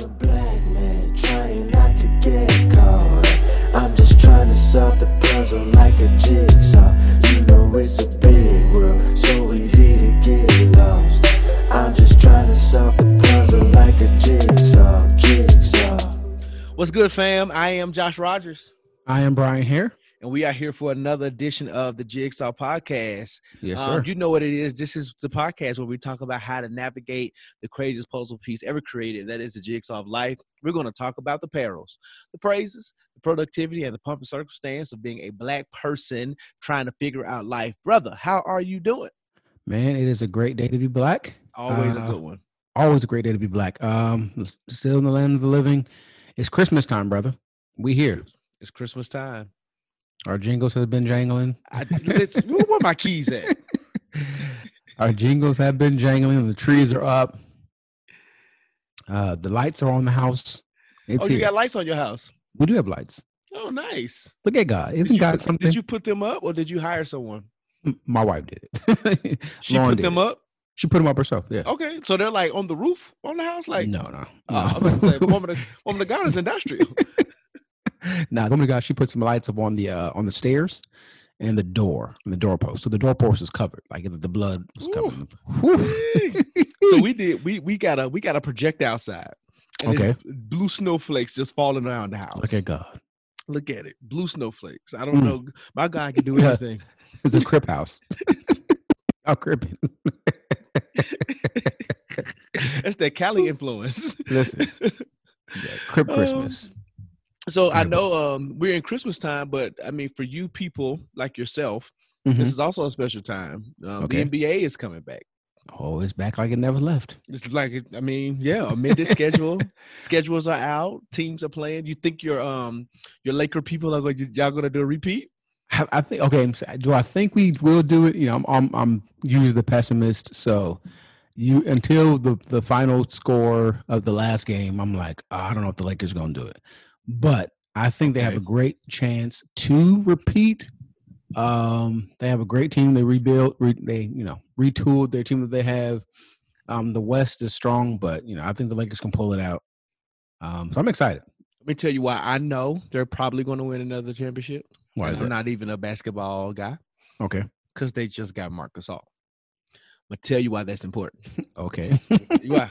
I'm a black man trying not to get caught. I'm just trying to solve the puzzle like a jigsaw. You know it's a big world, so easy to get lost. I'm just trying to solve the puzzle like a jigsaw, jigsaw. What's good, fam? I am Josh Rogers, I am Bryan here. And we are here for another edition of the Jigsaw Podcast. Yes, Um, you know what it is. This is the podcast where we talk about how to navigate the craziest puzzle piece ever created. That is the jigsaw of life. We're going to talk about the perils, the praises, the productivity, and the pump and circumstance of being a black person trying to figure out life. Brother, how are you doing? Man, it is a great day to be black. Always a Uh, good one. Always a great day to be black. Um, still in the land of the living. It's Christmas time, brother. We here. It's Christmas time. Our jingles have been jangling. I, it's, where my keys at? Our jingles have been jangling. The trees are up. Uh, the lights are on the house. It's oh, here. you got lights on your house. we do have lights. Oh, nice. Look at God. Isn't you God something? Did you put them up or did you hire someone? My wife did it. She Lauren put them it. up. She put them up herself. Yeah. Okay, so they're like on the roof on the house, like no, no. Oh, I was about to say, woman, of, woman of God is industrial. nah, the woman God, she put some lights up on the uh, on the stairs and the door, and the doorpost. So the doorpost is covered, like the blood was covered. So we did. We we got a we got a project outside. and Okay. blue snowflakes just falling around the house. Look at God. Look at it, blue snowflakes. I don't Mm. know. My God can do anything. It's a crib house. How crippin'. That's that Cali influence. Listen, yeah, crib Um, Christmas. So I know um, we're in Christmas time, but I mean, for you people like yourself, Mhm. this is also a special time. Um, Okay. The NBA is coming back. Oh, it's back like it never left. It's like it- I mean, yeah, amended schedule. Schedules are out. Teams are playing. You think your um your Laker people are going y'all going to do a repeat? I I think okay. Do I think we will do it? You know, I'm I'm, I'm usually the pessimist. So you until the the final score of the last game, I'm like, "Oh, I don't know if the Lakers going to do it, but I think they have a great chance to repeat. Um, they have a great team. They rebuilt. Re, they you know retooled their team that they have. Um, the West is strong, but you know I think the Lakers can pull it out. Um, so I'm excited. Let me tell you why I know they're probably going to win another championship. Why is I'm that? not even a basketball guy Okay. because they just got Marc Gasol. I'm gonna tell you why that's important. Okay. You why?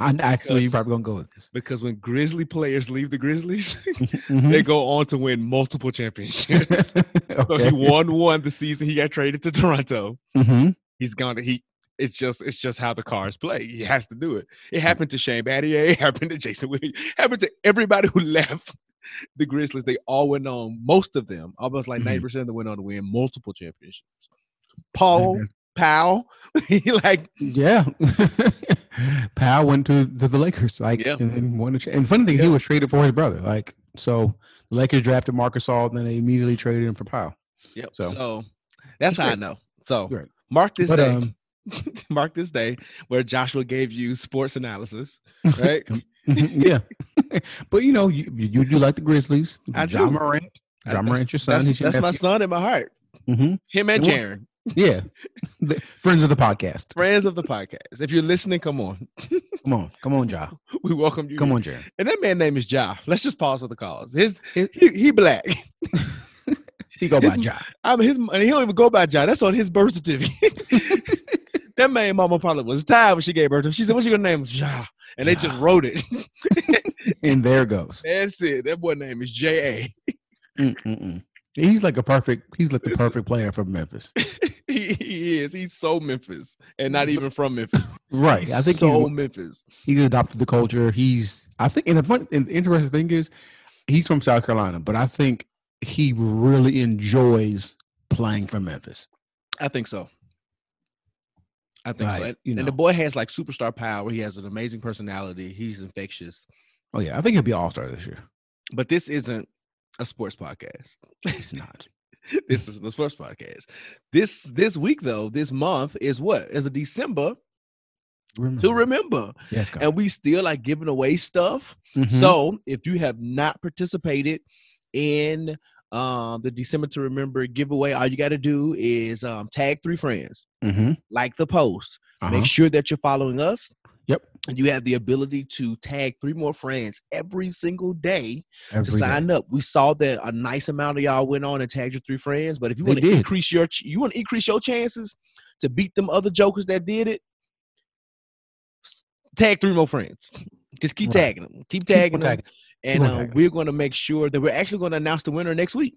I'm actually Because- probably gonna go with this. Because when Grizzly players leave the Grizzlies, Mhm. they go on to win multiple championships. So he won one the season he got traded to Toronto. hmm he's gonna he it's just it's just how the cars play. He has to do it. It happened to Shane Battier, it happened to Jason Williams, happened to everybody who left the Grizzlies. They all went on, most of them, almost like Mhm. 90 percent of them went on to win multiple championships. Paul Powell, he like Yeah. Powell went to, to the Lakers, like, Yeah. and, then won the cha- and funny thing, he was traded for his brother. Like, so the Lakers drafted Marc Gasol, then they immediately traded him for Powell. yep. So, So- that's how I know. So Great. mark this But, day. um, mark this day where Joshua gave you sports analysis, right? yeah. but you know, you you do like the Grizzlies. I John do. Morant. I- John that's- Morant, your son. That's, he's that's my son in my heart. Mm-hmm. Him and And Jaren. Yeah. Friends of the podcast. friends of the podcast. If you're listening, come on. Come on. Come on, Ja. We welcome you. Come on, Jaren. And that man name is Ja. Let's just pause for the cause. His It- he, he black. He go by His- Ja. I mean his and he don't even go by Ja. That's on his birth certificate. that man mama probably was tired when she gave birth to him. She said, What's your name? Ja. And they just wrote it. And there goes. That's it. That boy name is J A. He's like a perfect. He's like the perfect player for Memphis. He, he is. He's so Memphis. And not even from Memphis. Right. I think so he's, Memphis. he's adopted the culture. He's. I think. And the fun, and the interesting thing is, he's from South Carolina, but I think he really enjoys playing for Memphis. I think so. I think so. Right, And, you and the boy has like superstar power. He has an amazing personality. He's infectious. Oh yeah, I think he'll be All Star this year. But this isn't a sports podcast. It's not. this is the sports podcast. This this week though, this month is what? Is a December to remember. Yes, God. And we still like giving away stuff. Mhm. So if you have not participated in um the December to remember giveaway, all you got to do is um tag three friends, Mhm. like the post, Uh-huh. make sure that you're following us, Yep. And you have the ability to tag three more friends every single day Every to day. sign up. We saw that a nice amount of y'all went on and tagged your three friends. But if you want to increase your you want to increase your chances to beat them other jokers that did it, tag three more friends. Just keep Right. tagging them. Keep Keep tagging on them. tagging. And uh, we're going to make sure that we're actually going to announce the winner next week.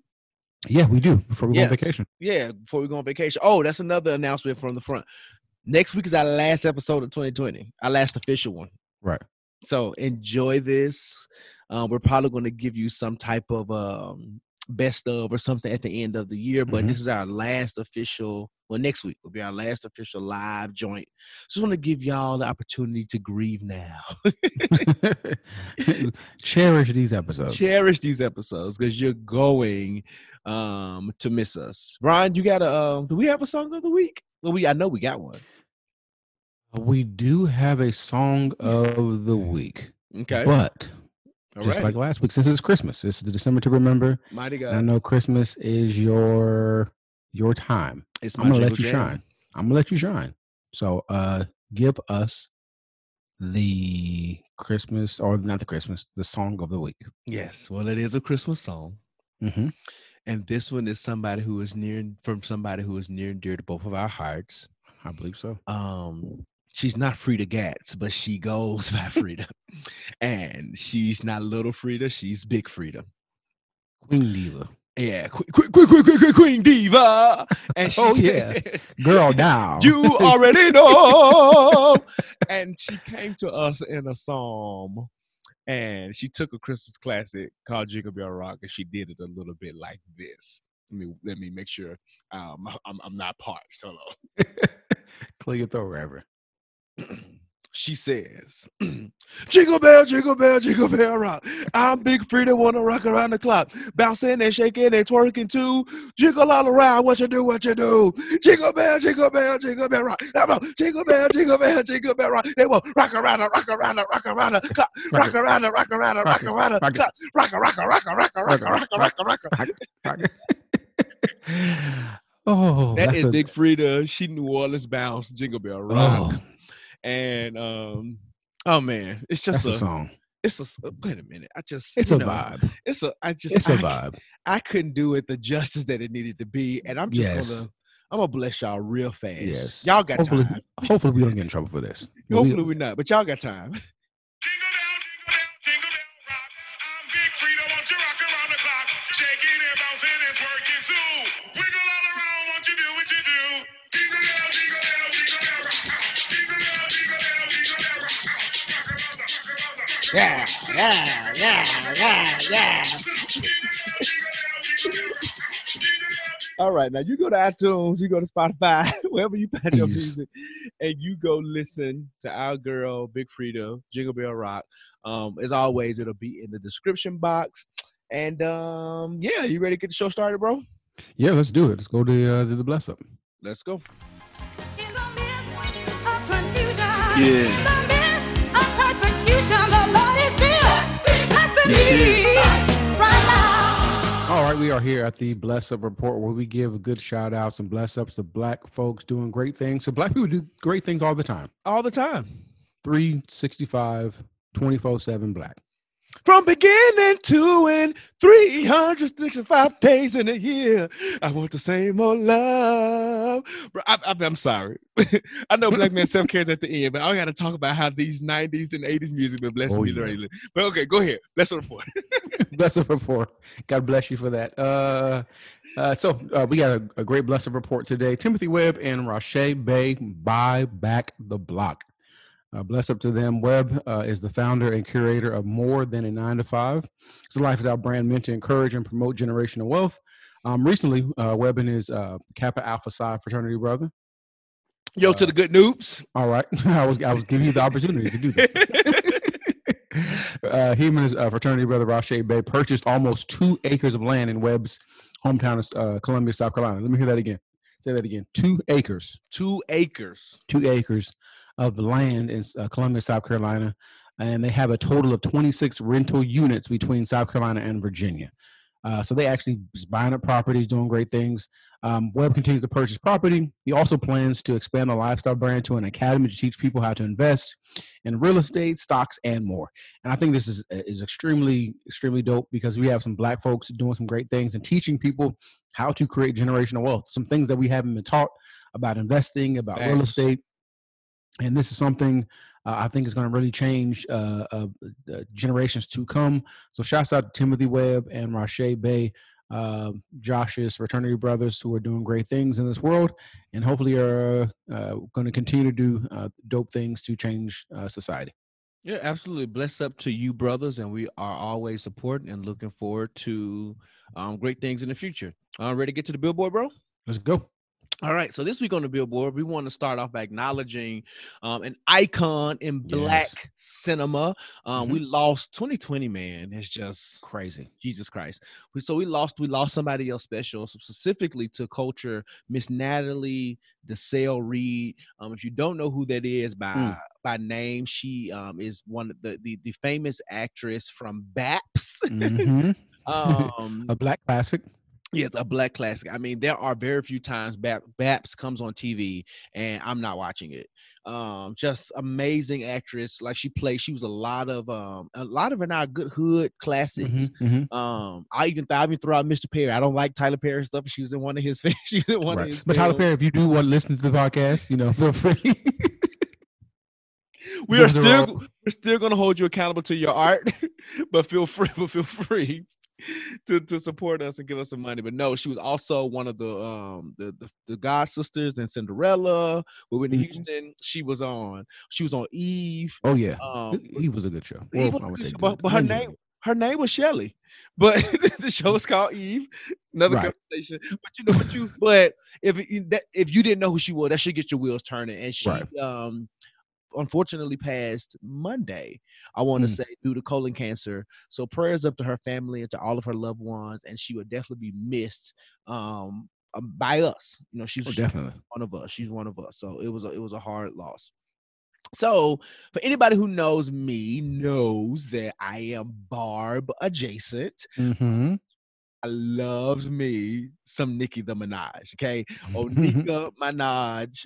Yeah, we do before we go on vacation. Yeah, before we go on vacation. Oh, that's another announcement from the front. Next week is our last episode of 2020, our last official one. Right. So enjoy this. Um, we're probably going to give you some type of um, best of or something at the end of the year, but Mhm. this is our last official. Well, next week will be our last official live joint. Just want to give y'all the opportunity to grieve now. Cherish these episodes. Cherish these episodes because you're going um, to miss us. Bryan, you got a? Uh, do we have a song of the week? Well, we I know we got one. We do have a song of the week, Okay, but all just right. like last week, since it's Christmas, it's the December to remember. Mighty God. I know Christmas is your your time. it's I'm gonna let you jam. shine. I'm gonna let you shine. So, uh, give us the Christmas or not the Christmas, the song of the week. Yes, well, it is a Christmas song, Mm-hmm. And this one is somebody who is near from somebody who is near and dear to both of our hearts. I believe so. Um, she's not Frida Gatz, but she goes by Freedia, and she's not little Freedia; she's big Freedia. Queen Diva, Yeah, quick, quick, quick, quick, quick, Queen Diva. And she Oh, said, girl down. you already know. and she came to us in a psalm, and she took a Christmas classic called Jingle Bell Rock, and she did it a little bit like this. Let me let me make sure um, I'm I'm not parched. Hold on. clear your throat, Reverend. She says, Jingle bell, jingle bell, jingle bell rock. I'm Big Freedia, wanna rock around the clock. Bouncing and shaking and twerking too. Jiggle all around, what you do, what you do. Jingle bell, jingle bell, jingle bell rock. Come on, jingle bell, jingle bell, jingle bell rock. They will rock around, rock around, rock around the clock. Rock around, rock around, rock Rock around the clock. Rock, rock, rock, rock, rock, rock, rock, rock, rock. oh, that's a, Big Freedia. She New Orleans bounce, jingle bell oh, rock. oh, And um, oh man, it's just that's a a song. It's a uh, wait a minute. I just It's you a know, vibe. It's a I just It's a I, vibe. I couldn't do it the justice that it needed to be, and I'm just Yes. gonna I'm gonna bless y'all real fast. Yes. Y'all got Hopefully, time. hopefully we don't get in trouble for this. But we- Hopefully we're not, but y'all got time. Yeah, yeah, yeah, yeah, yeah. All right, now you go to iTunes, you go to Spotify, wherever you find your music, and you go listen to our girl Big Freedia, Jingle Bell Rock. Um, as always, it'll be in the description box. And um, yeah, you ready to get the show started, bro? yeah, let's do it. Let's go to uh, to the bless up. Let's go. In the midst of confusion, Yeah. Still blessing Yes, right now. All right, we are here at the Bless Up Report where we give a good shout outs and bless ups to black folks doing great things. So black people do great things all the time. All the time. 365, 24 7 black. From beginning to end, 365 days in a year. I want the same old love. Bro, I, I'm sorry. I know Black Man Self Cares at the end, but I got to talk about how these 90s and 80s music been blessing Oh, me yeah. lately. But okay, go ahead. Let's report. bless up report. God bless you for that. Uh, uh, so uh, we got a, a great bless up report today. Timothy Webb and Rashae Bey buy back the block. Uh, bless up to them. Webb uh, is the founder and curator of More Than a Nine to Five. It's a lifestyle brand meant to encourage and promote generational wealth. Um, recently, uh, Webb and his uh, Kappa Alpha Psi fraternity brother. Yo, to the good Nupes. All right, I was I was giving you the opportunity to do that. uh, him and his uh, fraternity brother Rashae Bey purchased almost two acres of land in Webb's hometown of uh, Columbia, South Carolina. Let me hear that again. Say that again. Two acres. Two acres. Two acres of land in uh, Columbia, South Carolina, and they have a total of 26 rental units between South Carolina and Virginia. Uh, so they actually buying up properties, doing great things. Um, Webb continues to purchase property. He also plans to expand the lifestyle brand to an academy to teach people how to invest in real estate, stocks, and more. And I think this is is extremely extremely dope because we have some black folks doing some great things and teaching people how to create generational wealth. Some things that we haven't been taught about investing, about real estate, and this is something uh, I think is going to really change uh, uh, uh, generations to come. So, shouts out to Timothy Webb and Rashae Bey, uh, Josh's fraternity brothers, who are doing great things in this world, and hopefully are uh, going to continue to do uh, dope things to change uh, society. Yeah, absolutely. Bless up to you, brothers, and we are always supporting and looking forward to um, great things in the future. Ready to get to the billboard, bro? Let's go. All right. So this week on the billboard, we want to start off by acknowledging um, an icon in black Yes. cinema. Um, We lost 2020, man. It's just Crazy. Jesus Christ. We, so we lost we lost somebody else special, specifically to culture, Miss Natalie Desselle Reid. Um, if you don't know who that is by Mm. by name, she um is one of the the, the famous actress from BAPS. Mhm. um A black classic. Yes, a black classic. I mean, there are very few times Bap, Baps comes on TV and I'm not watching it. Um, just amazing actress. Like she played, she was a lot of um, a lot of in our good hood classics. Mhm, mhm. Um, I even I even throw out Mr. Perry. I don't like Tyler Perry stuff. She was in one of his. She was in one of his. But Tyler. Perry, if you do want to listen to the podcast, you know, feel free. we are Those are still all- we're still gonna hold you accountable to your art, but feel free, but feel free to to support us and give us some money. But no, she was also one of the um the the, the God sisters in Cinderella with Whitney Mhm. Houston. She was on. She was on Eve. oh yeah, Um, he, was a good show. Well, was I would good say show, but- but her name- her name was Shelly, but the show is called Eve. Another Right. conversation. But you know what you but if if you didn't know who she was, that should get your wheels turning. And she Right. um unfortunately passed Monday. I want to Mm. say due to colon cancer. So prayers up to her family and to all of her loved ones, and she would definitely be missed um uh, by us. You know, she's Oh, definitely. one of us. She's one of us. So it was a, it was a hard loss. So for anybody who knows me, knows that I am Barb adjacent. Mm-hmm. I loves me some Nicki the Minaj. Okay, Onika Minaj,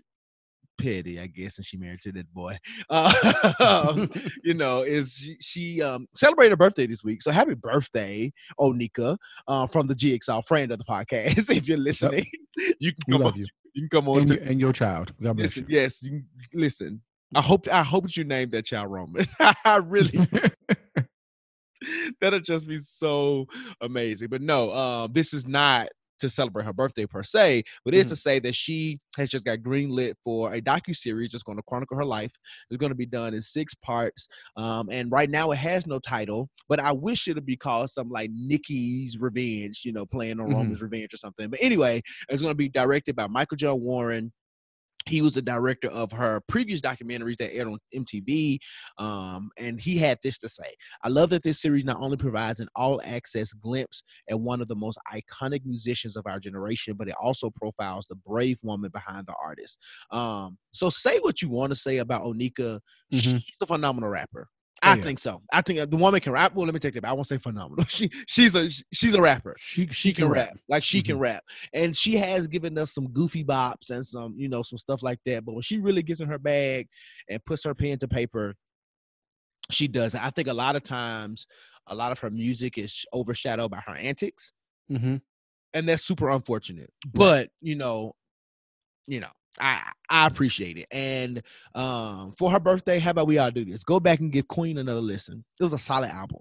petty, I guess, and she married to that boy. Uh, you know, is she, she um celebrated her birthday this week. So happy birthday, Onika, uh, from the GXL friend of the podcast. if you're listening, you can come on. you You can come on and, to your, and your child. God bless listen. Yes, you can, listen. I hope I hope you named that child Roman. I really that'll just be so amazing. But no, um, this is not to celebrate her birthday per se, but it's to say that she has just got greenlit for a docu series that's going to chronicle her life. It's going to be done in six parts, um, and right now it has no title. But I wish it'd be called something like Nicki's Revenge, you know, playing on Mhm. Roman's Revenge or something. But anyway, it's going to be directed by Michael J. Warren. He was the director of her previous documentaries that aired on MTV, um, and he had this to say. I love that this series not only provides an all access glimpse at one of the most iconic musicians of our generation, but it also profiles the brave woman behind the artist. Um, so say what you want to say about Onika. Mhm. She's a phenomenal rapper. I yeah. think so. I think uh, the woman can rap. Well, let me take that back. I won't say phenomenal. She she's a she's a rapper She she can rap. Like she Mm-hmm. can rap. And she has given us some goofy bops and some, you know, some stuff like that. But when she really gets in her bag and puts her pen to paper, she does. I think a lot of times, a lot of her music is overshadowed by her antics, Mm-hmm. and that's super unfortunate. But you know, you know, I I appreciate it. And um, for her birthday, how about we all do this? Go back and give Queen another listen. It was a solid album.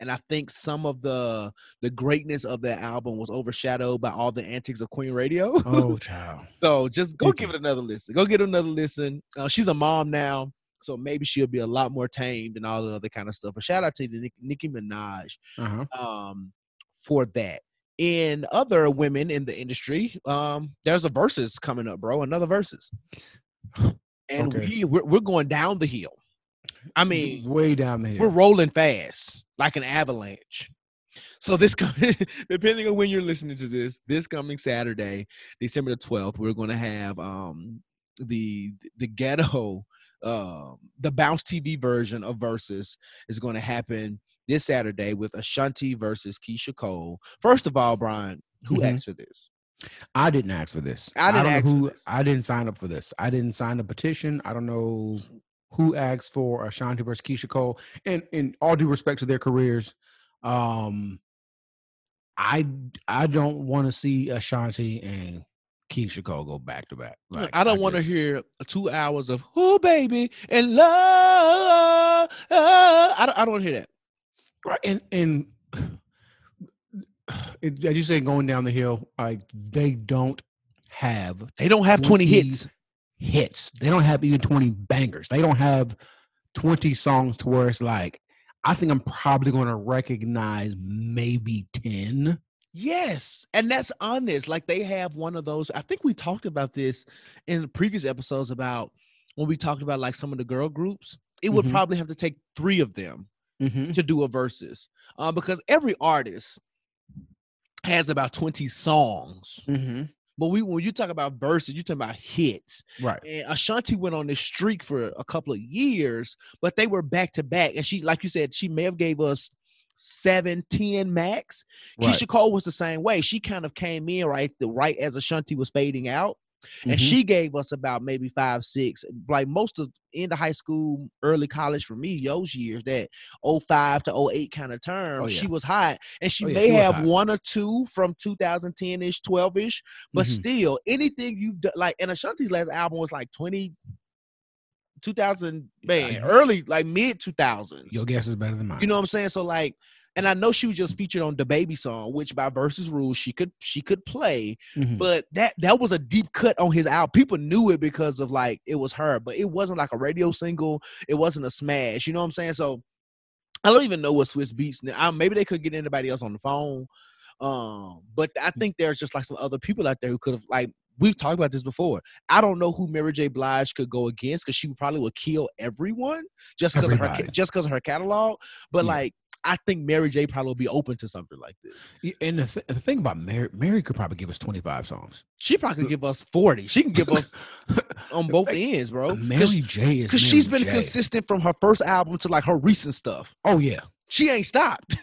And I think some of the the greatness of that album was overshadowed by all the antics of Queen Radio. Oh, child. so just go give it another listen. Go get another listen. Uh, she's a mom now, so maybe she'll be a lot more tamed and all the other kind of stuff. But shout out to Nick, Nicki Minaj Uh-huh. um, for that. In other women in the industry, um, there's a verses coming up, bro. Another verses, and Okay. we we're, we're going down the hill. I mean, way down the hill. we're rolling fast like an avalanche. So this coming, depending on when you're listening to this, this coming Saturday, December the twelfth, we're going to have um the the ghetto, um the Bounce TV version of Versus is going to happen this Saturday with Ashanti versus Keyshia Cole. First of all, Bryan, who Mhm. asked for this? I didn't ask for this. I didn't don't know ask for who, this. I didn't sign up for this. I didn't sign a petition. I don't know who asked for Ashanti versus Keyshia Cole. And in all due respect to their careers, um, I I don't want to see Ashanti and Keyshia Cole go back to back. Like, I don't want to hear two hours of "Oh, baby" and love. I don't, I don't want to hear that. Right, and and it, as you say, going down the hill, like they don't have They don't have 20 hits. hits. They don't have even 20 bangers. They don't have 20 songs to where it's like, I think I'm probably going to recognize maybe 10. Yes, and that's honest. Like they have one of those. I think we talked about this in previous episodes about when we talked about like some of the girl groups. It would Mhm. probably have to take three of them Mm-hmm. to do a versus, uh, because every artist has about 20 songs. Mm-hmm. But we when you talk about verses, you're talking about hits. Right. And Ashanti went on this streak for a couple of years, but they were back to back. And she, like you said, she may have gave us seven, ten max. Right. Keyshia Cole was the same way. She kind of came in right the right as Ashanti was fading out. And Mhm. she gave us about maybe five, six, like most of in the high school, early college for me, those years, that 05 to 08 kind of term, Oh, yeah. she was hot. And she Oh, yeah, may she have one or two from 2010 ish, 12 ish, but Mhm. still, anything you've done, like, and Ashanti's last album was like 20, 2000, man, Yeah. early, like mid 2000s. Your guess is better than mine. You know what I'm saying? So like, and I know she was just featured on the baby song, which by versus rules she could she could play, Mhm. but that that was a deep cut on his album. People knew it because of like it was her, but it wasn't like a radio single. It wasn't a smash. You know what I'm saying? So I don't even know what Swizz Beatz. I, maybe they could get anybody else on the phone. Um, but I think there's just like some other people out there who could have like we've talked about this before. I don't know who Mary J. Blige could go against because she probably would kill everyone just because of her just because of her catalog. But Yeah. like I think Mary J. probably would be open to something like this. And the, th- the thing about Mary, Mary could probably give us 25 songs. She probably could give us 40. She can give us on both ends, bro. Uh, Mary J is Because she's been J. consistent from her first album to like her recent stuff. Oh yeah, She ain't stopped.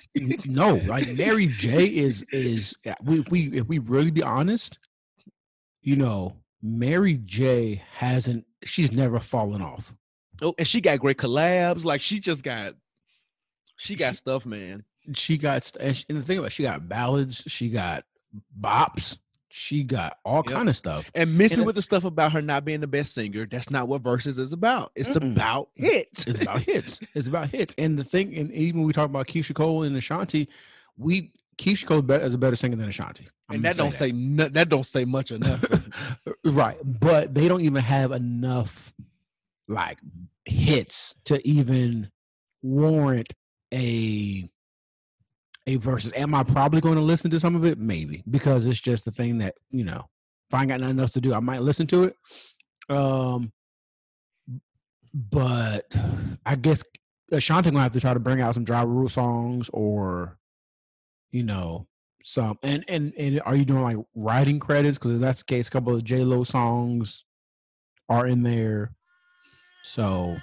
No, like Mary J is is we we if we really be honest, you know, Mary J hasn't she's never fallen off. Oh, and she got great collabs. Like she just got, she got She- stuff, man. She got and, she, and the thing about it, she got ballads, she got bops, she got all Yep. kind of stuff. And miss me with the stuff about her not being the best singer. That's not what verses is about. It's Mm-mm. about hits. It's about hits. It's about hits. And the thing, and even when we talk about Keyshia Cole and Ashanti, we Keyshia Cole better, is a better singer than Ashanti. I'm and that don't say no, that don't say much nothing. right but they don't even have enough like hits to even warrant a a versus am i probably going to listen to some of it? Maybe because it's just the thing that you know if i ain't got nothing else to do i might listen to it. Um but i guess ashanti gonna have to try to bring out some Ja Rule songs or you know some and and and are you doing like writing credits? Because that's the case a couple of j lo songs are in there. So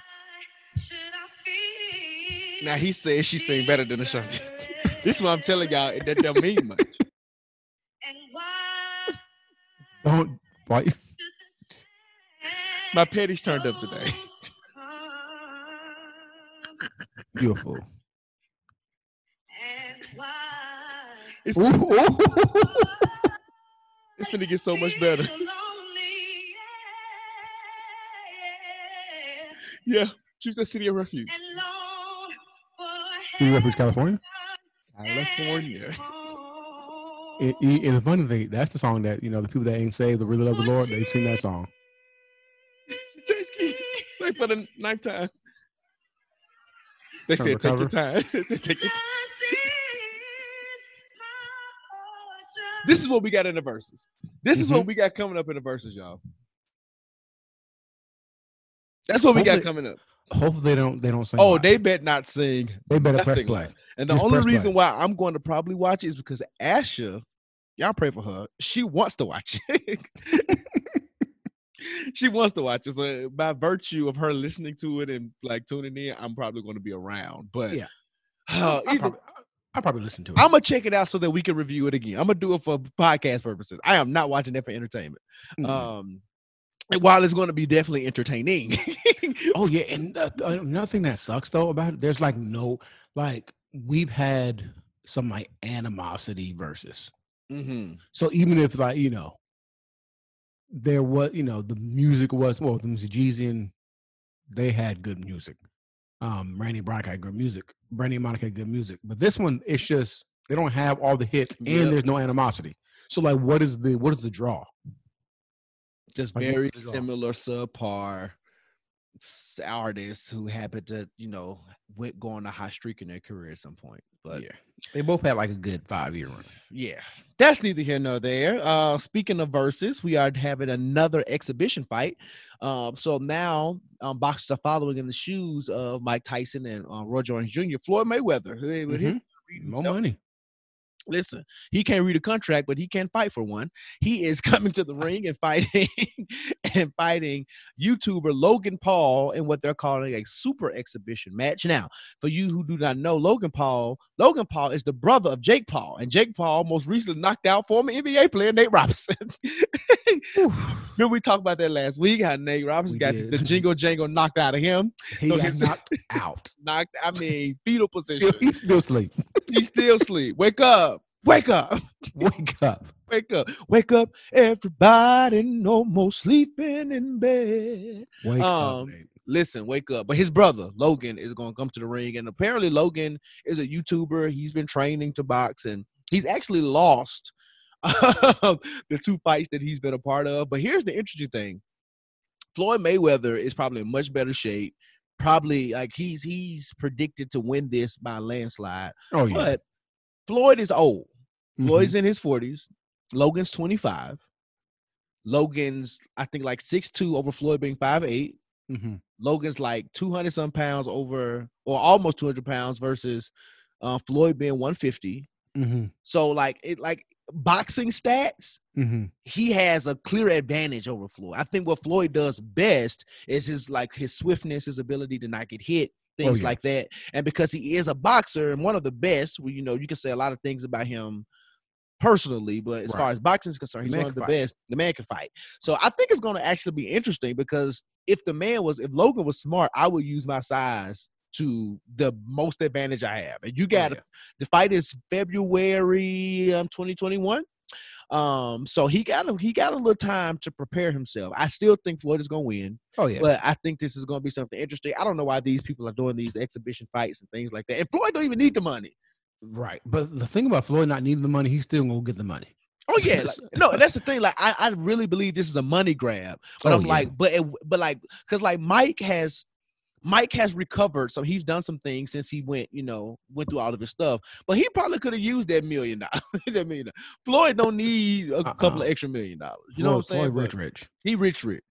now he says she sing better than the Ashanti. this is what I'm telling y'all. It that don't mean much. And why? don't why My petty's turned up today. beautiful It's, Ooh, ooh. it's gonna get so much better. Yeah, choose the city of refuge. Do you reference california California. and, and and the funny thing that's the song that you know the people that ain't saved that really love the lord they sing that song Change. Like for the ninth time. They Trying said take your time. They take your time. This is what we got in the verses. This is what Mhm. we got coming up in the verses, y'all. That's what we got coming up. Hopefully they don't they don't sing Oh, live. they bet not sing. they better press play live. And the Just only press play. reason why I'm going to probably watch it is because Asha, y'all pray for her. She wants to watch it. she wants to watch it. So by virtue of her listening to it and like tuning in, I'm probably going to be around. But Yeah. Uh, I either- probably, I probably listen to it. I'm gonna check it out so that we can review it again. I'm gonna do it for podcast purposes. I am not watching it for entertainment. Mhm. Um, while it's going to be definitely entertaining, Oh yeah, and uh, th- another thing that sucks though about it, there's like no like we've had some like animosity versus. Mhm. So even if like you know, there was you know the music was well the Jeezy they had good music. Um, Randy Brock had good music. Brandy and Monica had good music, but this one it's just they don't have all the hits Yep. and there's no animosity. So like, what is the what is the draw? Just very is it all? similar subpar artists who happen to you know went go on a high streak in their career at some point. But yeah, they both had like a good five year run. Yeah, that's neither here nor there. Uh, speaking of verses, we are having another exhibition fight. Um, so now um, boxers are following in the shoes of Mike Tyson and uh, Roy Jones Jr. Floyd Mayweather. his- More money. Listen, he can't read a contract, but he can fight for one. He is coming to the ring and fighting and fighting YouTuber Logan Paul in what they're calling a super exhibition match. Now, for you who do not know, Logan Paul, Logan Paul is the brother of Jake Paul, and Jake Paul most recently knocked out former NBA player Nate Robinson. Remember we talked about that last week? How Nate Robinson We got did. the jingle jangle knocked out of him, He So he's knocked out. knocked. I mean, fetal position. He's still asleep. He's still asleep. Wake up! Wake up! Wake up. Wake up, wake up, everybody, no more sleeping in bed. Wake up. Um, Listen, wake up. But his brother, Logan, is going to come to the ring. And apparently, Logan is a YouTuber. He's been training to box and he's actually lost the two fights that he's been a part of. But here's the interesting thing Floyd Mayweather is probably in much better shape. Probably like he's he's predicted to win this by landslide. Oh yeah. But Floyd is old. Mhm. Floyd's in his 40s. Logan's 25. Logan's, I think, like 6'2 over Floyd being 5'8. Mhm. Logan's like 200 some pounds over, or almost 200 pounds versus uh, Floyd being 150. Mhm. So, like, it like boxing stats, Mhm. he has a clear advantage over Floyd. I think what Floyd does best is his like his swiftness, his ability to not get hit, things yeah. like that. And because he is a boxer and one of the best, well, you know, you can say a lot of things about him personally, but as far as boxing is concerned, he's one of the fight. best. The man can fight. So I think it's going to actually be interesting because if the man was, if Logan was smart, I would use my size to the most advantage I have. And you got Oh, yeah. the fight is February um 2021. Um, so he got a he got a little time to prepare himself. I still think Floyd is gonna win, Oh yeah. but I think this is gonna be something interesting. I don't know why these people are doing these exhibition fights and things like that. And Floyd don't even need the money. right. But the thing about Floyd not needing the money, he's still gonna get the money. Oh yeah, like, no, that's the thing. Like I, I really believe this is a money grab. But Oh, I'm yeah. like, but it, but like, cause like Mike has, Mike has recovered, so he's done some things since he went, you know, went through all of his stuff. But he probably could have used that million dollars. that million. dollars. Floyd don't need a couple Uh-uh. of extra million dollars. You know what I'm saying? Floyd But rich, rich. He rich, rich,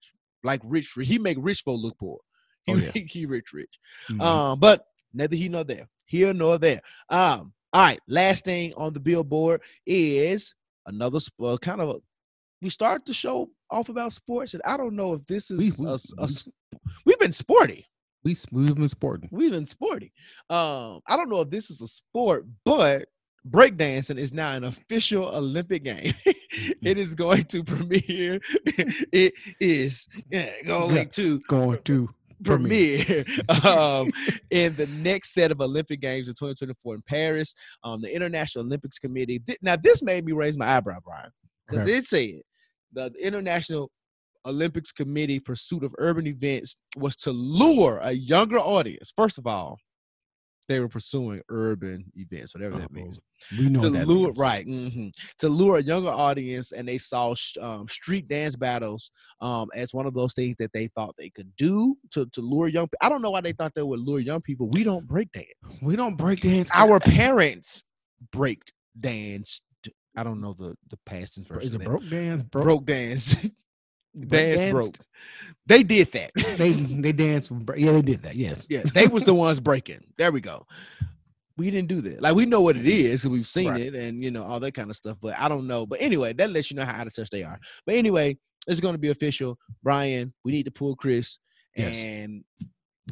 like rich, rich. He make rich folk look poor. He, Oh, yeah. he rich, rich. Mhm. Um, but neither he nor there, here nor there. Um, all right. Last thing on the billboard is another sp- uh, kind of. A, we start the show off about sports, and I don't know if this is We- we- a a we've been sporty. We we've been sporting. We've been sporty. Um, I don't know if this is a sport, but breakdancing is now an official Olympic game. it is going to premiere. it is going to Going to premiere um, in the next set of Olympic Games in 2024 in Paris. Um, the International Olympics Committee. thi- now, this made me raise my eyebrow, Bryan, because Okay. it said the International Olympics Committee pursuit of urban events was to lure a younger audience. First of all, they were pursuing urban events, whatever that means we know to that lure means. right mhm, to lure a younger audience and they saw sh- um, street dance battles um, as one of those things that they thought they could do to, to lure young people i don't know why they thought they would lure young people we don't break dance We don't break dance. our parents break danced i don't know the the past version is it broke dance? Broke, broke dance dance danced? broke they did that They they danced. Yeah, they did that. Yes. yeah they was the ones breaking there we go we didn't do that like we know what it mm-hmm. is we've seen Right. it and you know all that kind of stuff but i don't know but anyway that lets you know how out of touch they are but anyway it's going to be official bryan we need to pull chris Yes. and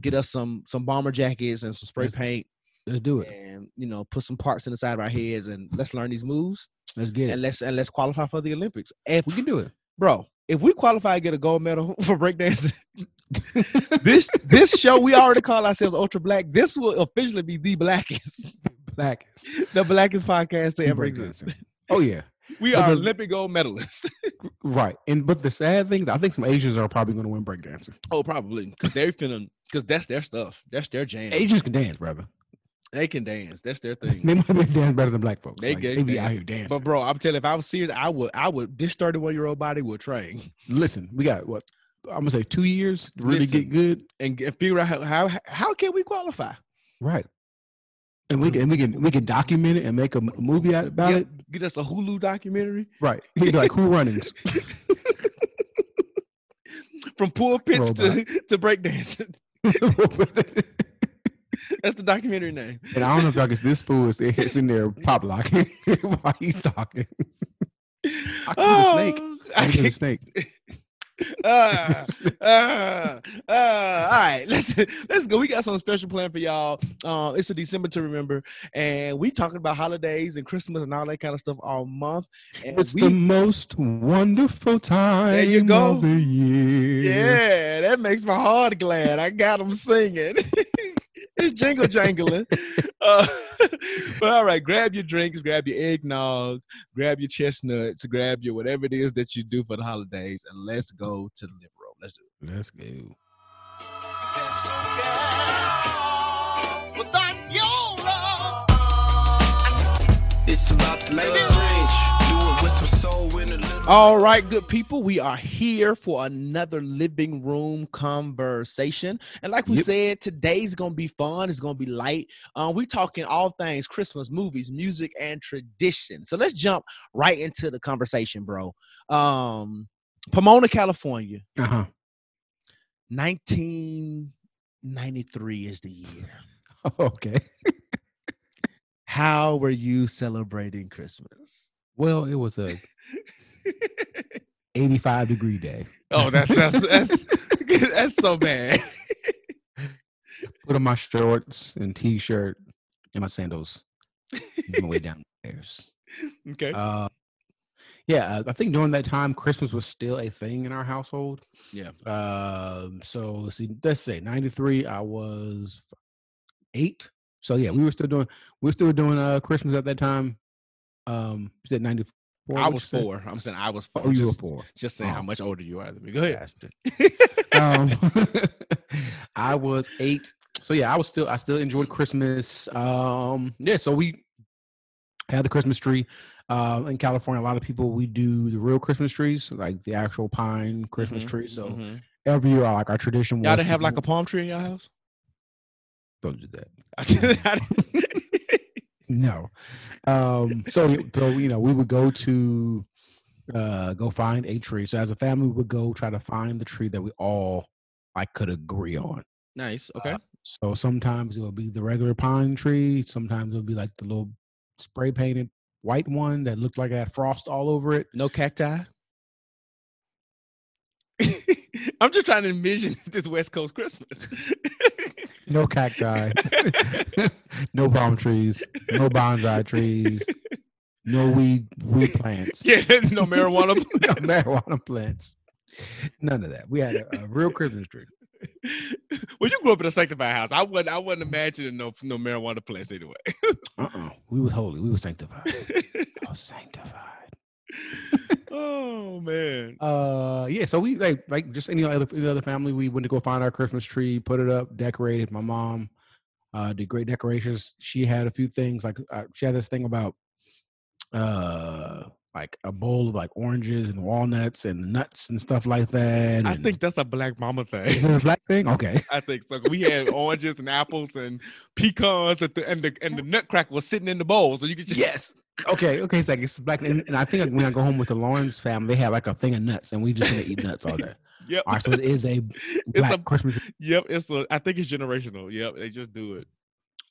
get us some some bomber jackets and some spray Yes. paint Let's do it. and you know put some parts in the side of our heads and let's learn these moves Let's get it. and let's and let's qualify for the Olympics. If We can do it. bro, if we qualify and get a gold medal for breakdancing, this this show we already call ourselves Ultra Black. This will officially be the blackest, Blackest. the blackest podcast to ever exist. Oh yeah, We But are the- Olympic gold medalists. right. And but the sad thing is, I think some Asians are probably going to win breakdancing. oh, probably because they're finna because that's their stuff. That's their jam. Asians can dance, brother. They can dance. That's their thing. They might be dance better than black folks. They Like, get they be out here dancing. But bro, I'm telling you, if I was serious, I would I would this 31 year old body would train Listen, we got what I'm gonna say two years to really Listen. get good. and, figure out how, how how can we qualify? Right. And we can and we can we can document it and make a movie out about it. Get us a Hulu documentary Right. He'd be like cool runnings. from pulpits Robot. to to breakdancing. That's the documentary name. And I don't know if y'all can this fool is in there pop locking while he's talking. I can do the snake. Oh, I can do snake. Ah, ah, ah. all right, let's let's go. We got something special planned for y'all. Um, it's a December to remember, and we talking about holidays and Christmas and all that kind of stuff all month. And It's we, the most wonderful time you go. of the year. yeah, that makes my heart glad. I got them singing. it's jingle jangling. Uh, but all right, grab your drinks, grab your eggnog, grab your chestnuts, grab your whatever it is that you do for the holidays, and let's go to the living room. Let's do it. Let's go. It's about to All right, good people, we are here for another living room conversation. And like we Yep. said, today's gonna be fun. It's gonna be light. Um, we talking all things Christmas, movies, music, and tradition. So let's jump right into the conversation, bro. Um, Pomona, California, Uh-huh. 1993 is the year. Okay. How were you celebrating Christmas? Well, it was a 85 degree day. oh, that's that's that's that's so bad. Put on my shorts and t-shirt and my sandals. on my way down the stairs. Okay. Uh, yeah, uh, I think during that time, Christmas was still a thing in our household. Yeah. Um. So let's see. Let's say '93. I was eight. So yeah, we were still doing. We were still doing uh Christmas at that time. Um. You said '94. I was four. I'm saying I was four. Oh, you were just, four. just saying how Oh. much older you are than me. Go ahead. Um, I was eight. So yeah, I was still I still enjoyed Christmas. Um, yeah, so we had the Christmas tree. Uh, in California, a lot of people we do the real Christmas trees, like the actual pine Christmas Mhm, tree. So mhm. every year, like our tradition was y'all didn't to have like a palm tree in your house. don't do that. I didn't- I didn't- No. Um, so so you know, we would go to uh go find a tree. So as a family, we would go try to find the tree that we all like could agree on. nice. Okay. So sometimes it will be the regular pine tree. Sometimes it'll be like the little spray painted white one that looked like it had frost all over it. no cacti. I'm just trying to envision this West Coast Christmas. No cacti, no palm trees, no bonsai trees, no weed weed plants, yeah, no marijuana. no marijuana plants. None of that. We had a, a real Christmas tree. well, you grew up in a sanctified house. I wouldn't. I wouldn't imagine no no marijuana plants anyway. Uh-uh. We was holy. We was sanctified. I was sanctified. oh man. Uh, yeah. So we like like just any other any other family. We went to go find our Christmas tree, put it up, decorated. My mom uh did great decorations. She had a few things like uh, she had this thing about uh like a bowl of like oranges and walnuts and nuts and stuff like that. I and- think that's a black mama thing. is it a black thing? Okay. I think so. We had oranges and apples and pecans, at the, and the and the nutcracker was sitting in the bowl, so you could just Yes. Okay. Okay. It's like it's black, and, and I think like, when I go home with the Lawrence family, they have like a thing of nuts, and we just gonna eat nuts all day. Yep. All right. So it is a It's black a Christmas yep. It's a. I think it's generational. Yep. They just do it.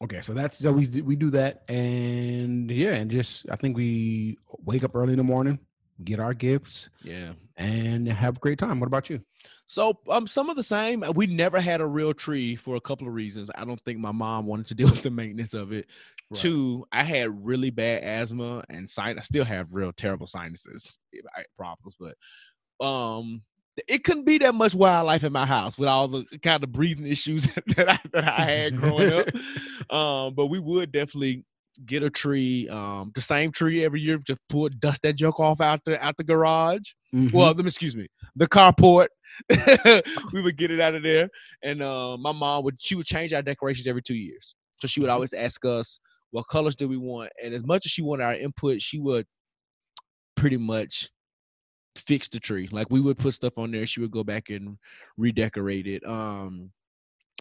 Okay, so that's so we we do that, and yeah, and just I think we wake up early in the morning, get our gifts, Yeah. and have a great time. What about you? So um, some of the same. We never had a real tree for a couple of reasons. I don't think my mom wanted to deal with the maintenance of it. Right. Two, I had really bad asthma and sin. I still have real terrible sinuses problems, but um, it couldn't be that much wildlife in my house with all the kind of breathing issues that I that I had growing up. Um, but we would definitely get a tree, um, the same tree every year. Just pull dust that junk off out the out the garage. Mhm. Well, let me excuse me, the carport. we would get it out of there, and uh, my mom would she would change our decorations every two years. So she would always ask us what colors do we want, and as much as she wanted our input, she would pretty much fix the tree. Like we would put stuff on there, she would go back and redecorate it. Um,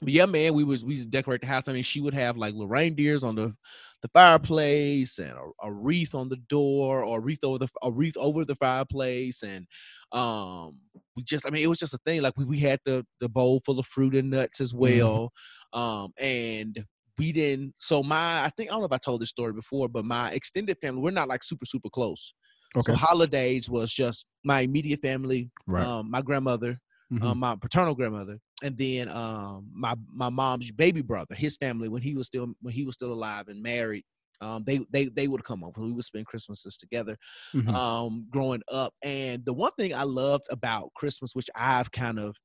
but yeah, man, we was we used to decorate the house. I mean, she would have like little reindeers on the the fireplace and a, a wreath on the door or a wreath over the a wreath over the fireplace and um we just I mean it was just a thing like we, we had the the bowl full of fruit and nuts as well um and we didn't so my I think I don't know if I told this story before but my extended family we're not like super super close Okay. so holidays was just my immediate family Right. um my grandmother Mhm. um, my paternal grandmother, and then um, my my mom's baby brother, his family when he was still when he was still alive and married. Um, they they they would come over. We would spend Christmases together. Mhm. Um, growing up, and the one thing I loved about Christmas, which I've kind of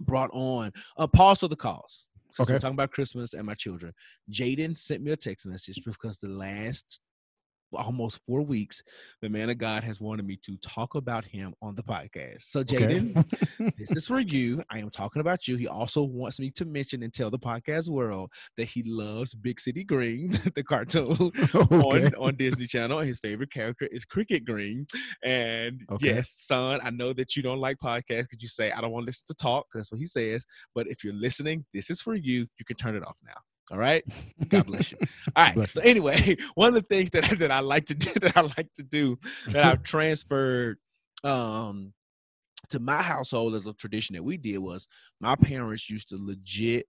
brought on, uh, pause for the cause. Since we're Okay. talking about Christmas and my children, Jaden sent me a text message because the last almost four weeks, the man of God has wanted me to talk about him on the podcast. So, Okay. Jaden, this is for you. I am talking about you. He also wants me to mention and tell the podcast world that he loves Big City Green, the cartoon okay. on, on Disney Channel. His favorite character is Cricket Green. And Okay. yes, son, I know that you don't like podcasts because you say, I don't want to listen to talk. That's what he says. But if you're listening, this is for you. You can turn it off now. All right. God bless you. All right. So anyway, one of the things that that I like to do that I like to do that I've transferred um to my household as a tradition that we did was my parents used to legit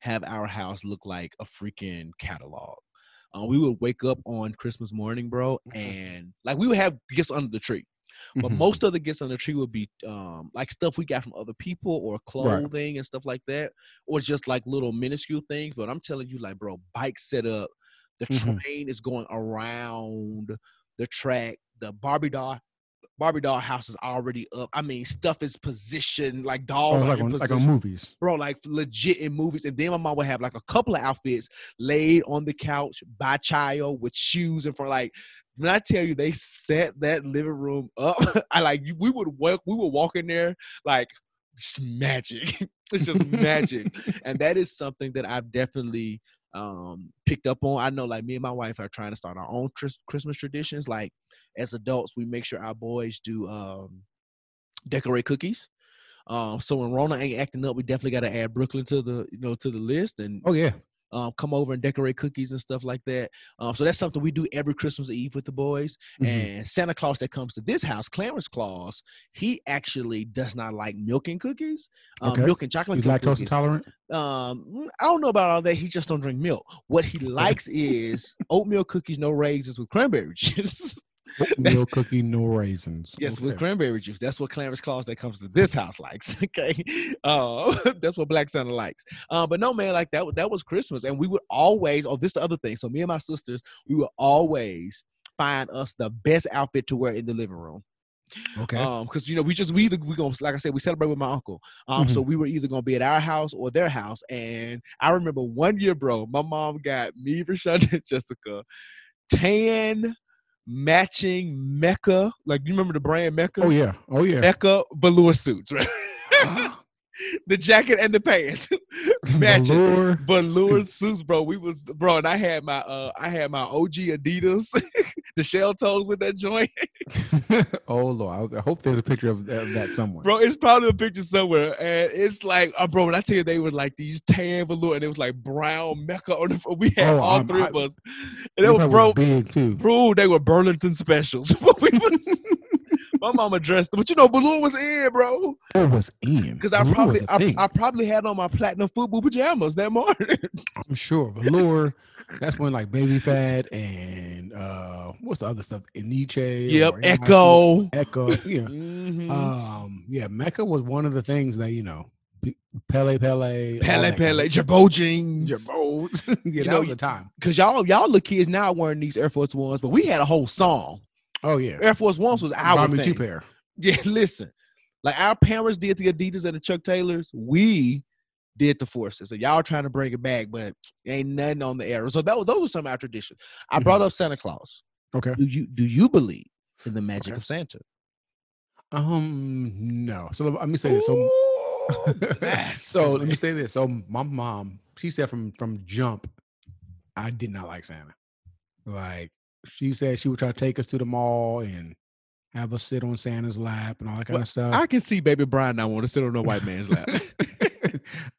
have our house look like a freaking catalog. Uh, we would wake up on Christmas morning, bro, and like we would have gifts under the tree. But Mhm. most of the gifts on the tree would be um, like stuff we got from other people or clothing and stuff like that, or just like little minuscule things. But I'm telling you, like, bro, bike set up, the Mhm. train is going around the track, the Barbie doll. Barbie doll house is already up. I mean, stuff is positioned like Oh, dolls are like, in on, like on movies. bro, like legit in movies. And then my mom would have like a couple of outfits laid on the couch by child with shoes and for like when I tell you they set that living room up, I like we would walk we would walk in there like just magic. it's just magic. And that is something that I've definitely um picked up on. I know like me and my wife are trying to start our own tris- Christmas traditions. Like as adults, we make sure our boys do um decorate cookies. Um, so when Rona ain't acting up, we definitely got to add Brooklyn to the you know to the list and Oh yeah. Um, come over and decorate cookies and stuff like that. Um, so that's something we do every Christmas Eve with the boys. Mhm. And Santa Claus that comes to this house, Clarence Claus, he actually does not like milk and cookies, um, Okay. milk and chocolate. He's lactose cookies. intolerant. Um, mm, I don't know about all that. He just don't drink milk. What he likes is oatmeal cookies, no raisins with cranberry juice. Milk cookie, no raisins. Yes, with cranberry juice. That's what Clarence Claus that comes to this house likes. Okay, uh, that's what Black Santa likes. Uh, but no, man, like that. That was Christmas, and we would always. Oh, this the other thing. So me and my sisters, we would always find us the best outfit to wear in the living room. Okay. Um, because you know we just we either we gonna like I said we celebrate with my uncle. Um, Mm-hmm. so we were either gonna be at our house or their house. And I remember one year, bro, my mom got me, Rashonda, and Jessica, tan matching Mecca. Like you remember the brand Mecca? oh yeah. Oh yeah. Mecca velour suits, right? the jacket and the pants matching. Velour Velour suits, bro. We was bro, and I had my uh I had my OG Adidas, the shell toes with that joint. oh lord. I hope there's a picture of, of that somewhere. Bro, it's probably a picture somewhere. And it's like, uh, bro, when I tell you they were like these tan velour and it was like brown Mecca on the we had Oh, all I'm- three I- of us. And they were bro, big too. bro, they were Burlington specials. But we was- My mama dressed, them, but you know, Balloon was in, bro. What was in? Because I probably, I. I probably had on my platinum football pajamas that morning. I'm sure. Velour. that's when like Baby Phat and uh what's the other stuff? Eniche. yep, Ecko. Ecko. Yeah. Mhm. Um, yeah, Mecca was one of the things that you know, Pelle Pelle, Pelle Pelle, Girbaud jeans. Girbauds. yeah, You that know, was the time. Cause y'all, y'all little kids now wearing these Air Force Ones, but we had a whole song. Oh yeah, Air Force Ones was our Buy thing. two pair. Yeah, listen. Like our parents did the Adidas and the Chuck Taylors, we did the forces. So y'all trying to bring it back, but ain't nothing on the era. So that was, those were some of our traditions. I brought up Santa Claus. Okay. Do you do you believe in the magic Okay. of Santa? Um, no. So let me say this. So, so let me say this. So my mom, she said from from jump, I did not like Santa. Like she said, she would try to take us to the mall and have us sit on Santa's lap and all that kind Well, of stuff. I can see baby Bryan now want to sit on a white man's lap.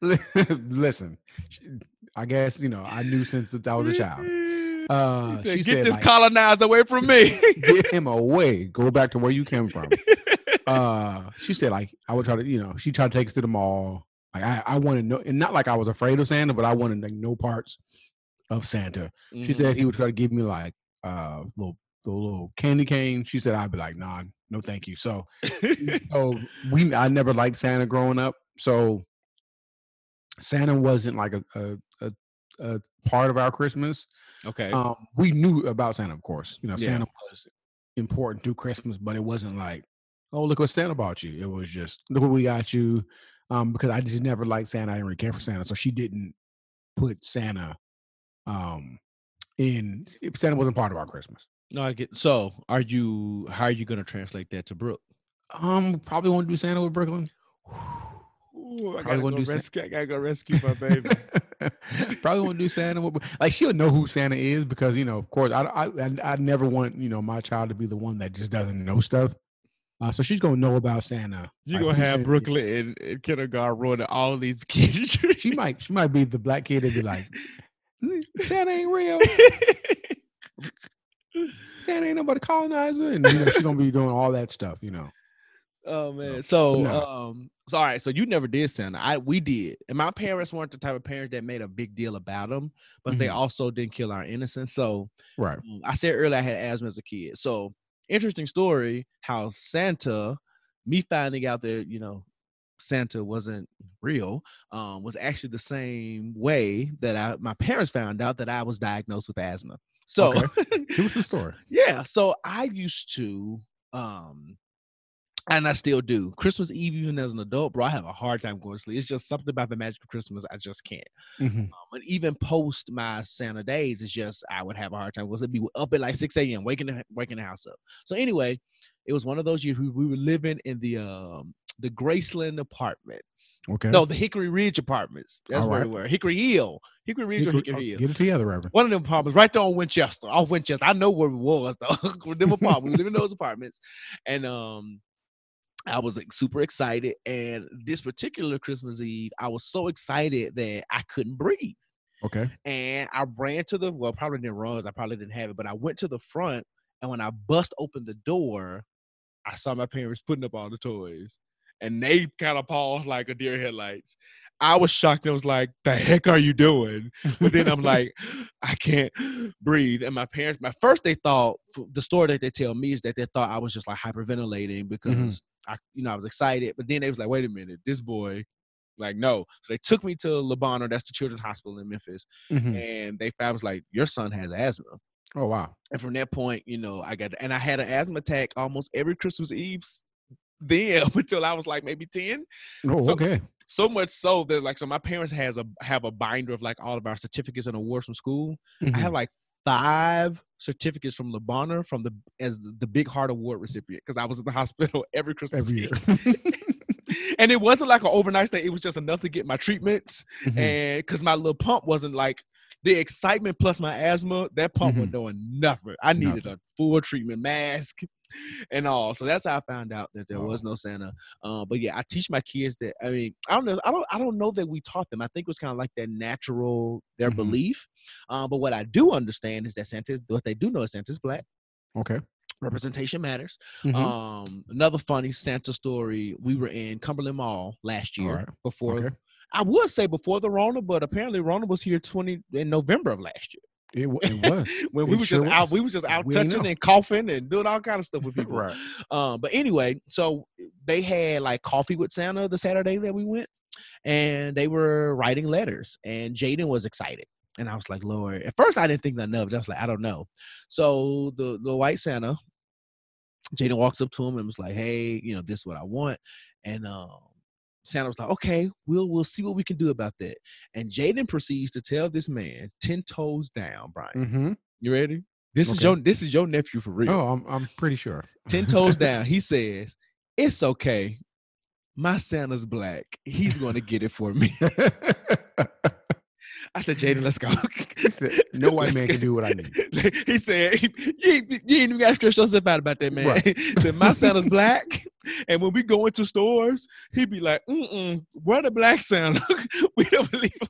Listen, I guess you know I knew since I was a child. Uh, said, she Get said, this like, colonized away from me. get him away. Go back to where you came from. uh, she said like I would try to, you know, she tried to take us to the mall. Like I, I wanted no, and not like I was afraid of Santa, but I wanted like no parts of Santa. She Mhm. said he would try to give me like uh little the little candy cane. She said I'd be like, nah, no, thank you. So, so we, I never liked Santa growing up. So Santa wasn't like a a, a, a part of our Christmas. okay. Um, we knew about Santa, of course. You know, Yeah. Santa was important to Christmas, but it wasn't like, oh, look what Santa bought you. It was just look what we got you. Um, because I just never liked Santa. I didn't really care for Santa, so she didn't put Santa um in. Santa wasn't part of our Christmas. no, I get. So, are you? How are you going to translate that to Brooke? Um, probably want to do Santa with Brooklyn. Ooh, I Probably gotta go do Sa- rescue. I gotta go rescue my baby. Probably won't do Santa. with- Like she'll know who Santa is because you know, of course, I I I, I never want you know my child to be the one that just doesn't know stuff. Uh, so she's gonna know about Santa. You're like, gonna have Santa. Brooklyn in, in kindergarten ruining all of these kids. She might she might be the black kid that be like, Santa ain't real. Santa ain't nobody colonizer, and you know, she's gonna be doing all that stuff. You know. oh man. So no. um so all right, so you never did Santa. I we did. And my parents weren't the type of parents that made a big deal about them, but they Mhm. also didn't kill our innocence. So Right. um, I said earlier I had asthma as a kid. So interesting story how Santa, me finding out that, you know, Santa wasn't real, um, was actually the same way that I my parents found out that I was diagnosed with asthma. So Give us the story. yeah, so I used to um and I still do. Christmas Eve, even as an adult, bro, I have a hard time going to sleep. It's just something about the magic of Christmas. I just can't. Mhm. Um, and even post my Santa days, it's just I would have a hard time. because it'd be up at like 6 a.m. waking the, waking the house up. So anyway, it was one of those years we, we were living in the um the Graceland apartments. Okay. No, the Hickory Ridge apartments. That's All where right. we were. Hickory Hill. Hickory Ridge or Hickory- Hickory oh, Hill. Get it together, Reverend. One of them apartments right there on Winchester, off Winchester. I know where it was though. Them apartments. we live in those apartments. And um I was like super excited. And this particular Christmas Eve, I was so excited that I couldn't breathe. Okay. And I ran to the well, probably didn't run I probably didn't have it, but I went to the front and when I bust open the door, I saw my parents putting up all the toys. And they kind of paused like a deer headlights. I was shocked. I was like, the heck are you doing? But then I'm like, I can't breathe. And my parents, my first they thought the story that they tell me is that they thought I was just like hyperventilating because I, you know, I was excited. But then they was like, wait a minute, this boy, like, no. So they took me to Le Bonheur, that's the children's hospital in Memphis, Mhm. and they found was like, your son has asthma. Oh wow. And from that point, you know, I got and I had an asthma attack almost every Christmas Eve then until I was like maybe 10 Oh So- okay. so much so that like so my parents has a have a binder of like all of our certificates and awards from school. I Mhm. have like five certificates from Le Bonheur from the as the, the Big Heart Award recipient because I was in the hospital every Christmas every year. and it wasn't like an overnight stay. It was just enough to get my treatments Mhm. and because my little pump wasn't like the excitement plus my asthma, that pump was Mhm. doing nothing. I needed Nothing. a full treatment mask and all. So that's how I found out that there was no Santa. Uh, but yeah, I teach my kids that. I mean, I don't know. I don't. I don't know that we taught them. I think it was kind of like their natural their Mhm. belief. Uh, but what I do understand is that Santa. What they do know is Santa's black. okay. Representation matters. Mhm. Um, another funny Santa story. We were in Cumberland Mall last year Alright. before. Okay. I would say before the Rona, but apparently Rona was here twenty in November of last year. It, it was when we It were sure just out, we was just out We touching and coughing and doing all kind of stuff with people. right. Um, but anyway, so they had like coffee with Santa the Saturday that we went, and they were writing letters, and Jaden was excited. And I was like, Lord, at first I didn't think nothing of it. I was like, I don't know. So the the white Santa, Jaden walks up to him and was like, Hey, you know, this is what I want. And um Santa was like, Okay, we'll we'll see what we can do about that. And Jaden proceeds to tell this man, ten toes down, Bryan. Mm-hmm. You ready? This is your this is your nephew for real. Oh, I'm I'm pretty sure. Ten toes down. He says, It's okay. My Santa's black. He's going to get it for me. I said, Jaden, let's go. Said, no white Let's man go." can do what I need. he said, You ain't, you ain't even got to stress yourself out about that, man. Right. Said, My Santa's black. And when we go into stores, he'd be like, Mm-mm, where the black Santa? we don't believe him.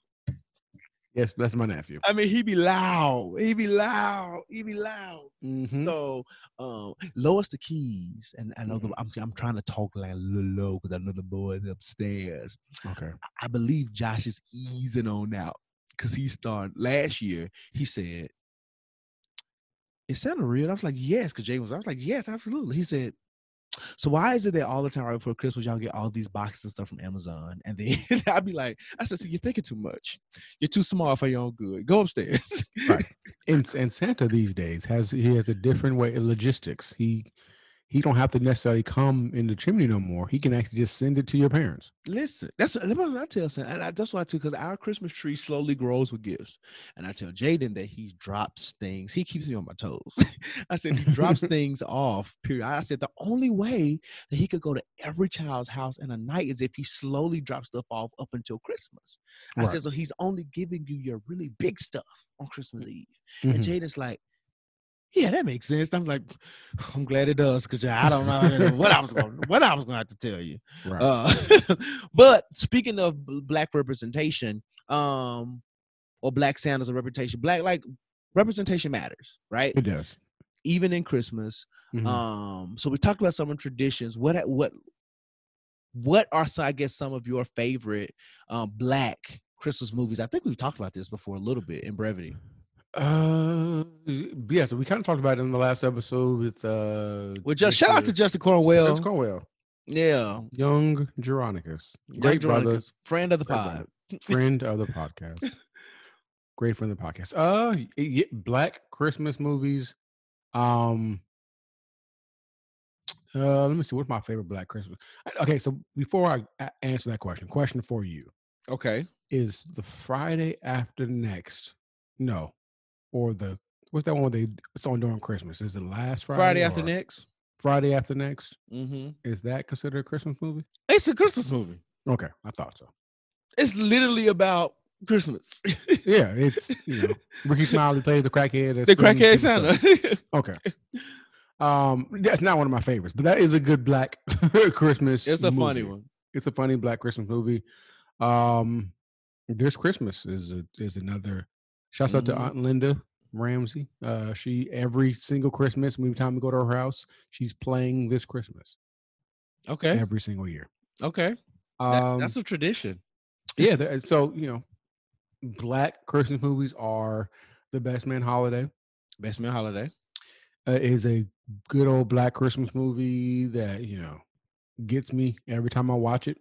Yes, that's my nephew. I mean, he be loud. He be loud. He be loud. Mhm. So um lower the keys. And I know the, Mhm. I'm I'm trying to talk like low because I know the boys upstairs. okay. I believe Josh is easing on out because he started last year. He said, "It sounded real? I was like, Yes, because Jay was, I was like, Yes, absolutely. He said, So why is it that all the time right before Christmas y'all get all these boxes and stuff from Amazon? And then I'd be like, I said, See, you're thinking too much. You're too small for your own good. Go upstairs. Right. And and Santa these days has he has a different way of logistics. He he don't have to necessarily come in the chimney no more. He can actually just send it to your parents. Listen, that's that's what I tell Sam, and I, that's why too, because our Christmas tree slowly grows with gifts, and I tell Jaden that he drops things. He keeps me on my toes. I said he drops things off. Period. I said the only way that he could go to every child's house in a night is if he slowly drops stuff off up until Christmas. I Right. said so he's only giving you your really big stuff on Christmas Eve, Mhm. and Jaden's like. Yeah, that makes sense. I'm like, I'm glad it does because I don't know what I was going, what I was going to have to tell you. Right. Uh, but speaking of black representation, um, or black Santa's a reputation, black like representation matters, right? it does. Even in Christmas. Mhm. Um, so we talked about some of the traditions. What what what are so I guess some of your favorite um black Christmas movies? I think we've talked about this before a little bit in brevity. Uh, yeah. So we kind of talked about it in the last episode with uh. Well, just shout out to Justin Cornwell. Vince Cornwell, Yeah, young Jeronicus, great brother, friend of the pod. friend of the podcast. Great friend of the podcast. Uh, y- y- black Christmas movies. Um. Uh, let me see. What's my favorite black Christmas? Okay, so before I answer that question, question for you Okay. is the Friday after next? No, or the what's that one they it's on during Christmas? Is it last Friday? Friday after next. Friday after next. Mm-hmm. Is that considered a Christmas movie? It's a Christmas movie. Okay, I thought so. It's literally about Christmas. Yeah, it's you know Rickey Smiley plays the crackhead. the crackhead Santa. Okay. Um, that's not one of my favorites, but that is a good black Christmas. it's a funny one. It's a funny black Christmas movie. Um, this Christmas is a, is another. Shouts out to Mhm. Aunt Linda Ramsey. Uh, she every single Christmas, every time we go to her house, she's playing this Christmas Okay. every single year. Okay. That- Um, that's a tradition. yeah. So you know, black Christmas movies are the best man holiday. Best man holiday. uh, is a good old black Christmas movie that you know gets me every time I watch it.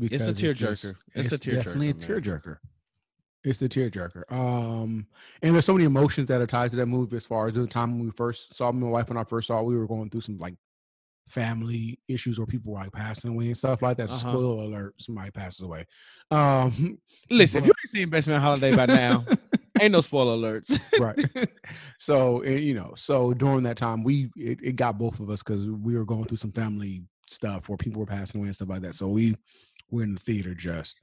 It's a tearjerker. just- It's a definitely a tearjerker, man. tearjerker. It's the tearjerker. Um, and there's so many emotions that are tied to that movie. As far as the time when we first saw me, my wife, and I first saw, it, we were going through some like family issues where people were like passing away and stuff like that. Uh-huh. Spoiler alert: somebody passes away. Um, Listen, if you ain't seen Best Man Holiday by now, ain't no spoiler alerts. right so eh, you know so during that time we it, it got both of us because we were going through some family stuff where people were passing away and stuff like that so we were in the theater just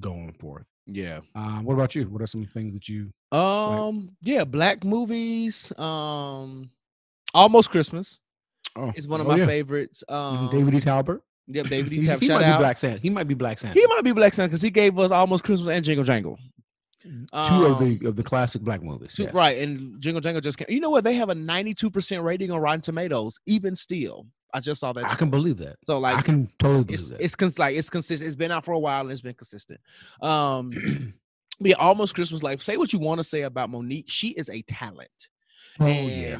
going forth yeah. um what about you what are some things that you Um. Yeah. Black movies. Um. Almost Christmas oh is one of oh, my yeah. favorites. Um, david e talbert Yep. David E. Tap. he Shout might out. be black santa he might be black santa He might be Black Santa because he gave us almost Christmas and Jingle Jangle. Two of Um, the of the classic black movies. Two- yes. Right, and Jingle Jangle just came. You know what? They have a 92% rating on Rotten Tomatoes, even still. I just saw that. I can believe that. so like I can totally believe it's that. it's cons- like it's consistent. It's been out for a while and it's been consistent. Um but yeah, almost Christmas. Like, say what you want to say about Mo'Nique. She is a talent. oh and yeah.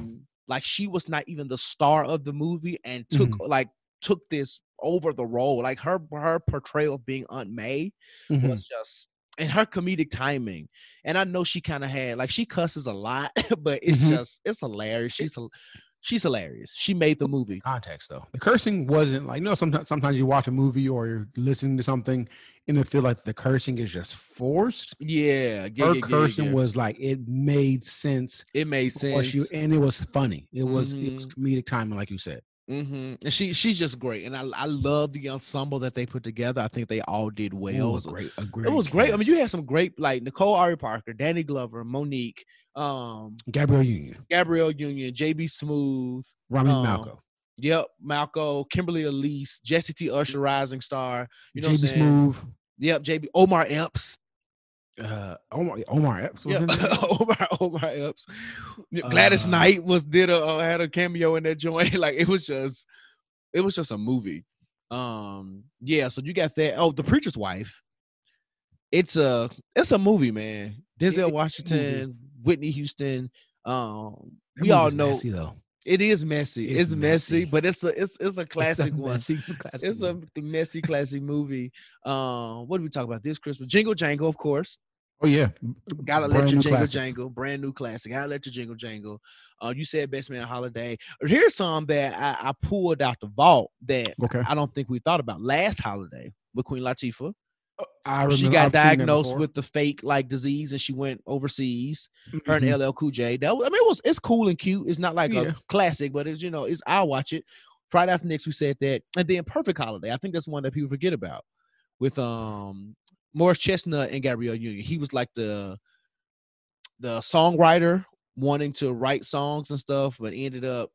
like she was not even the star of the movie and took Mm-hmm. like took this over the role. Like her her portrayal of being Aunt May Mhm. was just and her comedic timing. And I know she kind of had like she cusses a lot, but it's Mhm. just it's hilarious. She's she's hilarious. She made the movie. Context though, the cursing wasn't like you know sometimes sometimes you watch a movie or you're listening to something and it feel like the cursing is just forced. Yeah, yeah, Her yeah, cursing yeah. was like it made sense it made sense. you and it was funny. It was it was Mhm. comedic timing, like you said. Hmm And she she's just great, and I I love the ensemble that they put together. I think they all did well. Ooh, It was- great, great it was great. I mean, you had some great like Nicole Ari Parker, Danny Glover, Mo'Nique, um, Gabrielle Union, Gabrielle Union, JB Smoove, Rami Um, Malco, yep, Malco, Kimberly Elise, Jesse T. Usher, Rising Star. You know JB? Smoove, Yep, JB Omar Epps. Uh, Omar Omar Epps was Yep, in there. Omar Omar Epps. Gladys Uh, Knight was did a uh, had a cameo in that joint. like it was just it was just a movie. Um, yeah. So you got that. Oh, the preacher's wife. It's a it's a movie, man. Denzel. Washington, Whitney Houston. Um, That we all know messy, though. it is messy. It's It's, messy, messy. but it's a it's it's a It's a classic one. messy classic It's a messy classic movie. Um, what did we talk about this Christmas? Jingle Jangle, of course. Oh yeah, Gotta Brand let your jingle classic. jangle, brand new classic. Gotta let your jingle jangle. Uh, you said best man holiday. Here's some that I, I pulled out the vault that Okay, I don't think we thought about. Last holiday with Queen Latifah, I remember, she got I've diagnosed with the fake like disease and she went overseas. Her Mhm. and LL Cool J. That was, I mean, it was it's cool and cute. It's not like Yeah. a classic, but it's you know, it's I'll watch it. Friday after next, we said that, and then Perfect Holiday. I think that's one that people forget about with um Morris Chestnut and Gabrielle Union. He was like the the songwriter wanting to write songs and stuff, but ended up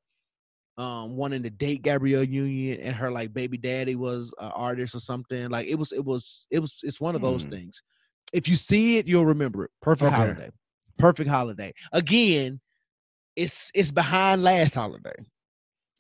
um wanting to date Gabrielle Union and her like baby daddy was an artist or something. Like it was, it was, it was, it's one of those Hmm. things. If you see it, you'll remember it. Perfect Okay. holiday. Perfect holiday. Again, it's it's behind last holiday.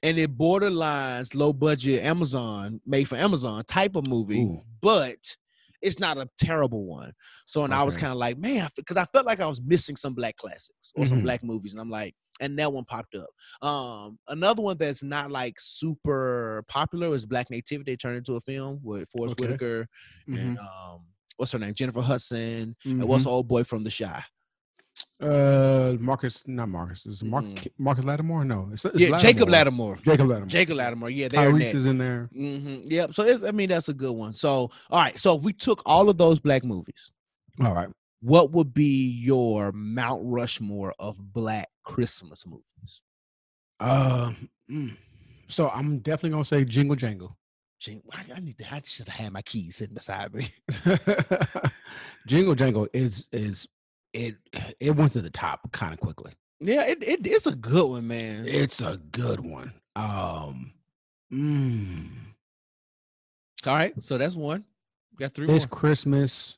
And it borderlines low budget Amazon made for Amazon type of movie, Ooh. but it's not a terrible one. So and I was kind of like, man, because I felt like I was missing some black classics or some Mhm. black movies, and I'm like, and that one popped up. Um, another one that's not like super popular is Black Nativity. They turned into a film with Forest Okay. Whitaker and Mhm. um, what's her name, Jennifer Hudson, and what's Mhm. the old boy from The Chi? Uh Marcus? Not Marcus. Is it Mark, Mm. Marcus Lattimore? No, it's, it's yeah, Jacob Latimore. Jacob Latimore. Jacob Latimore. Yeah, Tyrese is in there. Mm-hmm. Yep. So it's, I mean, that's a good one. So all right. So if we took all of those black movies, All right. what would be your Mount Rushmore of black Christmas movies? Uh, mm. so I'm definitely gonna say Jingle Jangle. Gee, I, I need to. I should have had my keys sitting beside me. Jingle Jangle is is it it went to the top kind of quickly. Yeah, it, it it's a good one, man. It's a good one. Um, mm, All right, so that's one. We got three this more. Christmas,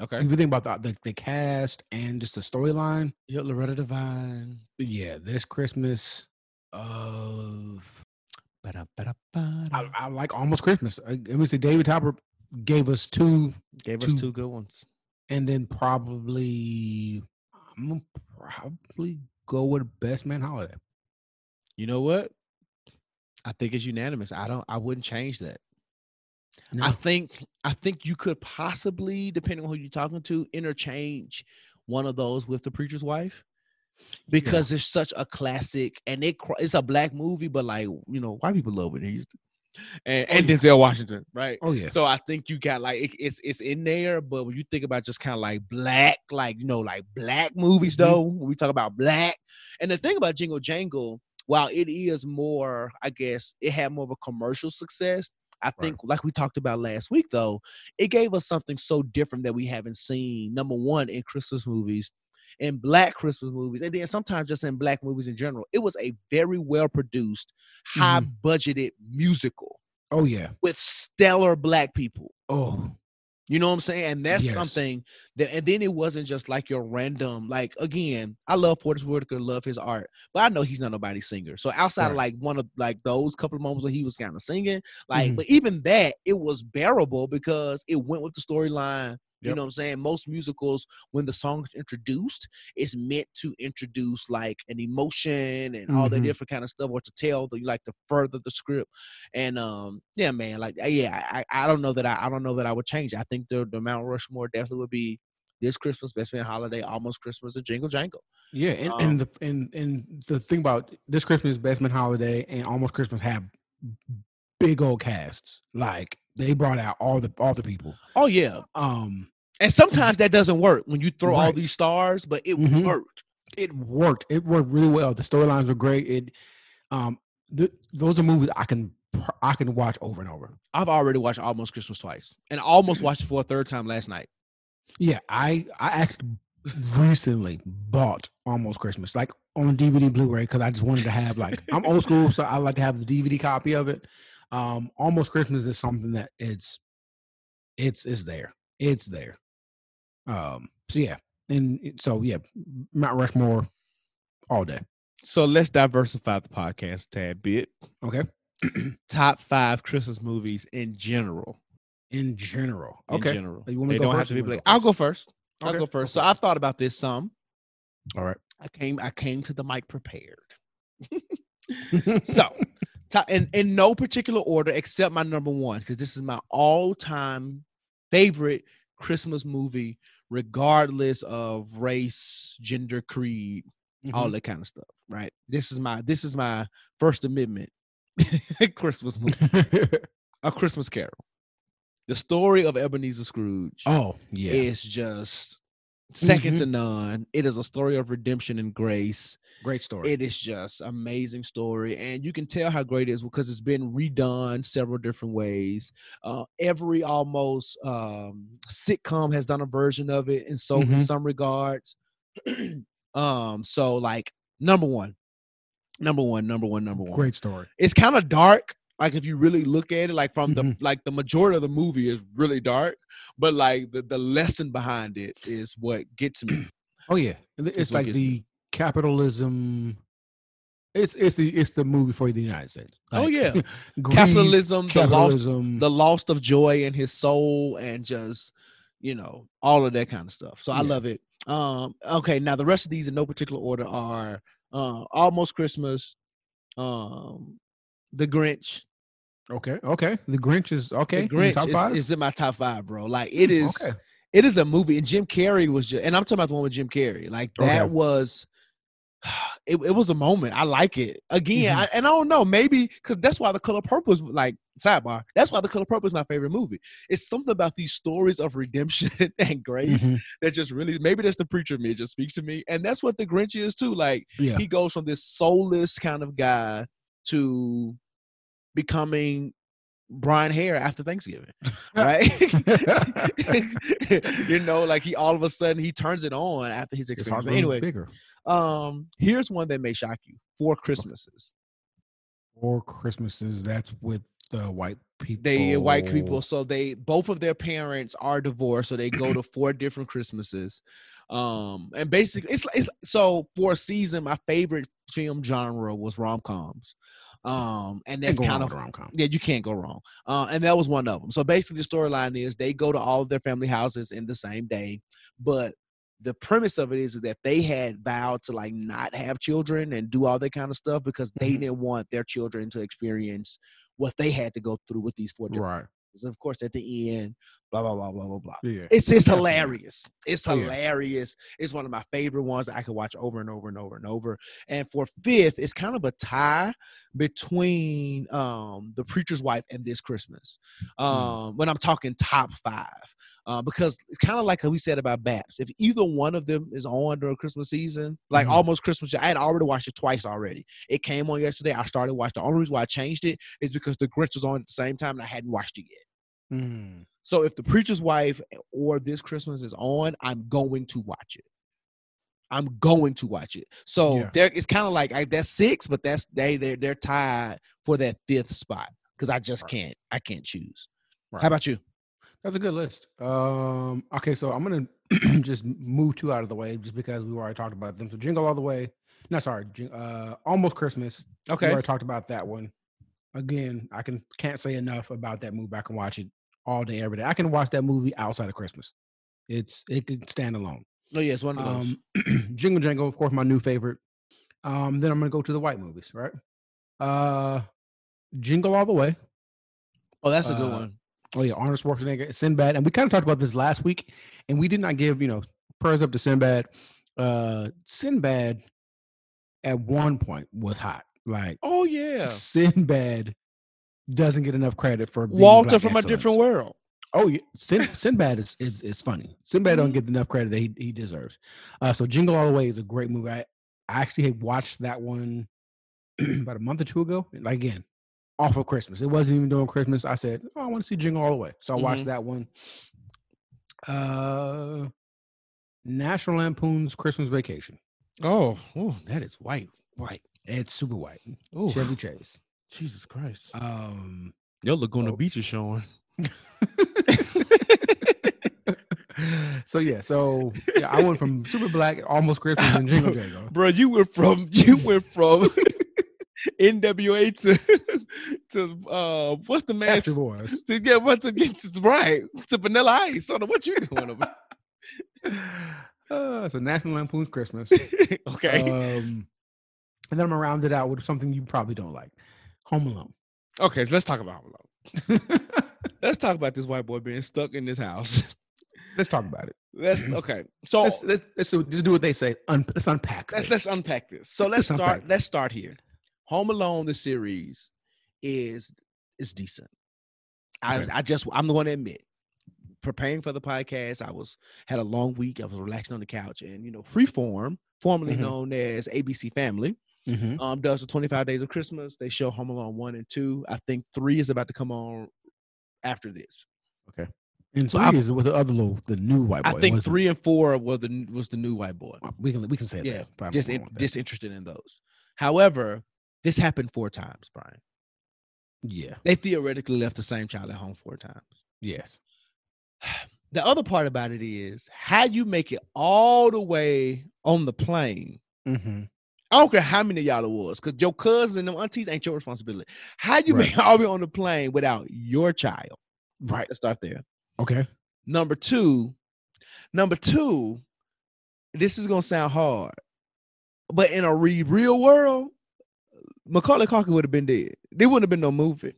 Okay. if you think about the, the the cast and just the storyline, Yeah, Loretta Devine. yeah, this Christmas, uh, Ba-da-ba-da-ba-da. I, I like almost Christmas. I, I mean, see, David Topper gave us two, Gave us two- two good ones. And then probably I'm gonna probably go with Best Man Holiday. You know what? I think it's unanimous. I don't. I wouldn't change that. I think. I think you could possibly, depending on who you're talking to, interchange one of those with the preacher's wife because it's such a classic, and it it's a black movie, but like you know, white people love it. And, and yeah. Denzel Washington, right? Oh yeah, So I think you got like it, it's it's in there, but when you think about just kind of like black, like you know, like black movies Mhm. though, when we talk about black, and the thing about Jingle Jangle, while it is more, I guess it had more of a commercial success. I think, like we talked about last week, though, it gave us something so different that we haven't seen. Number one, in Christmas movies, in black Christmas movies, and then sometimes just in black movies in general, it was a very well produced, high budgeted musical oh yeah, with stellar black people. oh You know what I'm saying? And that's Yes. something that, and then it wasn't just like your random, like again, I love Forest Whitaker, love his art, but I know he's not nobody's singer. So outside of like one of like those couple of moments where he was kind of singing, like, Mhm. but even that, it was bearable because it went with the storyline. You Yep. know what I'm saying? Most musicals, when the song's introduced, it's meant to introduce like an emotion and all the different kind of stuff, or to tell the you like to further the script. And um, yeah, man, like yeah, I, I don't know that I, I don't know that I would change. it. I think the the Mount Rushmore definitely would be this Christmas, Best Man Holiday, Almost Christmas, and Jingle Jangle. Yeah, and, Um, and the and and the thing about this Christmas, Best Man Holiday, and Almost Christmas have big old casts. Like they brought out all the all the people. Oh yeah, Um, and sometimes that doesn't work when you throw all these stars, but it Mhm. worked. it worked. It worked really well. The storylines were great. It, um, th- those are movies I can I can watch over and over. I've already watched Almost Christmas twice, and I almost watched it for a third time last night. Yeah, I I actually recently bought Almost Christmas, like on DVD Blu-ray, because I just wanted to have like I'm old school, so I like to have the DVD copy of it. Um, Almost Christmas is something that it's it's it's there, it's there. Um, so yeah, and so yeah, Mount Rushmore all day. So let's diversify the podcast a tad bit. Okay, Top five Christmas movies in general. in general. Okay. In Okay, general, You want me they to go don't have to be. Like, I'll go first. I'll Okay, go first. So. I've thought about this some. all right. I came. I came to the mic prepared. so, top, in in no particular order except my number one, because this is my all time favorite Christmas movie, regardless of race, gender, creed, all Mhm. that kind of stuff. Right. This is my this is my First Amendment Christmas movie, A Christmas Carol. The story of Ebenezer Scrooge oh yeah, it's just 2nd Mhm. to none. It is a story of redemption and grace. great story. It is just amazing story, and you can tell how great it is because it's been redone several different ways. Uh, every almost um, sitcom has done a version of it, and so in Mhm. some regards. um, so like number one, number one, number one, number one. great story. It's kind of dark. Like if you really look at it, like from the Mhm. like the majority of the movie is really dark, but like the, the lesson behind it is what gets me. Oh yeah, And it's like gets me. the capitalism. It's it's the it's the movie for the United States. Oh, yeah. greed, Capitalism, the capitalism. the loss of joy in his soul and just you know all of that kind of stuff so i love it um okay now the rest of these in no particular order are uh almost christmas um the grinch okay, okay. The Grinch is okay. the grinch is, is in my top five bro like it Hmm, is okay. it is a movie and jim carrey was just and i'm talking about the one with jim carrey like that Okay. was it, it was a moment i like it again Mhm. I, and i don't know maybe because that's why the color purple is like sidebar that's why the color purple is my favorite movie it's something about these stories of redemption and grace Mhm. that just really maybe that's the preacher me it just speaks to me and that's what the grinch is too like Yeah. he goes from this soulless kind of guy to becoming Bryan Hare after Thanksgiving, right? you know, like he all of a sudden he turns it on after his experience. But anyway, bigger. um, here's one that may shock you: Four Christmases. Four Christmases. That's with the white people. They white people, so they both of their parents are divorced, so they go to four different Christmases. Um, and basically, it's it's so for a season, my favorite film genre was rom coms. Um, and that's kind of. Yeah, you can't go wrong. Uh, and that was one of them. So basically, the storyline is they go to all of their family houses in the same day, but the premise of it is, is that they had vowed to like not have children and do all that kind of stuff because they Mhm. didn't want their children to experience what they had to go through with these four different. Right. Of course, at the end, blah blah blah blah blah blah. Yeah. It's it's hilarious. It's Oh, yeah. hilarious. It's one of my favorite ones that I could watch over and over and over and over. And for fifth, it's kind of a tie between um the preacher's wife and this Christmas. Hmm. Um when I'm talking top five. Uh, because it's kind of like we said about Baps. If either one of them is on during Christmas season, like Mhm. almost Christmas, I had already watched it twice already. It came on yesterday. I started watching. The only reason why I changed it is because the Grinch was on at the same time and I hadn't watched it yet. Mm. So if the preacher's wife or this Christmas is on, I'm going to watch it. I'm going to watch it. So Yeah. there, it's kind of like I, that's six, but that's they they're they're tied for that fifth spot because I just Right. can't I can't choose. Right. How about you? That's a good list. Um, okay, so I'm gonna just move two out of the way just because we already talked about them. So Jingle All the Way. No, sorry, uh, Almost Christmas. We Okay. already talked about that one. Again, I can can't say enough about that movie. I can watch it all day, every day. I can watch that movie outside of Christmas. It's it could stand alone. Oh yeah, it's one of those. Um, Jingle Jangle, of course, my new favorite. Um, then I'm gonna go to the white movies, right? Uh, Jingle All the Way. oh, that's a good uh, one. Oh yeah, Arnold Schwarzenegger, Sinbad, and we kind of talked about this last week, and we did not give you know prayers up to Sinbad. Uh, Sinbad at one point was hot. Like Oh yeah, Sinbad doesn't get enough credit for Walter from a different world. Oh yeah, Sin, Sinbad is, is is funny. Sinbad don't get enough credit that he, he deserves. Uh, so Jingle All the Way is a great movie. I, I actually had watched that one about a month or two ago. Like again, off of Christmas. It wasn't even during Christmas. I said, oh, I want to see Jingle All the Way, so I watched that one. Uh, National Lampoon's Christmas Vacation. Oh, oh, that is white, white. It's super white. Oh, Chevy Chase. Jesus Christ! Um, Your Laguna oh. Beach is showing. so yeah, so yeah, I went from super black, almost Christmas, and Jingle Jangle. Bro, you went from you went from NWA to to uh what's the man Extra Boys. to get what to get to, right to Vanilla Ice. So what you doing over? Uh, so National Lampoon's Christmas. okay, Um, and then I'm gonna round it out with something you probably don't like, Home Alone. okay. So let's talk about Home Alone. Let's talk about this white boy being stuck in this house. let's talk about it. Let's okay. So Let's let's, let's just do what they say. Un- let's unpack. let's, this. let's unpack this. So let's Let's start. Let's start here. Home Alone, the series, is is decent. I Okay. I just I'm the one to admit. Preparing for the podcast, I was had a long week. I was relaxing on the couch, and you know, Freeform, formerly Mhm. known as ABC Family, Mhm. um, does the 25 Days of Christmas. They show Home Alone one and two. I think three is about to come on after this. Okay. And So three I'm- is with the other little, the new white boy. I think wasn't it? three and four was the was the new white boy. We can we can say Yeah, that. but I'm just fine in, that. just interested in those. However, this happened four times, Bryan. yeah. They theoretically left the same child at home four times. Yes. The other part about it is how you make it all the way on the plane. Mm-hmm. I don't care how many of y'all it was, because your cousins and them aunties ain't your responsibility. How you Right. all way on the plane without your child? Right. Let's start there. Okay. Number two, number two, this is gonna sound hard, but in a re- real world, Macaulay Culkin would have been dead. There wouldn't have been no movie.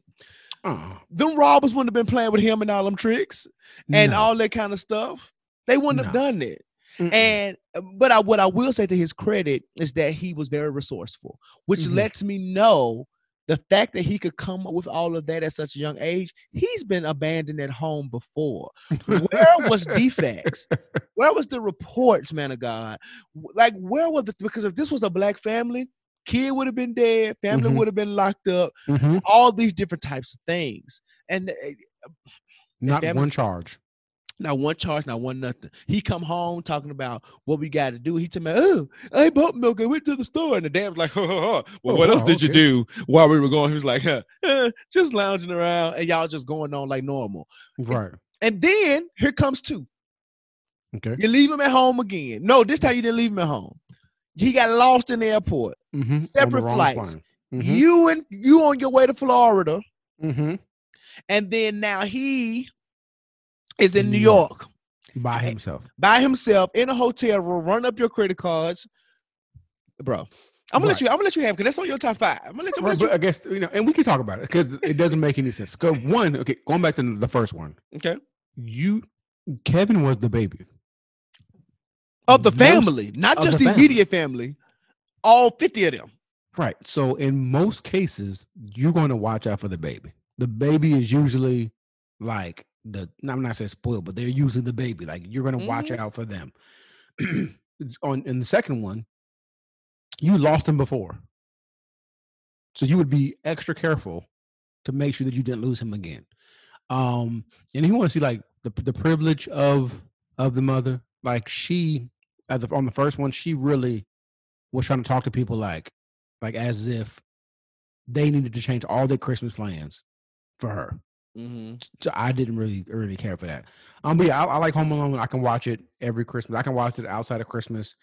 Oh, Them robbers wouldn't have been playing with him and all them tricks and no. all that kind of stuff. They wouldn't have done it. Mm-mm. And but I, what I will say to his credit is that he was very resourceful, which Mhm. lets me know the fact that he could come up with all of that at such a young age. He's been abandoned at home before. Where was DFACS? Where was the reports, man of God? Like where was the because if this was a black family, kid would have been dead, family Mhm. would have been locked up, Mhm. all these different types of things. And uh, Not one charge. Not one charge, not one nothing. He come home talking about what we got to do. He told me, "Oh, I bought milk. I went to the store." And the damn was like, "Well, Oh, what else wow, did you do while we were going?" He was like, huh, eh, "Just lounging around," and y'all just going on like normal. Right. And then here comes two. Okay. You leave him at home again. No, this time you didn't leave him at home. He got lost in the airport. Mm-hmm. Separate flights. Mm-hmm. You and you on your way to Florida, mm-hmm. and then now he is in New York. By eh, himself. by himself in a hotel room, run up your credit cards, bro. I'm gonna let you. I'm gonna let you have because that's on your top five. I'm gonna let you. Right, gonna but I guess you know, and we can talk about it because it doesn't make any sense. Go one, okay, going back to the first one. okay. You, Kevin was the baby. Of the Most- family, not just the the, family. immediate family, all 50 of them. Right. So in most cases, you're going to watch out for the baby. The baby is usually like the I'm not saying spoiled, but they're using the baby. Like you're going to watch out for them. On in the second one, you lost him before, so you would be extra careful to make sure that you didn't lose him again. Um, and you want to see like the the privilege of of the mother, like she at the on the first one, she really was trying to talk to people like like as if they needed to change all their Christmas plans for her. Mm-hmm. So I didn't really really care for that. Um, but yeah, I, I like Home Alone. I can watch it every Christmas. I can watch it outside of Christmas,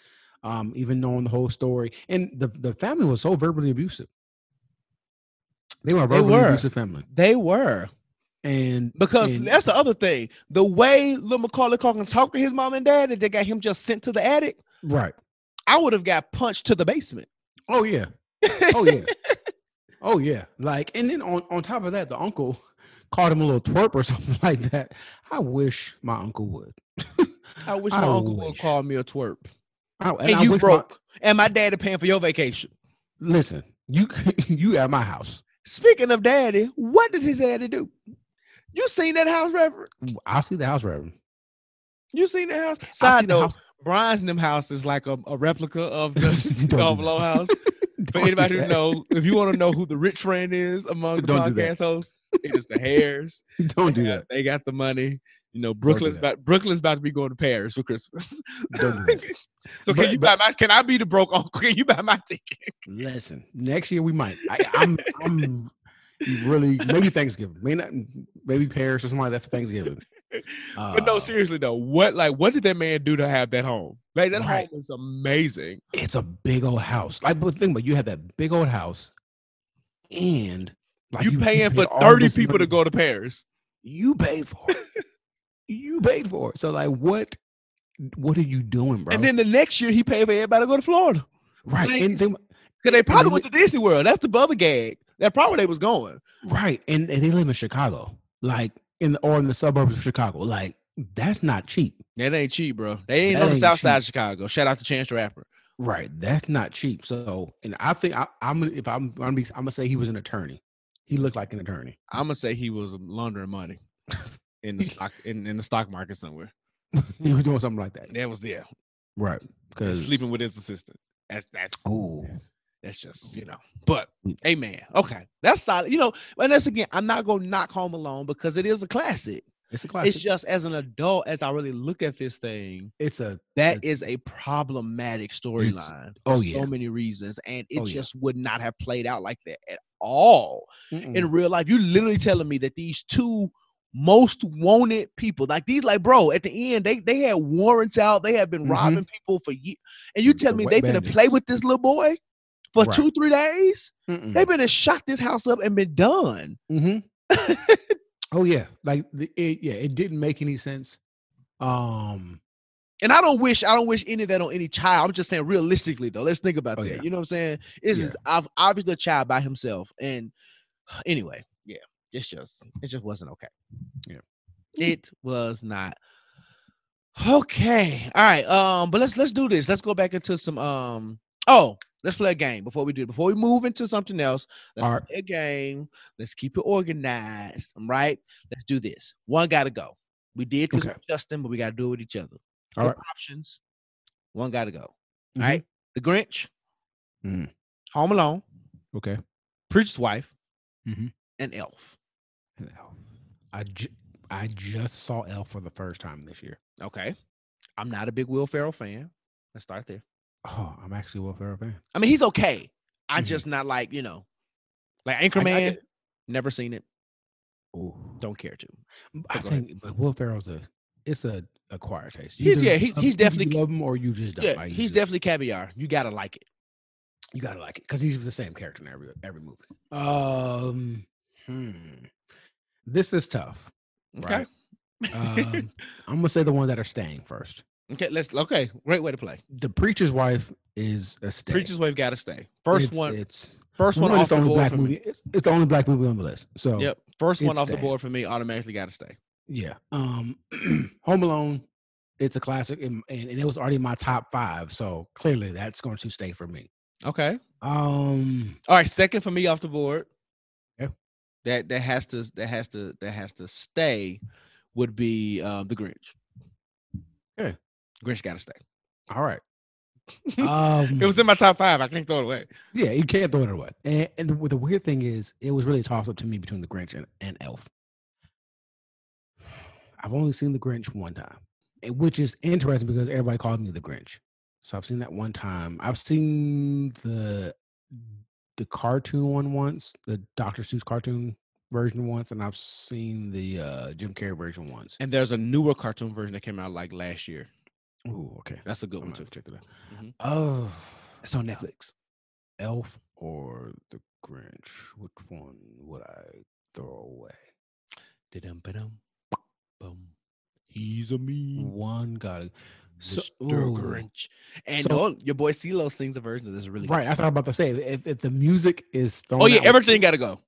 um, even knowing the whole story. And the the family was so verbally abusive. They were a They verbally were. abusive family, They were and because and- that's the other thing. The way Lil Macaulay Culkin talked to his mom and dad, and they got him just sent to the attic. right. I would have got punched to the basement. Oh yeah. Oh yeah. oh yeah. Like, and then on on top of that, the uncle called him a little twerp or something like that. I wish my uncle would. I wish I my uncle would call me a twerp. I, And, I you wish my- broke, and my daddy paying for your vacation. listen, you you at my house. Speaking of daddy, what did his daddy do? You seen that house, Reverend? I'll see the house, Reverend. You seen that house? Side note. Bryan's them house is like a, a replica of the Don't Home do Alone that. house. For Don't do anybody who know, if you want to know who the rich friend is among the Don't podcast hosts, it is the hairs. Don't do They that. They got the money. You know, Brooklyn's about Brooklyn's about to be going to Paris for Christmas. Don't do that. so can you but- buy my? Can I be the broke uncle? Can you buy my ticket? Listen, next year we might. I, I'm I'm really maybe Thanksgiving, may not maybe Paris or something like that for Thanksgiving. But no, Uh, seriously though, what like what did that man do to have that home? Like that Right. home is amazing. it's a big old house. Like, but think about you have that big old house, and like you paying for thirty people to go to Paris. You paid for it. you paid for it. So like, what? What are you doing, bro? And then the next year he paid for everybody to go to Florida. right, like- and then, Cause they probably went to Disney World. That's the other gag. That probably where they was going. right, and, and they live in Chicago, like in the, or in the suburbs of Chicago. Like, that's not cheap. That ain't cheap, bro. They ain't That on the ain't south side of. Chicago. Shout out to Chance the Rapper. Right, that's not cheap. So, and I think I, I'm gonna- if I'm gonna be, I'm gonna say he was an attorney. He looked like an attorney. I'm gonna say he was laundering money in the stock in, in the stock market somewhere. he was doing something like that. That was there. Right, because Sleeping with his assistant. That's that's Oh, that's just you know. But Mm. hey man, okay, that's solid. You know, and that's again, I'm not gonna knock Home Alone because it is a classic. it's a classic. It's just as an adult, as I really look at this thing, it's a that It's- is a problematic storyline. oh, for yeah. so many reasons, and it Oh, yeah. just would not have played out like that at all mm-mm. in real life. You're literally telling me that these two most wanted people, like these, like bro, at the end they they had warrants out, they had been Mhm. robbing people for years, and you tell me wet they gonna play with this little boy for Right. two three days? Mm-mm. They better shot this house up and been done. Mhm. oh yeah, like the, it, yeah, it didn't make any sense. Um, And I don't wish I don't wish any of that on any child. I'm just saying realistically though. Let's think about Oh, that. yeah. You know what I'm saying? This Yeah. is ob- obviously a child by himself. And anyway, yeah, it's just it just wasn't okay. Yeah. It was not okay. All right. Um, but let's let's do this. Let's go back into some um oh let's play a game before we do before we move into something else. Let's All right. play a game. Let's keep it organized. All right. Let's do this. One gotta go. We did this Okay. with Justin, but we gotta do it with each other. All No options. One got to go. Mhm. All right. The Grinch, Mhm. Home Alone, okay. Preacher's Wife, Mm-hmm. and Elf. And Elf. I ju- I just saw Elf for the first time this year. Okay. I'm not a big Will Ferrell fan. Let's start there. Oh, I'm actually a Will Ferrell fan. I mean, he's okay. I Mhm. just not like, you know, like I Anchorman. get it. never seen it. Oh, Don't care to. I go ahead. think, but Will Ferrell's a it's a acquired taste. He's- yeah, he- he's definitely- you love him or you just don't. Yeah, like, he's just- definitely caviar. You gotta like it. you gotta like it because he's the same character in every every movie. Um, hmm. this is tough. Okay. Right. Um, I'm gonna say the ones that are staying first. Okay. Let's. Okay. Great way to play. The preacher's wife is a stay. Preacher's Wife got to stay. First It's- one. It's First one one, off the only black movie. It's, it's the only black movie on the list. So Yep. First one off the board for me automatically got to stay. Yeah. Um Home Alone, it's a classic and, and, and it was already my top five. So clearly that's going to stay for me. Okay. Um All right, second for me off the board. Yeah. That that has to that has to that has to stay would be uh, the Grinch. Yeah. Grinch got to stay. all right. Um It was in my top five. I can't throw it away. yeah, you can't throw it away. And, and the, the weird thing is it was really a toss up to me between the Grinch and, and Elf. I've only seen the Grinch one time. Which is interesting because everybody called me the Grinch. So I've seen that one time. I've seen the the cartoon one once, the Dr. Seuss cartoon version once, and I've seen the uh, Jim Carrey version once. And there's a newer cartoon version that came out like last year. Ooh, okay. That's a good I'm one too. to check that out. Mhm. Oh, It's on Netflix. Elf or the Grinch? Which one would I throw away? Da-dum, ba-dum, boom. He's a mean One got so, Mr. ooh. Grinch. And So- oh, your boy CeeLo sings a version of this really good. Right, that's what I'm about to say. If, if the music is thrown Oh yeah, everything got to go.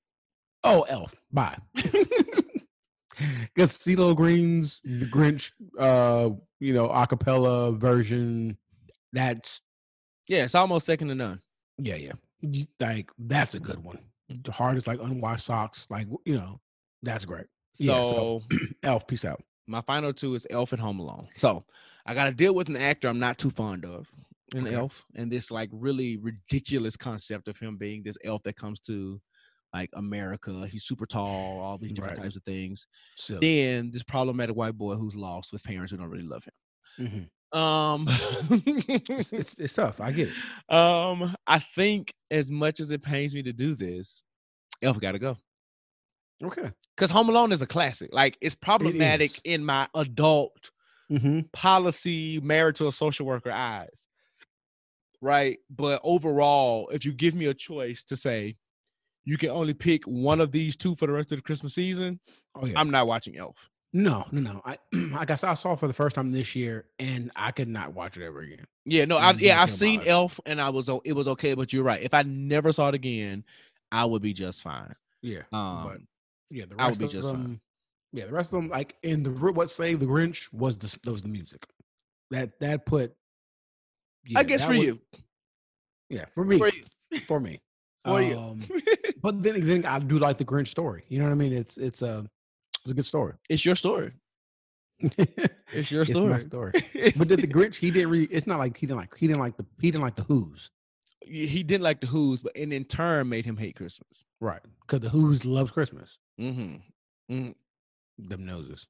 Oh, Elf. Bye. Because CeeLo Green's the Grinch, uh, you know, acapella version. That's Yeah, it's almost second to none. yeah, yeah. Like that's a good one. The hardest, like unwashed socks. Like you know, that's great. Yeah, So so- Elf, peace out. my final two is Elf and Home Alone. So I got to deal with an actor I'm not too fond of, an Okay. elf, and this like really ridiculous concept of him being this elf that comes to like America. He's super tall, all these different Right. types of things. Then this problematic white boy who's lost with parents who don't really love him. Mhm. Um, It's, it's, it's tough. I get it. um, I think as much as it pains me to do this, Elf got to go. Okay. Because Home Alone is a classic. Like it's problematic is. in my adult Mm-hmm. policy married to a social worker eyes. Right. But overall, if you give me a choice to say you can only pick one of these two for the rest of the Christmas season, Oh yeah. I'm not watching Elf. no, no, no. I like I saw, I saw it for the first time this year, and I could not watch it ever again. Yeah, no, I've yeah, yeah, I've seen Miles. Elf and I was it was okay, but you're right. If I never saw it again, I would be just fine. Yeah. Um but yeah, the I would rest be of just fine. them, yeah, the rest of them, like in the what saved the Grinch was the was the music. That that put. I guess for was- you. Yeah, for me, For for, me. For you. Um, but then again, I do like the Grinch story. You know what I mean? It's it's a it's a good story. it's your story. It's your It's story. my story. It's- But did the Grinch? He didn't really. It's not like he didn't like. He didn't like the. He didn't like the Who's. he didn't like the Who's, but and in turn made him hate Christmas. Right. Because the Who's loves Christmas. Mm-hmm. Them noses.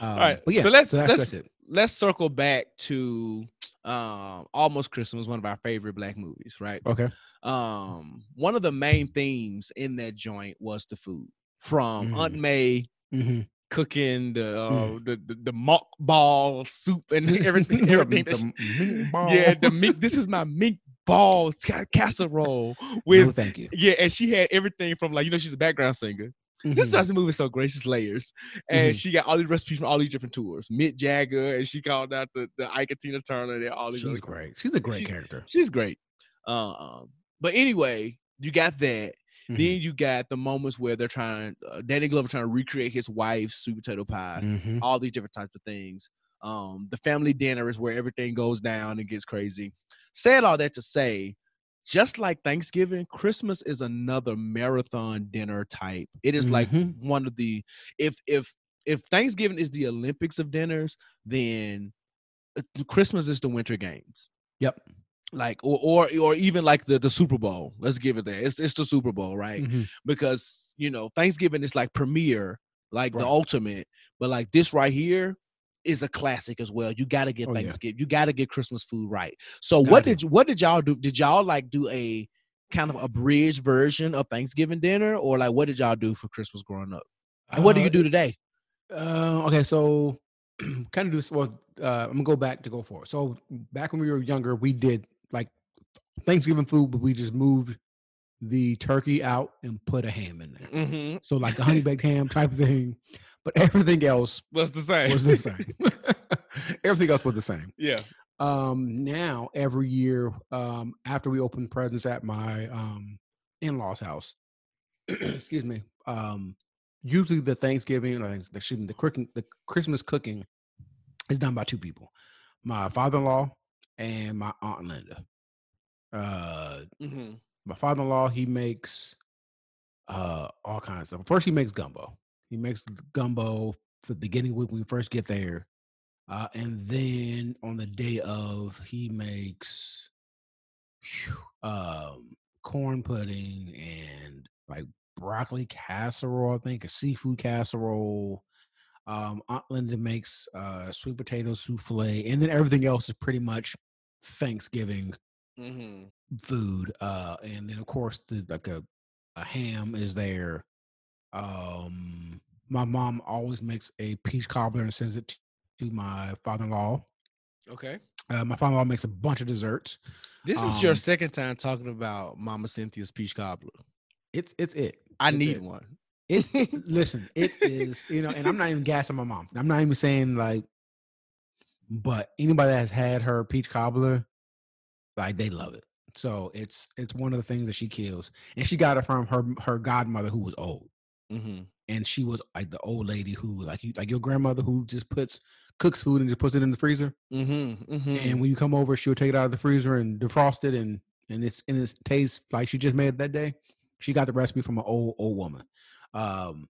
All right, Um, yeah, so let's that's, let's let's circle back to um almost Christmas, one of our favorite black movies, right? Okay. Um, one of the main themes in that joint was the food from Aunt Mm. May Mm-hmm. cooking the uh, the, the the mock ball soup and everything. everything that she- yeah, the meat This is my mink ball ca- casserole with no, thank you. yeah, and she had everything from like you know she's a background singer. This Mhm. does the movie so gracious layers, and Mhm. she got all these recipes from all these different tours. Mick Jagger, and she called out the the Ike and Tina Turner. And all these. She's great. She's a great She's- character. She's great. Um, but anyway, you got that. Mhm. Then you got the moments where they're trying. Uh, Danny Glover trying to recreate his wife's sweet potato pie. Mhm. All these different types of things. Um, the family dinner is where everything goes down and gets crazy. Said all that to say, just like Thanksgiving, Christmas is another marathon dinner type. It is like Mhm. one of the if if if Thanksgiving is the Olympics of dinners, then uh, Christmas is the Winter Games Yep. like or or or even like the the Super Bowl. Let's give it that. It's it's the Super Bowl, right? Mhm. Because you know Thanksgiving is like premiere, like the ultimate. But like this right here is a classic as well. You got to get Oh, yeah. Thanksgiving. You got to get Christmas food right. So Gotta what do. did you, what did y'all do? Did y'all like do a kind of abridged version of Thanksgiving dinner, or like what did y'all do for Christmas growing up? And what do Uh, you do today? Uh, okay, so kind of do this. Well, uh, I'm gonna go back to go for it. So back when we were younger, we did like Thanksgiving food, but we just moved the turkey out and put a ham in there. Mm-hmm. So like the honey baked ham type of thing, but everything else What's the same? was the same. everything else was the same. yeah. Um, now every year, um, after we open presents at my um in-laws house, excuse me, um, usually the Thanksgiving, or the excuse me, the cooking, the Christmas cooking is done by two people, my father-in-law and my aunt Linda. Uh, Mm-hmm. my father-in-law he makes uh all kinds of stuff. First, he makes gumbo. He makes the gumbo for the beginning week when we first get there, uh, and then on the day of, he makes um corn pudding and like broccoli casserole. I think a seafood casserole. Um, Aunt Linda makes uh sweet potato souffle, and then everything else is pretty much Thanksgiving Mm-hmm. food uh and then of course the like a a ham is there. Um, my mom always makes a peach cobbler and sends it to my father-in-law. Okay. Uh, my father-in-law makes a bunch of desserts. This is your Um, second time talking about Mama Cynthia's peach cobbler. It's it's it. I It's need it. one. It's listen, it is, you know, and I'm not even gassing my mom. I'm not even saying like, but anybody that has had her peach cobbler, like they love it. So it's it's one of the things that she kills. And she got it from her her godmother who was old. Mm-hmm. And she was like the old lady who like you like your grandmother who just puts cooks food and just puts it in the freezer. Mm-hmm. mm-hmm. And when you come over, she'll take it out of the freezer and defrost it and and it's and it tastes like she just made it that day. She got the recipe from an old old woman. Um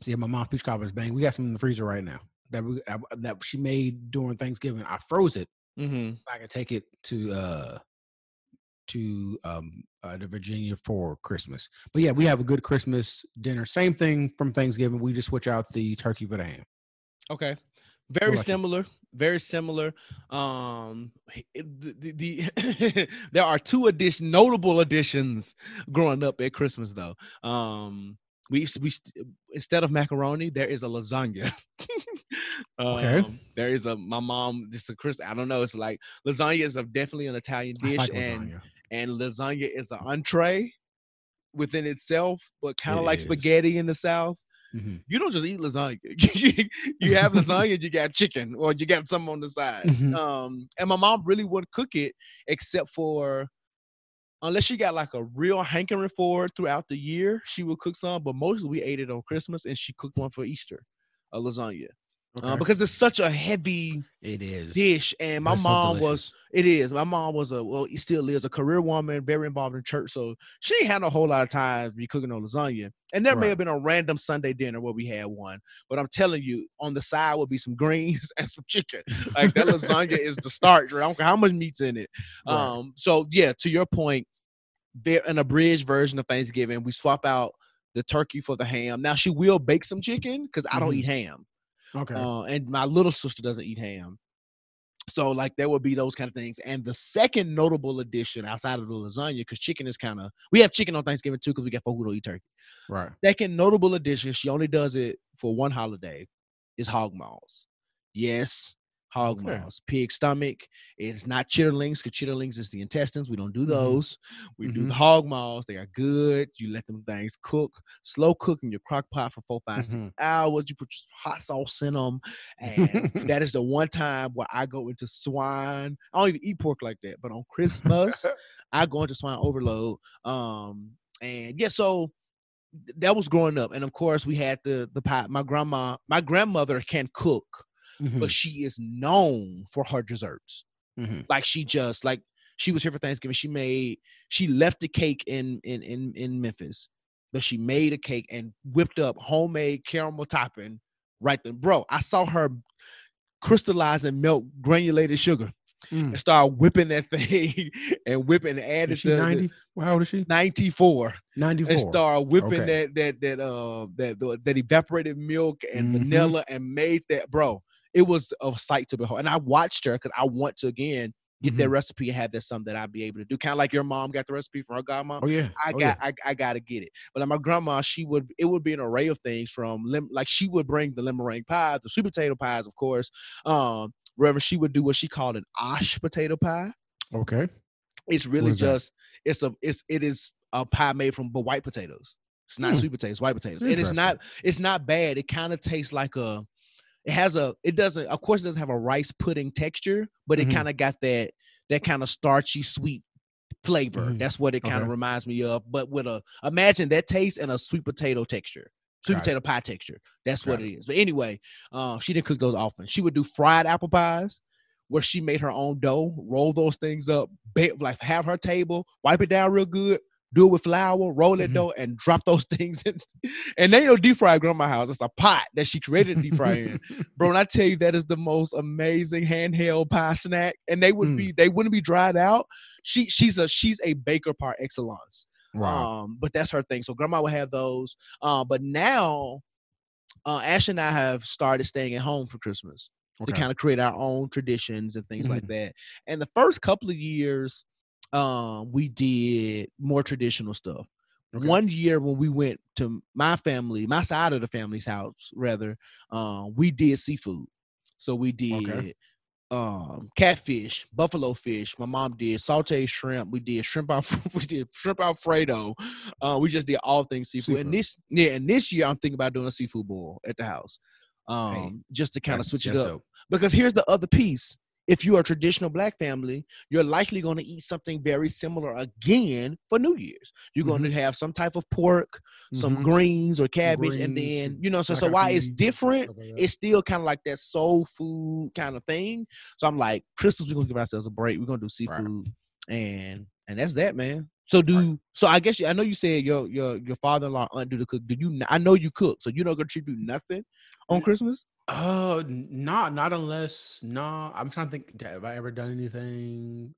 so yeah, my mom's peach cobbler is bang. We got some in the freezer right now that we that, that she made during Thanksgiving. I froze it. mm-hmm. I can take it to uh to um uh, to Virginia for Christmas. But yeah, we have a good Christmas dinner. Same thing from Thanksgiving. We just switch out the turkey for the ham. Okay. Very similar. Very similar. Um, the, the, the there are two addition notable additions growing up at Christmas though. Um, we we instead of macaroni, there is a lasagna. Okay. Um, there is a my mom just a Chris. I don't know. It's like lasagna is a, definitely an Italian dish, like and. And lasagna is an entree within itself, but kind of It like is. spaghetti in the South Mhm. you don't just eat lasagna. you have lasagna, you got chicken, or you got some on the side. Mhm. Um, and my mom really wouldn't cook it except for unless she got like a real hankering for it throughout the year, she would cook some. But mostly we ate it on Christmas, and she cooked one for Easter, a lasagna, uh, because it's such a heavy it is. dish. And my it's so mom was it is My mom was a well, still is a career woman, very involved in church. So she had a whole lot of time to be cooking no lasagna. And there may have been a random Sunday dinner where we had one. But I'm telling you, on the side would be some greens and some chicken. Like that lasagna is the starch. Right? I don't care how much meat's in it. Right. Um, so yeah, to your point, there an abridged version of Thanksgiving, we swap out the turkey for the ham. Now she will bake some chicken because I don't Mhm. eat ham. Okay. Uh, and my little sister doesn't eat ham. So like there would be those kind of things. And the second notable addition outside of the lasagna, because chicken is kind of we have chicken on Thanksgiving too, because we got folk who don't eat turkey. right. Second notable addition, she only does it for one holiday, is hog maws. Yes, hog Okay. maws. Pig stomach. It's not chitterlings, because chitterlings is the intestines. We don't do Mhm. those. We do Mhm. the hog maws. They are good. You let them things cook, slow cook in your crock pot for four, five, six Mm-hmm. hours. You put your hot sauce in them. And that is the one time where I go into swine. I don't even eat pork like that, but on Christmas, I go into swine overload. Um, and yeah, so that was growing up, and of course we had the the pie. My grandma, my grandmother can cook, Mhm. but she is known for her desserts. Mhm. Like she just like she was here for Thanksgiving. She made she left the cake in in in in Memphis, but she made a cake and whipped up homemade caramel topping right then, bro. I saw her crystallize and melt granulated sugar Mm. and start whipping that thing and whipping and added Is she the, the 90? Well, how old is she? 94 94. and start whipping Okay. that that that uh that that, evaporated milk and Mhm. vanilla and made that bro it was a sight to behold and i watched her because i want to again get that Mhm. recipe and have that something that i'd be able to do kind of like your mom got the recipe from her godmom Oh, yeah. I Oh, got yeah. I, I gotta get it. But like my grandma, she would it would be an array of things from lim, like she would bring the limerine pies, the sweet potato pies, of course. Um, wherever she would do what she called an osh potato pie. Okay. It's really is that? just it's a it's it is a pie made from but white potatoes. It's not Hmm. sweet potatoes, white potatoes. And it's not it's not bad. It kind of tastes like a it has a it doesn't of course it doesn't have a rice pudding texture, but it Mhm. kind of got that that kind of starchy sweet flavor. Mhm. That's what it kind of Okay. reminds me of. But with a imagine that taste and a sweet potato texture. Sweet Got it. potato pie texture. That's what Got it is. But anyway, uh, she didn't cook those often. She would do fried apple pies where she made her own dough, roll those things up, bake, like have her table, wipe it down real good, do it with flour, roll that Mhm. dough, and drop those things in. And they don't deep fry at grandma's house. It's a pot that she created deep fry in. Bro, and I tell you, that is the most amazing handheld pie snack. And they would Mm. be, they wouldn't be dried out. She she's a she's a baker par excellence. Wow. Um, but that's her thing. So grandma would have those. Uh, but now uh Ash and I have started staying at home for Christmas to kind of create our own traditions and things like Mhm. that. And the first couple of years, um, we did more traditional stuff. Okay. One year when we went to my family, my side of the family's house, rather, um, we did seafood. So we did um catfish, buffalo fish. My mom did sauteed shrimp. We did shrimp al we did shrimp alfredo. Uh, we just did all things seafood. And this yeah, and this year I'm thinking about doing a seafood boil at the house. Um, just to kind of switch it up. dope. Because here's the other piece. If you're a traditional black family, you're likely going to eat something very similar again for New Year's. You're going to have some type of pork, some Mhm. greens or cabbage, and then you know. So, so why it's different? stuff like that. It's still kind of like that soul food kind of thing. So I'm like, Christmas, we're gonna give ourselves a break. We're gonna do seafood, and and that's that, man. So do so. I guess you, I know you said your your your father-in-law aunt do the cook. Do you? I know you cook, so you don't contribute nothing on Christmas. Uh, not not unless no. I'm trying to think. Have I ever done anything?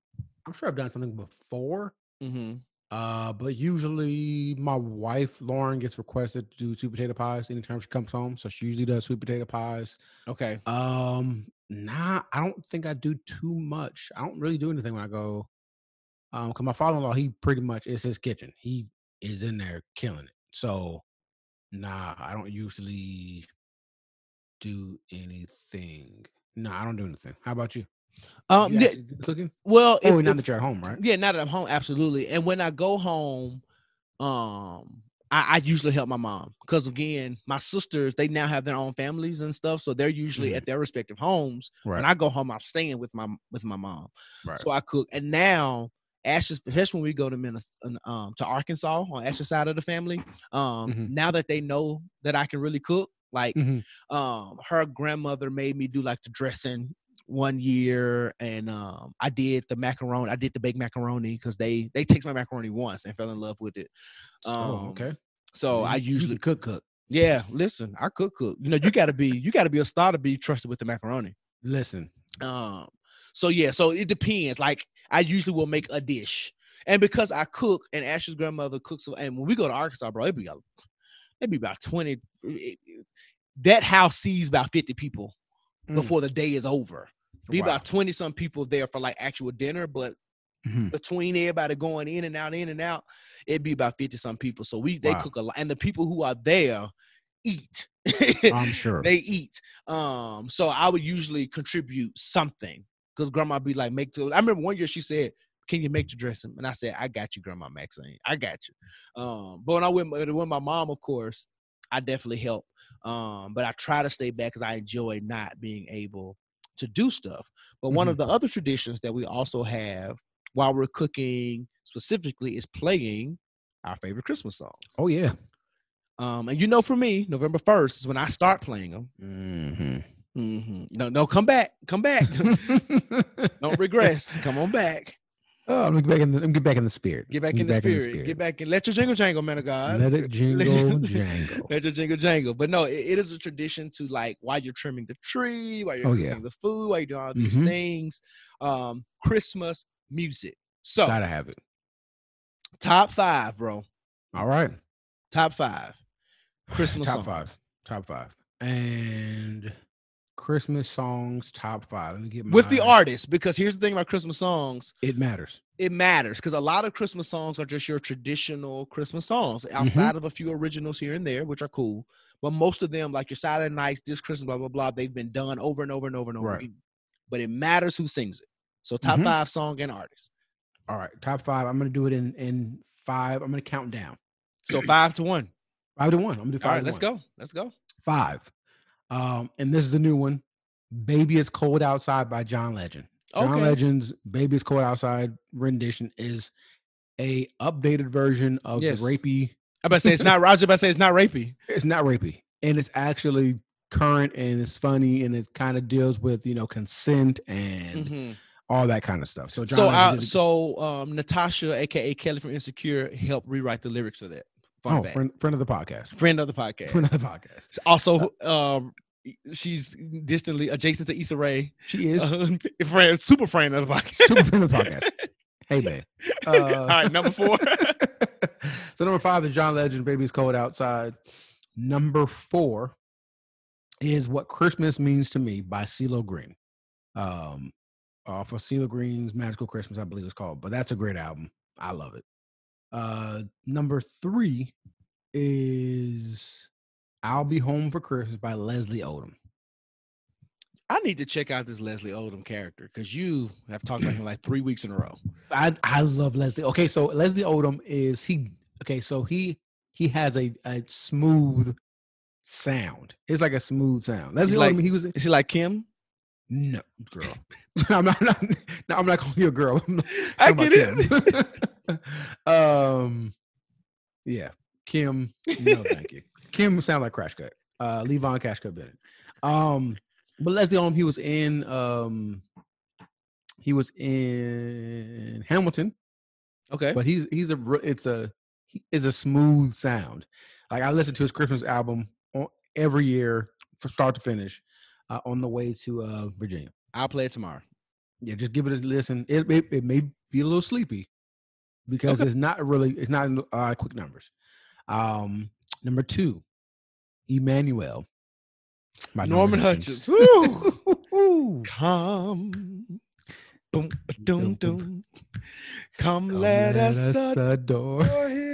I'm sure I've done something before. Mm-hmm. Uh, but usually my wife Lauren gets requested to do sweet potato pies anytime she comes home. So she usually does sweet potato pies. Okay. Um, nah, I don't think I do too much. I don't really do anything when I go. Um, cause my father-in-law, he pretty much is his kitchen. He is in there killing it. So, nah, I don't usually do anything. No, I don't do anything. How about you? Um. You yeah, actually do the cooking? well, Oh, if- now if- that you're at home, right? Yeah, now that I'm home, absolutely. And when I go home, um, I, I usually help my mom because again, my sisters they now have their own families and stuff, so they're usually Mhm. at their respective homes. Right. When I go home, I'm staying with my with my mom, Right. so I cook. And now, Ash's, especially when we go to Minnesota, um, to Arkansas on Ash's side of the family, um, Mhm. now that they know that I can really cook, like Mhm. um her grandmother made me do like the dressing one year and um I did the macaroni I did the baked macaroni because they they tasted my macaroni once and fell in love with it. Um, oh, okay. So I usually cook cook. yeah, listen, I cook cook. You know, you gotta be you gotta be a star to be trusted with the macaroni. Listen, Um, so yeah, so it depends. Like I usually will make a dish, and because I cook, and Ash's grandmother cooks, and when we go to Arkansas, bro, it'd be a- it'd be about twenty. it- it- that house sees about fifty people Mm. before the day is over. Be Wow. about twenty some people there for like actual dinner, but Mhm. between everybody going in and out, in and out, it'd be about fifty some people. So we they Wow. cook a lot, and the people who are there eat. I'm sure. they eat. Um, so I would usually contribute something because grandma be like, make to I remember one year she said, Can you make the dressing? And I said, I got you, Grandma Maxine. I got you. Um, but when I went with my mom, of course, I definitely help. Um, but I try to stay back because I enjoy not being able to do stuff. But one of the other traditions that we also have while we're cooking specifically is playing our favorite Christmas songs. oh yeah. Um, and you know, for me, November 1st is when I start playing them. Mm-hmm. Hmm No, no, come back, come back. Don't regress. Come on back. Oh, I'm gonna get back in the, I'm get back in the spirit. Get back I'm in the gonna spirit. Get back and let your jingle jangle, man of God. Let it jingle jangle. Let your jingle jangle. But no, it, it is a tradition to like while you're trimming the tree, while you're Oh, yeah. the food, while you're doing all these Mhm. things. Um, Christmas music. So Gotta have it. top five, bro. All right. Top five. Christmas top songs. five. Top five. And Christmas songs, top five. Let me get With the artist, because here's the thing about Christmas songs. It matters. it matters because a lot of Christmas songs are just your traditional Christmas songs, Mm-hmm. outside of a few originals here and there, which are cool. But most of them, like your Saturday Nights, this Christmas, blah blah blah, they've been done over and over and over and over Right. again. But it matters who sings it. So top Mhm. five song and artist. All right. Top five. I'm gonna do it in in five. I'm gonna count down. So five to one. Five to one. I'm gonna do five. All right, let's one. go. Let's go. Five. Um, and this is a new one. Baby It's Cold Outside by John Legend. John Okay. Legend's Baby It's Cold Outside rendition is a updated version of Yes. the rapey. I about to say it's not Roger. About to say it's not rapey. It's not rapey. And it's actually current and it's funny and it kind of deals with, you know, consent and Mhm. all that kind of stuff. So John So, Legend did a- so um, Natasha, aka Kelly from Insecure, helped rewrite the lyrics of that. Fun oh, fact. friend, friend of the podcast. Friend of the podcast. Friend of the podcast. Also, um, she's distantly adjacent to Issa Rae. She is Uh, friend, super friend of the podcast. super friend of the podcast. Hey man. Uh, All right, number four. so number five is John Legend, Baby's Cold Outside. Number four is What Christmas Means to Me by CeeLo Green. Um, off of CeeLo Green's Magical Christmas, I believe it's called. But that's a great album. I love it. Uh, number three is "I'll Be Home for Christmas" by Leslie Odom. I need to check out this Leslie Odom character because you have talked about him like three weeks in a row. I I love Leslie. Okay, so Leslie Odom is he? Okay, so he he has a a smooth sound. It's like a smooth sound. Leslie like- Odom. He was Is he like Kim? no girl. I'm not. not no, I'm not calling you a girl. I'm not I get Kim. um, yeah, Kim. No, thank you. Kim sound like Crash Cut. Uh, Levon Cash Cut Bennett. Um, but Leslie Odom, he was in. Um, he was in Hamilton, Okay. but he's he's a it's a he is a smooth sound. Like I listen to his Christmas album on, every year from start to finish uh, on the way to uh, Virginia. I'll play it tomorrow. Yeah, just give it a listen. It may, it may be a little sleepy because Okay. it's not really it's not in a lot of quick numbers. Um, number two, Emmanuel. by Norman Hutchins. Hutchins. Come. Boom, doom, doom. Come, Come let, us adore. adore him.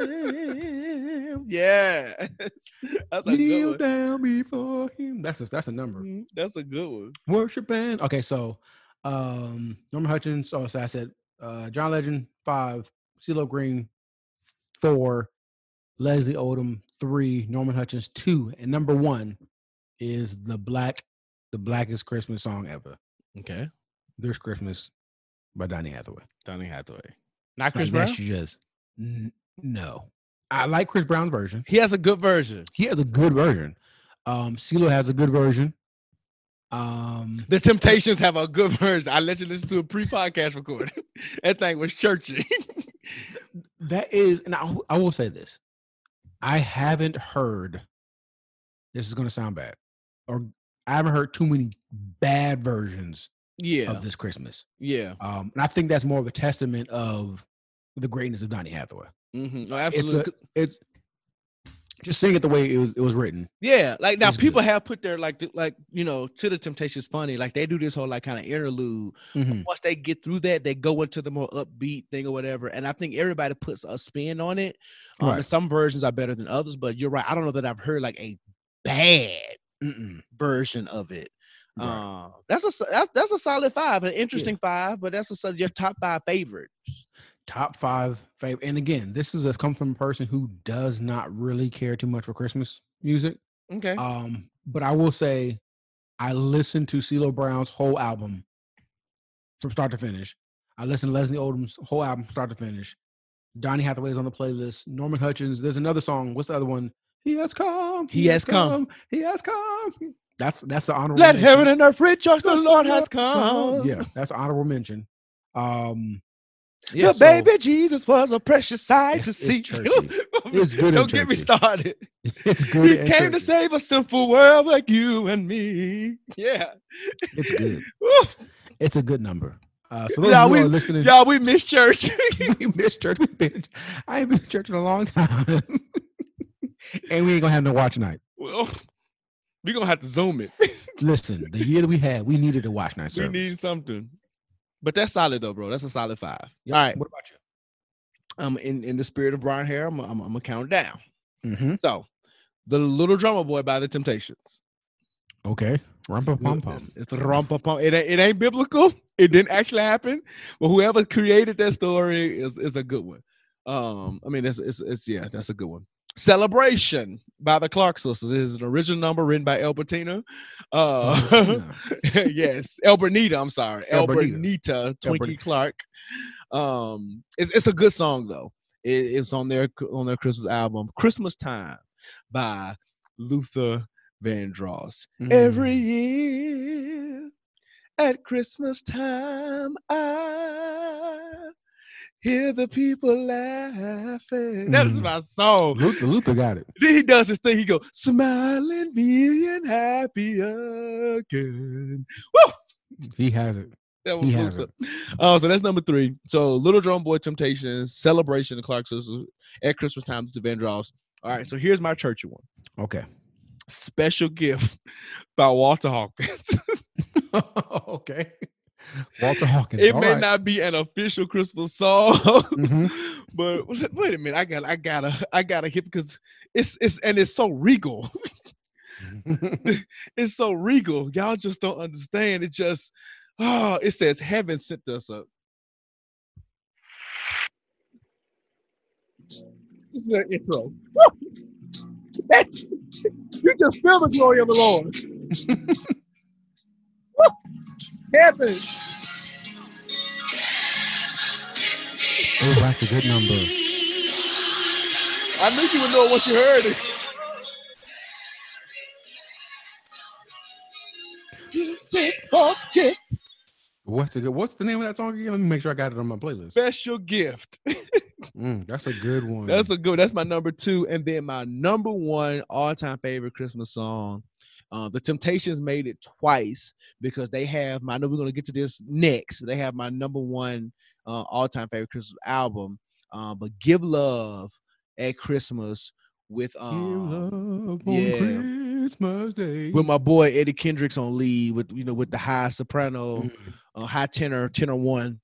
Yeah. That's a Kneel good one. down before him. That's a, that's a number. Mm, That's a good one. Worship band. Okay, so um Norman Hutchins. Oh, so I said uh John Legend five, CeeLo Green four, Leslie Odom three, Norman Hutchins two, and number one is the black, the blackest Christmas song ever. Okay. There's Christmas by Donny Hathaway. Donny Hathaway. Not Like, Chris Brown. that's just n- no. I like Chris Brown's version. He has a good version. He has a good version. Um, CeeLo has a good version. Um, The Temptations have a good version. I let you listen to a pre-podcast recording. that thing was churchy. that is, and I, I will say this: I haven't heard. This is going to sound bad, or I haven't heard too many bad versions yeah. of this Christmas. Yeah. Um, and I think that's more of a testament of the greatness of Donny Hathaway. hmm Oh, It's absolutely. a, it's just seeing it the way it was it was written. Yeah, like now It's people good. have put their like like you know to the Temptations funny like they do this whole like kind of interlude. Mhm. Once they get through that, they go into the more upbeat thing or whatever. And I think everybody puts a spin on it. Um, Right. some versions are better than others, but you're right. I don't know that I've heard like a bad Mm-mm. version of it. Right. Uh, that's a that's that's a solid five, an interesting five, but that's a your top five favorites. Top five favorite. And again, this is a come from a person who does not really care too much for Christmas music. Okay, Um, but I will say, I listened to CeeLo Brown's whole album from start to finish. I listened to Leslie Odom's whole album from start to finish. Donny Hathaway's on the playlist. Norman Hutchins. There's another song. What's the other one? He has come. He has come. He has come. That's that's the honorable. let mention. heaven and earth rejoice. The Lord has come. Yeah, that's honorable mention. Um, the yeah, so- baby Jesus was a precious sight to see. churchy. It's good Don't get me started. It's good. and came to save a sinful world like you and me. Yeah. It's good. It's a good number. Uh, so those who we- listening, Y'all, we miss church. we missed church. We've been, I ain't been to church in a long time, and we ain't gonna have no watch night. well, we're gonna have to zoom it. Listen, the year that we had, we needed a watch night we need something. But that's solid though, bro. That's a solid five. Yep. All right. What about you? Um, in, in the spirit of Bryan Hare, I'm, I'm, I'm gonna count down. Mm-hmm. So, the little drummer boy by the Temptations. Okay. Rumpa It's- pum. It's the rumpa pum. It, ain't- it ain't biblical. It didn't actually happen. But whoever created that story is, is a good one. Um, I mean, it's, it's it's yeah, that's a good one. Celebration by the Clark sisters This is an original number written by El Bertina. Uh, Albertina. yes, Elbernita. I'm sorry, El, Elbernita. Bernita, Twinkie Clark. Um, it's it's a good song though. It, it's on their on their Christmas album, Christmas Time, by Luther Vandross. Every Mm. year at Christmas time, I hear the people laughing. That is Mm. my song. Luther, Luther got it. Then he does his thing. He goes, smiling, being happy again. Woo! He has it. That was He has Luther. Oh, so that's number three. So Little Drum Boy Temptations, Celebration, the Clark Sisters, at Christmas time to Vandross. All right, so here's my churchy one. Okay. Special gift by Walter Hawkins. okay. Walter Hawkins. It all may right. not be an official Christmas song, Mhm. but wait a minute, I got I gotta I gotta hit because it's it's and it's so regal. it's so regal. Y'all just don't understand. It just oh, it says heaven sent us up. This is an intro. That, you just feel the glory of the Lord. Heaven. oh, that's a good number. I knew you would know once you heard it. What's the good? What's the name of that song again? Let me make sure I got it on my playlist. Special gift. Mm, that's a good one. That's a good. That's my number two, and then my number one all-time favorite Christmas song. Uh, the Temptations made it twice because they have my. I know we're gonna get to this next. They have my number one uh, all-time favorite Christmas album. Uh, but "Give Love" at Christmas with Give um yeah. Christmas Day. with my boy Eddie Kendricks on lead with you know with the high soprano, Mm. uh, high tenor, tenor one.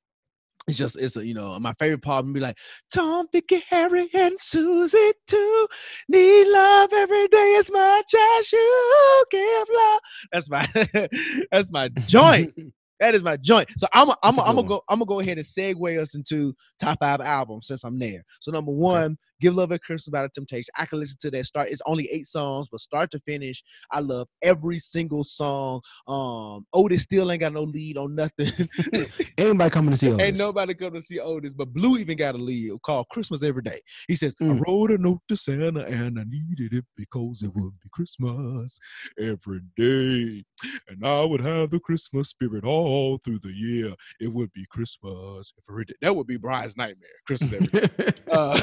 It's just it's a you know my favorite part would be like Tom, Vicky, Harry, and Susie too need love every day as much as you give love. That's my that's my joint. That is my joint. So I'm a, I'm a I'm gonna go I'm gonna go ahead and segue us into top five albums since I'm there. So number one, Give Love at Christmas by the Temptation. I can listen to that start. It's only eight songs, but start to finish, I love every single song. Um, Otis still ain't got no lead on nothing. Anybody coming to see us? Ain't nobody come to see Otis, but Blue even got a lead called Christmas Every Day. He says, Mm. I wrote a note to Santa and I needed it because it would be Christmas every day. And I would have the Christmas spirit all through the year. It would be Christmas every day. That would be Bryan's nightmare. Christmas every day. Uh,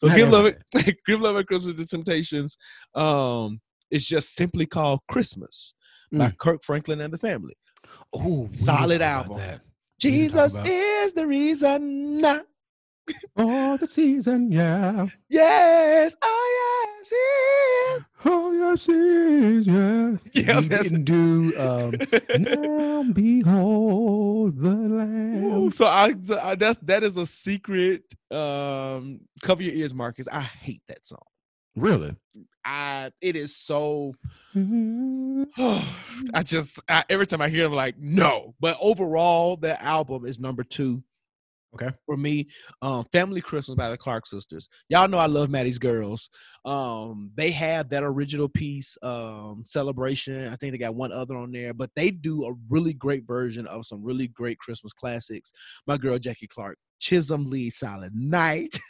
so give love give love at Christmas the Temptations. Um, it's just simply called Christmas by Kirk Franklin and the Family. Oh, Solid album. Jesus is the reason. Oh, the season, yeah. Yes, oh yes, he is. Oh, yes, it is, yeah. Yeah, he that's- didn't do um, now behold the lamb. Ooh, so I, I that's that is a secret. Um, cover your ears, Marcus. I hate that song. Really? I it is so. Mhm. I just I, every time I hear it, I'm like no. But overall, the album is number two. Okay. For me, um, Family Christmas by the Clark Sisters. Y'all know I love Mattie's Girls. Um, they have that original piece, um, Celebration. I think they got one other on there, but they do a really great version of some really great Christmas classics. My girl Jacky Clark, Chisholm Lee, Silent Night.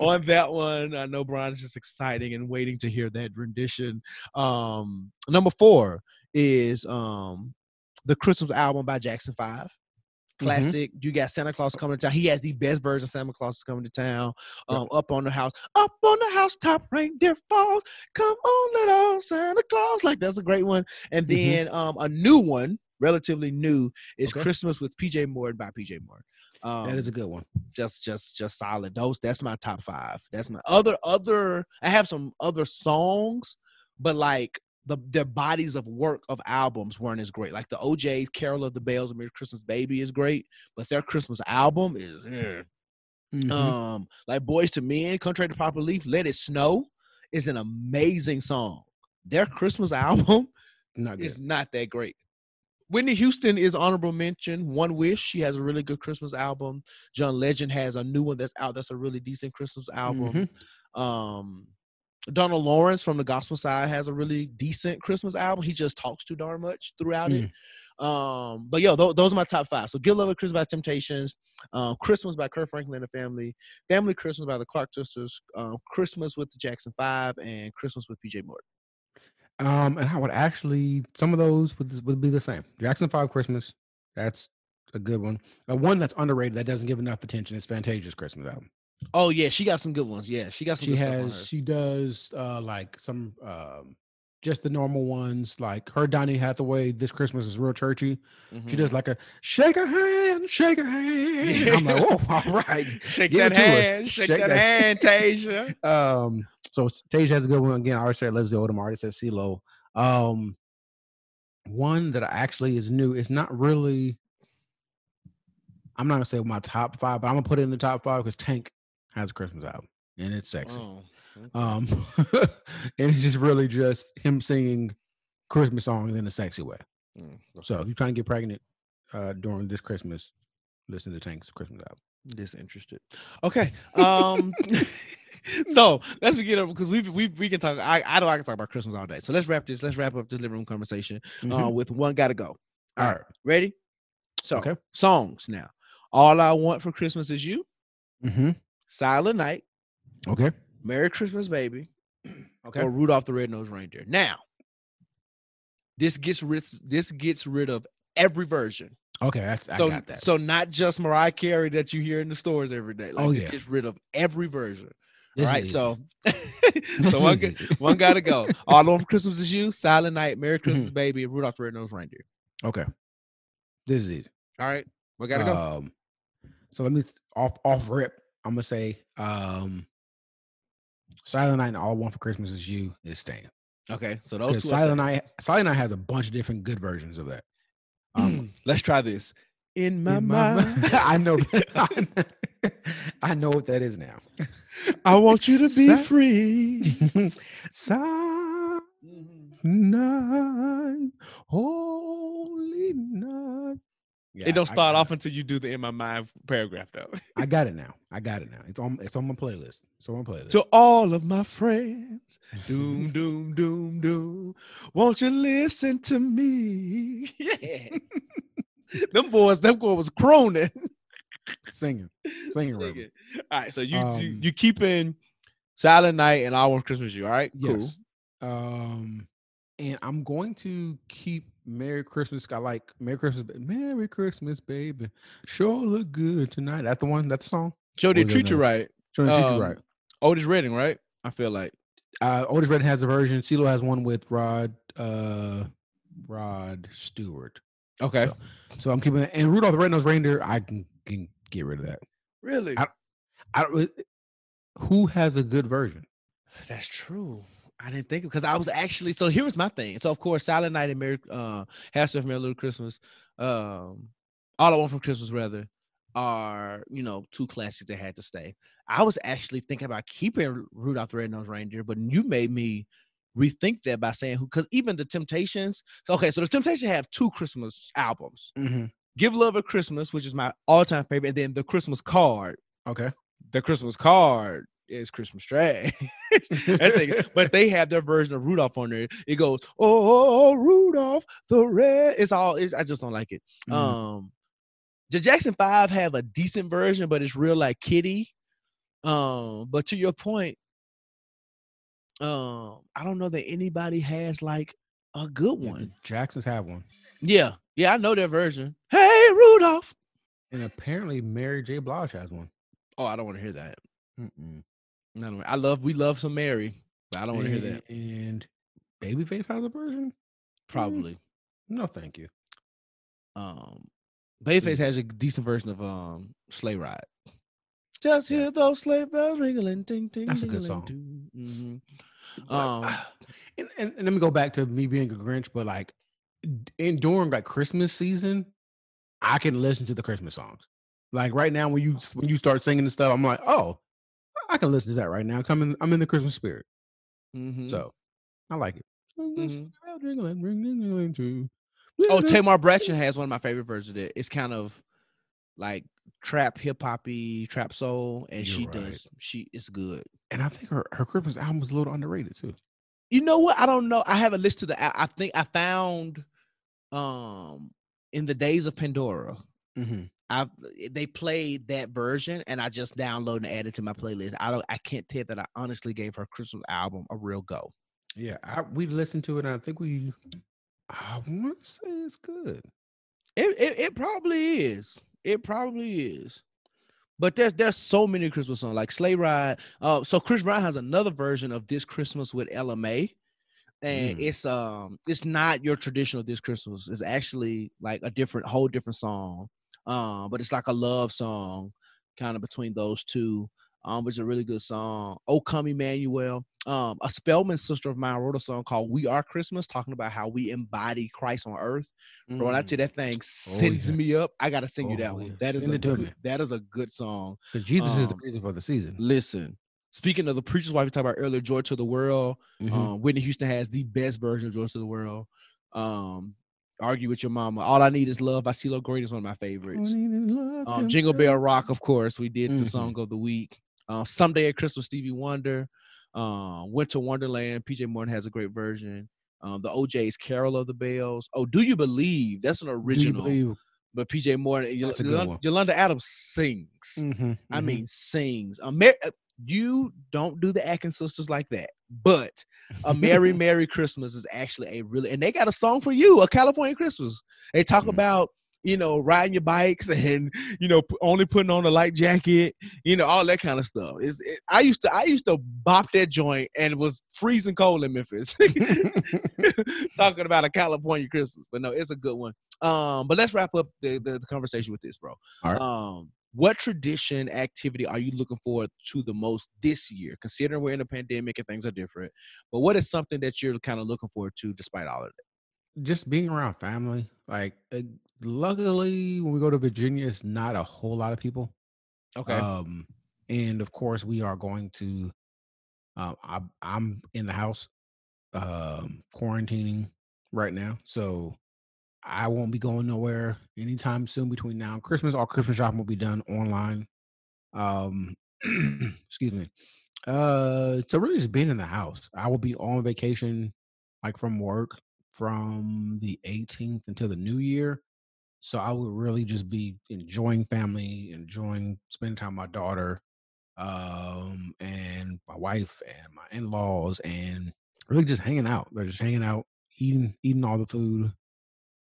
on that one, I know Bryan is just exciting and waiting to hear that rendition. Um, number four is um the Christmas album by Jackson Five. Classic. You got Santa Claus coming to town. He has the best version of Santa Claus is coming to town. Um, up on the house, up on the house housetop, reindeer falls. Come on, little Santa Claus. Like that's a great one. And Mhm. then um, a new one, relatively new, is Okay. Christmas with PJ Morton by PJ Morton. Um, that is a good one. just just just solid those that's my top five that's my other other i have some other songs but like the their bodies of work of albums weren't as great like the O'Jays carol of the bells and merry christmas baby is great but their christmas album is eh. Mhm. um like Boyz II Men contrary to proper leaf let it snow is an amazing song their christmas album Not is not that great. Whitney Houston is honorable mention. One Wish, she has a really good Christmas album. John Legend has a new one that's out. That's a really decent Christmas album. Mhm. Um, Donald Lawrence from the gospel side has a really decent Christmas album. He just talks too darn much throughout it. Um, but yo, tho- those are my top five. So, Give Love at Christmas by Temptations, um, Christmas by Kirk Franklin and the Family, Family Christmas by the Clark Sisters, um, Christmas with the Jackson Five, and Christmas with PJ Morton. Um, and I would actually some of those would would be the same. Jackson Five Christmas, that's a good one. Uh, one that's underrated that doesn't give enough attention is Fantasia's Christmas album. Oh yeah, she got some good ones. Yeah, she got some. She good stuff on has she does uh like some um just the normal ones like her Donny Hathaway this Christmas is real churchy. She Mhm. does like a shake a hand, shake a hand. I'm like, oh, all right. shake Give that it to us. hand, shake, Shake that, that- hand, Tasia. Um, so Tasia has a good one again. I already said Leslie Odom. I already said CeeLo. Um, one that actually is new. It's not really. I'm not gonna say my top five, but I'm gonna put it in the top five because Tank has a Christmas album and it's sexy. Oh, okay. Um, and it's just really just him singing Christmas songs in a sexy way. Mm, So if you're trying to get pregnant uh, during this Christmas, listen to Tank's Christmas album. disinterested. Okay. Um so let's get up because we we we can talk. I I know I can talk about Christmas all day. So let's wrap this. Let's wrap up this living room conversation uh, Mhm. with one gotta go. All right. Ready? So Okay. songs now. All I want for Christmas is you. Mm-hmm. Silent Night. Okay. Merry Christmas, baby. Okay. Or Rudolph the Red-Nosed Reindeer. Now, this gets rid. This gets rid of every version. Okay. That's I so, got that. so not just Mariah Carey that you hear in the stores every day. Like Oh, it yeah. gets rid of every version. This All right, so so one, g- one gotta go. All I want for Christmas is you, Silent Night, Mm-hmm. Merry Christmas, baby, and Rudolph the Red-Nosed Reindeer. okay. This is easy. All right, we gotta go. Um, so let me off off rip. I'm gonna say um, Silent Night and All One for Christmas is You is staying. Okay, so those two. Silent. Night, Silent Night has a bunch of different good versions of that. Um, Let's try this. In my, in my mind, mi- I know, I know what that is now. I want you to be free. Silent Mhm. Night, Holy Night. Yeah, it don't start off until you do the in my mind paragraph though. I got it now. I got it now. It's on. It's on my playlist. It's on my playlist. To all of my friends, doom, doom, doom, doom. Won't you listen to me? Yes. them boys, them boys was croning. singing, singing, Singing. All right, so you you, Um, you keeping Silent Night and I Want Christmas You. All right, cool. Yes. Um, and I'm going to keep Merry Christmas. I like Merry Christmas, Merry Christmas, baby. Sure look good tonight. That's the one. That's the song. Joe did treat you right. Trying to treat Um, you right. Otis Redding, right? I feel like. Uh, Otis Red has a version. CeeLo has one with Rod. Uh, Rod Stewart. Okay. So, so I'm keeping that. And Rudolph the Red-Nosed Reindeer. I can, can get rid of that. really? I- I Who has a good version? That's true. I didn't think because I was actually so here was my thing. So of course, Silent Night and Merry uh Have Stuff Merry Little Christmas, um, All I Want for Christmas rather, are you know two classics that had to stay. I was actually thinking about keeping Rudolph the Red-Nosed Reindeer, but you made me rethink that by saying who because even the Temptations. Okay, so the Temptations have two Christmas albums: Mm-hmm. Give Love at Christmas, which is my all-time favorite, and then the Christmas Card. Okay. The Christmas Card is Christmas trash. But they have their version of Rudolph on there. It goes, "Oh, Rudolph the Red." It's all. It's, I just don't like it. Mhm. Um, the Jackson Five have a decent version, but it's real like kitty. Um, but to your point, um, I don't know that anybody has like a good one. Jacksons have one. Yeah, yeah, I know their version. Hey, Rudolph. And apparently Mary J. Blige has one. Oh, I don't want to hear that. Mm-mm. I don't. I love. We love some Mary, but I don't want to hear that. And Babyface has a version? Probably. No, thank you. um Babyface See. has a decent version of um Sleigh Ride. Just hear those sleigh bells ringling, ding ding. That's a good. Mhm. But, Um, and, and, and let me go back to me being a Grinch, but like in during like Christmas season, I can listen to the Christmas songs. Like right now, when you when you start singing the stuff, I'm like, oh, I can listen to that right now. Cause I'm in I'm in the Christmas spirit. mhm. So I like it. Mhm. Too. Oh, Tamar Braxton has one of my favorite versions of it. It's kind of like trap hip hoppy, trap soul, and You're she right. does she it's good. and I think her, her Christmas album was a little underrated too. You know what? I don't know. I haven't listened to the al- I think I found um in the days of Pandora. Mm-hmm. I they played that version and I just downloaded and added to my playlist. I don't I can't tell that I honestly gave her Christmas album a real go. Yeah, I, we listened to it, and I think we. I want to say it's good. It, it it probably is. It probably is. But there's there's so many Christmas songs like Sleigh Ride. Uh, so Chris Brown has another version of This Christmas with Ella Mai, and Mm. it's um it's not your traditional This Christmas. It's actually like a different whole different song. Um, but it's like a love song, kind of between those two. um, which is a really good song. Oh Come Emmanuel. Um, a Spelman sister of mine wrote a song called "We Are Christmas," talking about how we embody Christ on earth. Bro, when I Mm. tell you that thing sends yes. me up, I gotta sing you that Oh, one. That is Send a good, me. that is a good song. Because Jesus is the Um, reason for the season. Listen, speaking of the preacher's wife we talked about earlier, Joy to the World. Mhm. Um, Whitney Houston has the best version of Joy to the World. Um, Argue with your mama. All I need is love by CeeLo Green is one of my favorites. Um, Jingle Bell Rock, of course, we did the Mhm. song of the week. Uh, Someday at Christmas, Stevie Wonder. Um, Winter Wonderland, PJ Morton has a great version. Um, the O'Jays Carol of the Bells. Oh, Do You Believe? That's an Do you original. believe? But PJ Morton, Yol- That's a Yolanda. Yolanda Adams sings. Mhm, I mhm. mean, sings. A Mer- uh, you don't do the Atkins sisters like that, but a Merry Merry Christmas is actually a really, and they got a song for you, a California Christmas. They talk Mm. about you know riding your bikes and you know only putting on a light jacket, you know all that kind of stuff. It's, it, I used to I used to bop that joint and it was freezing cold in Memphis, talking about a California Christmas. But no, it's a good one. Um, but let's wrap up the, the, the conversation with this, bro. All right. Um, what tradition activity are you looking forward to the most this year? Considering we're in a pandemic and things are different, but what is something that you're kind of looking forward to despite all of that? just being around family. Like, uh, luckily, when we go to Virginia, it's not a whole lot of people. Okay. Um, and of course, we are going to. Uh, I, I'm in the house, um, quarantining right now, so I won't be going nowhere anytime soon. Between now and Christmas, all Christmas shopping will be done online. Um, excuse me. Uh, so really, just being in the house. I will be on vacation, like from work, from the 18th until the new year. So I would really just be enjoying family, enjoying spending time with my daughter, um, and my wife and my in-laws, and really just hanging out. They're just hanging out, eating, eating all the food,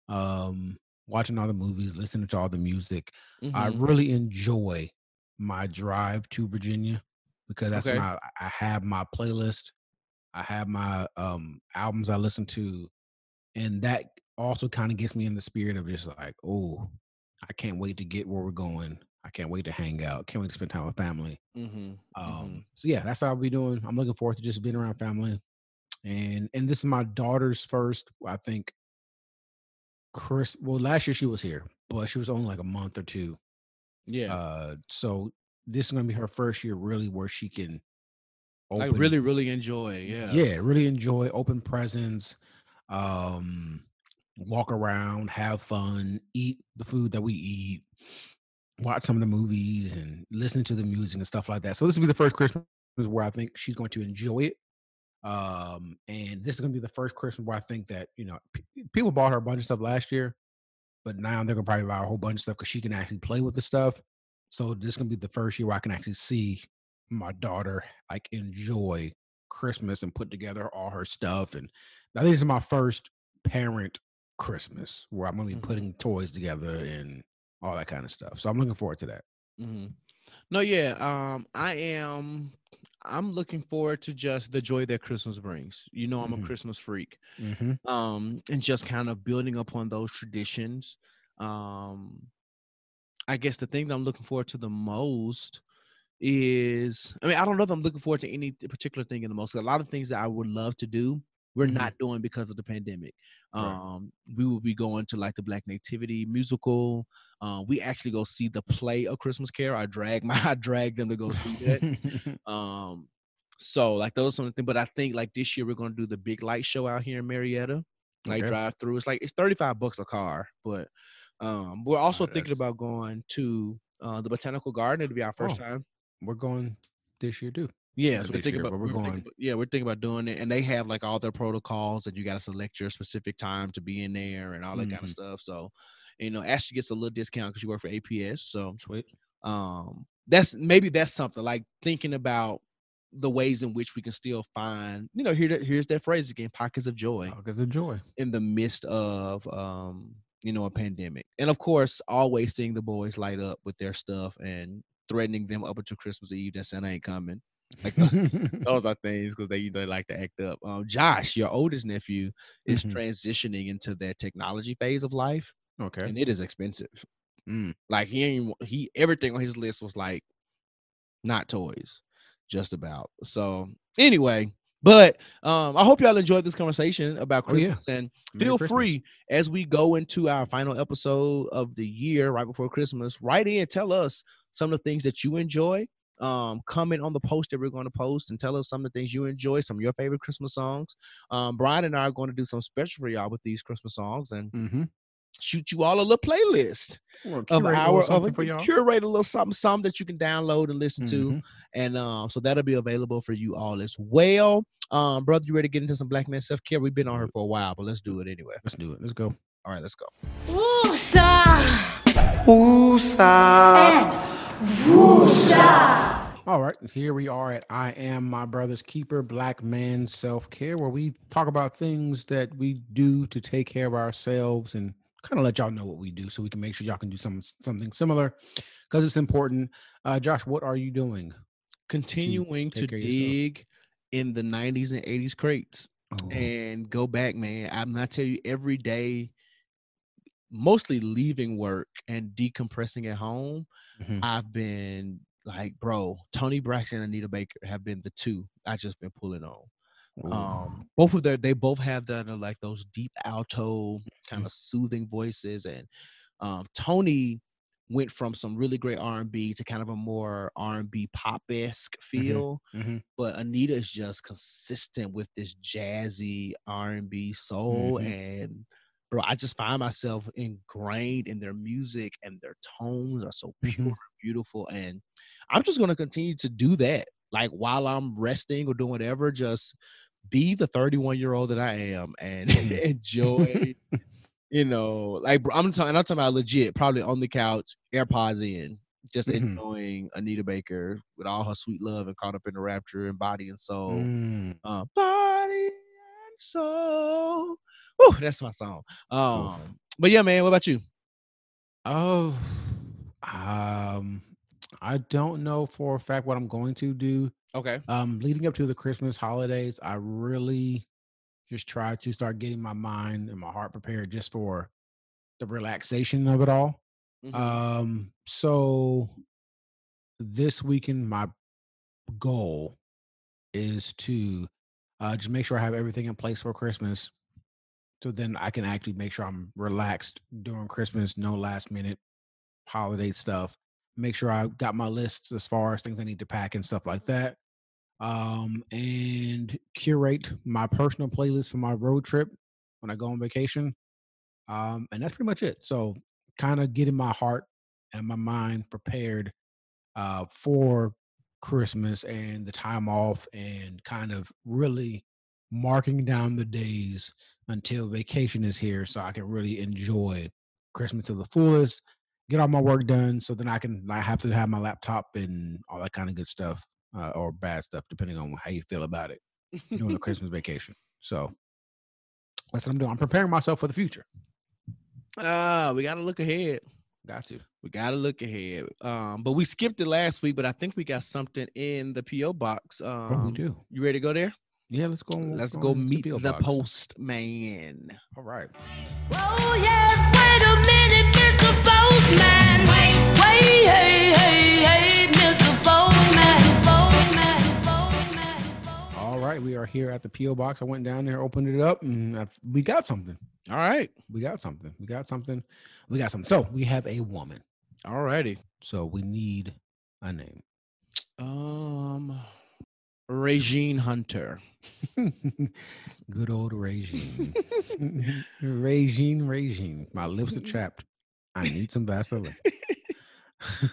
um, watching all the movies, listening to all the music. I Mhm. really enjoy my drive to Virginia because that's Okay. when I, I have my playlist. I have my um albums I listen to, and that also kind of gets me in the spirit of just like, oh, I can't wait to get where we're going. I can't wait to hang out. Can't wait to spend time with family. Mhm, Um, mhm. so yeah, that's what I'll be doing. I'm looking forward to just being around family. And and this is my daughter's first, I think. Chris, well, last year she was here, but she was only like a month or two. yeah, Uh, so this is gonna be her first year really where she can like really, really enjoy. Yeah. yeah, really enjoy open presents, um, walk around, have fun, eat the food that we eat, watch some of the movies and listen to the music and stuff like that. So this will be the first Christmas where I think she's going to enjoy it. Um, and this is gonna be the first Christmas where I think that you know p- people bought her a bunch of stuff last year, but now they're gonna probably buy a whole bunch of stuff because she can actually play with the stuff. So this is gonna be the first year where I can actually see my daughter like enjoy Christmas and put together all her stuff. And I think this is my first parent Christmas where I'm gonna be Mhm. putting toys together and all that kind of stuff. So I'm looking forward to that. hmm No, yeah. Um, I am. I'm looking forward to just the joy that Christmas brings. You know, I'm Mhm. a Christmas freak. Mm-hmm. Um, and just kind of building upon those traditions. Um, I guess the thing that I'm looking forward to the most is, I mean, I don't know if I'm looking forward to any particular thing in the most. A lot of things that I would love to do, we're Mhm. not doing because of the pandemic. Right. Um, we will be going to like the Black Nativity musical. Uh, we actually go see the play of Christmas Care. I drag my, I drag them to go see that. Um, so like those are some of the things. But I think like this year we're gonna do the big light show out here in Marietta. Like Okay. drive through. It's like it's 35 bucks a car, but um we're also Oh, thinking about going to uh the botanical garden. It'll be our first Oh. time. we're going this year too. Yeah, so we're thinking year, about but we're going. about- yeah, we're thinking about doing it, and they have like all their protocols and you got to select your specific time to be in there and all that kind of stuff. So, you know, Ashley gets a little discount because you work for APS. So, Sweet. um that's maybe that's something like thinking about the ways in which we can still find you know here that here's that phrase again pockets of joy pockets of joy. in the midst of um you know a pandemic and of course always seeing the boys light up with their stuff and threatening them up until christmas eve that santa ain't coming like those are things because they they like to act up um josh your oldest nephew is Mhm. transitioning into that technology phase of life okay. and it is expensive Mm. like he ain't he everything on his list was like not toys, just about. So anyway, but um, I hope y'all enjoyed this conversation about Oh, yeah. Christmas and Merry feel Christmas. free as we go into our final episode of the year right before Christmas, write in, tell us some of the things that you enjoy. Um, comment on the post that we're going to post and tell us some of the things you enjoy, some of your favorite Christmas songs. Um, Bryan and I are going to do some special for y'all with these Christmas songs and Mm-hmm. shoot you all a little playlist of our of for y'all. curate a little something, something that you can download and listen to Mhm. and um, so that'll be available for you all as well. Um, brother, you ready to get into some black man self care? We've been on here for a while, but let's do it anyway. Let's do it. Let's go. All right, let's go. All right, here we are at I Am My Brother's Keeper, Black Man Self Care, where we talk about things that we do to take care of ourselves and kind of let y'all know what we do so we can make sure y'all can do some, something similar because it's important. Uh, Josh, what are you doing? Continuing to take care of yourself. dig in the 90s and 80s crates Oh, and go back, man. I'm not telling you every day, mostly leaving work and decompressing at home. Mhm. I've been like, bro, Toni Braxton and Anita Baker have been the two I just been pulling on. Ooh. um both of their they both have that uh, like those deep alto kind Mm. of soothing voices and um toni went from some really great r&b to kind of a more r&b pop-esque feel mhm. but anita is just consistent with this jazzy r&b soul Mhm. and bro i just find myself ingrained in their music and their tones are so pure Mhm. and beautiful and i'm just going to continue to do that like while i'm resting or doing whatever just be the 31 year old that i am and Mhm. enjoy you know like bro, i'm talking i'm talking about legit probably on the couch airpods in just Mhm. enjoying anita baker with all her sweet love and caught up in the rapture and body and soul Mm. uh, soul. Whew, that's my song. Um, but yeah, man, what about you? Oh, um, I don't know for a fact what I'm going to do. Okay. Um, leading up to the Christmas holidays, I really just try to start getting my mind and my heart prepared just for the relaxation of it all. Mhm. Um, so this weekend, my goal is to uh, just make sure I have everything in place for Christmas. So then I can actually make sure I'm relaxed during Christmas, no last minute holiday stuff. Make sure I got my lists as far as things I need to pack and stuff like that. Um, and curate my personal playlist for my road trip when I go on vacation. Um, and that's pretty much it. So kind of getting my heart and my mind prepared uh, for Christmas and the time off, and kind of really marking down the days until vacation is here, so I can really enjoy Christmas to the fullest. Get all my work done, so then I can I have to have my laptop and all that kind of good stuff, uh, or bad stuff, depending on how you feel about it during the Christmas vacation. So that's what I'm doing. I'm preparing myself for the future. Ah, we gotta look ahead. Got to. We gotta look ahead. Um, but we skipped it last week, but I think we got something in the PO box. Um, Oh, we do. You ready to go there? Yeah, let's go. on- Let's on go into meet P.O. the box. postman. All right. Oh yes, wait a minute, right, we are here at the PO box. I went down there, opened it up, and I, we got something. All right. We got something. We got something. We got something. So we have a woman. All righty. So we need a name. Um Regine Hunter. Good old Regine. Regine, Regine. My lips are chapped. I need some Vaseline.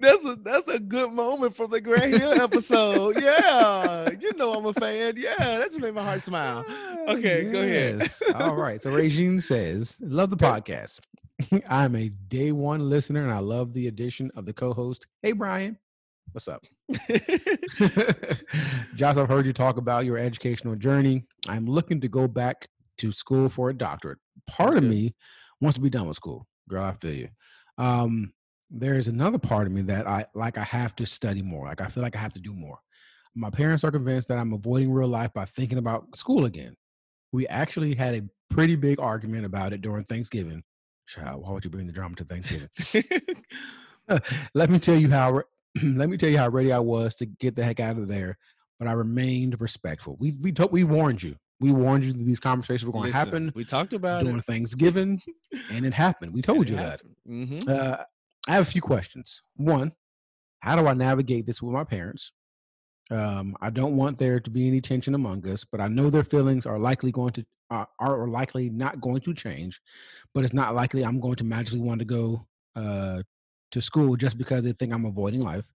That's a that's a good moment from the Grant Hill episode. yeah. You know I'm a fan. Yeah, that just made my heart smile. Ah, okay, go ahead. All right. So Regine says, Love the podcast. I'm a day one listener and I love the addition of the co host. Hey, Bryan. What's up? Josh, I've heard you talk about your educational journey. I'm looking to go back to school for a doctorate. Part of me wants to be done with school. Girl, I feel you. Um, there's another part of me that I like I have to study more. Like I feel like I have to do more. My parents are convinced that I'm avoiding real life by thinking about school again. We actually had a pretty big argument about it during Thanksgiving. Child, why would you bring the drama to Thanksgiving? Let me tell you how let me tell you how ready I was to get the heck out of there, but I remained respectful. We we told we warned you. We warned you that these conversations were going to happen We talked about it. during it. Thanksgiving, and it happened. We told you that. Mm-hmm. Uh, I have a few questions. One, how do I navigate this with my parents? Um, I don't want there to be any tension among us, but I know their feelings are likely going to uh, are likely not going to change. But it's not likely I'm going to magically want to go uh, to school just because they think I'm avoiding life.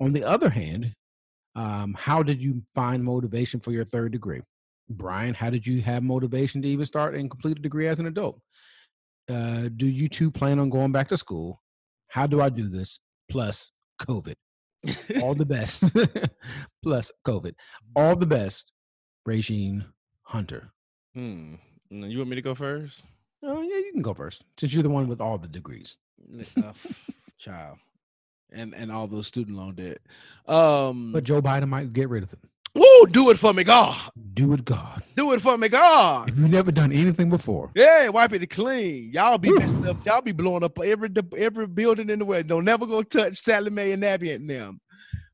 On the other hand, um, how did you find motivation for your third degree? Bryan, how did you have motivation to even start and complete a degree as an adult? Uh, do you two plan on going back to school? How do I do this? Plus COVID. All the best. Plus COVID. All the best. Regine Hunter. Hmm. Mm, You want me to go first? Oh yeah, you can go first since you're the one with all the degrees. Uh, child, and and all those student loan debt. Um, But Joe Biden might get rid of it. Woo, do it for me, God. Do it, God. Do it for me, God. If you've never done anything before, Yeah, wipe it clean. Y'all be messing up. Y'all be blowing up every every building in the world. Don't never go touch Sallie Mae and Nabby and them.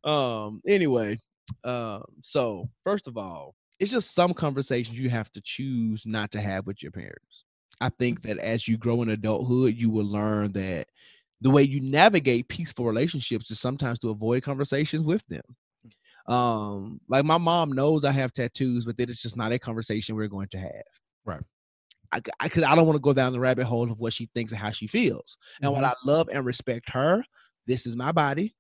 Um. Anyway, um. So first of all, it's just some conversations you have to choose not to have with your parents. I think that as you grow in adulthood, you will learn that the way you navigate peaceful relationships is sometimes to avoid conversations with them. Um, like my mom knows I have tattoos, but that it's just not a conversation we're going to have. Right. I, I, cause I don't want to go down the rabbit hole of what she thinks and how she feels. And while I love and respect her, this is my body.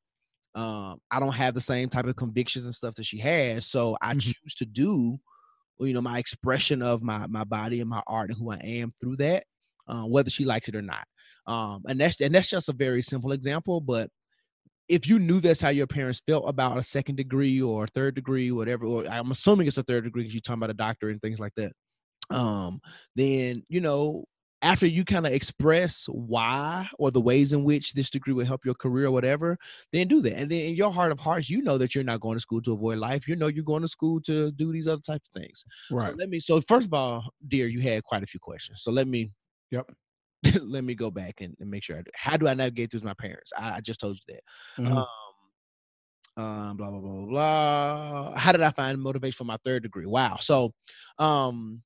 Um, I don't have the same type of convictions and stuff that she has, so I Mhm. choose to do, you know, my expression of my my body and my art and who I am through that, uh, whether she likes it or not. Um, and that's and that's just a very simple example, but if you knew that's how your parents felt about a second degree or a third degree, whatever, or I'm assuming it's a third degree because you're talking about a doctor and things like that. Um, then you know, after you kind of express why or the ways in which this degree will help your career or whatever, then do that. And then in your heart of hearts, you know that you're not going to school to avoid life. You know you're going to school to do these other types of things. right? So let me. So first of all, dear, you had quite a few questions. So let me. Yep. let me go back and, and make sure. I do. How do I navigate through my parents? I, I just told you that. Mhm. Um, um, blah blah blah blah. How did I find motivation for my third degree? Wow. So, um,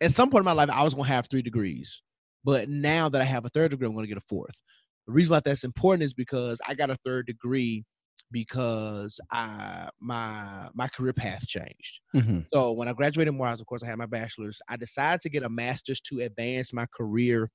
at some point in my life, I was gonna have three degrees, but now that I have a third degree, I'm gonna get a fourth. The reason why that's important is because I got a third degree because I my my career path changed. Mhm. So when I graduated Morehouse, of course, I had my bachelor's. I decided to get a master's to advance my career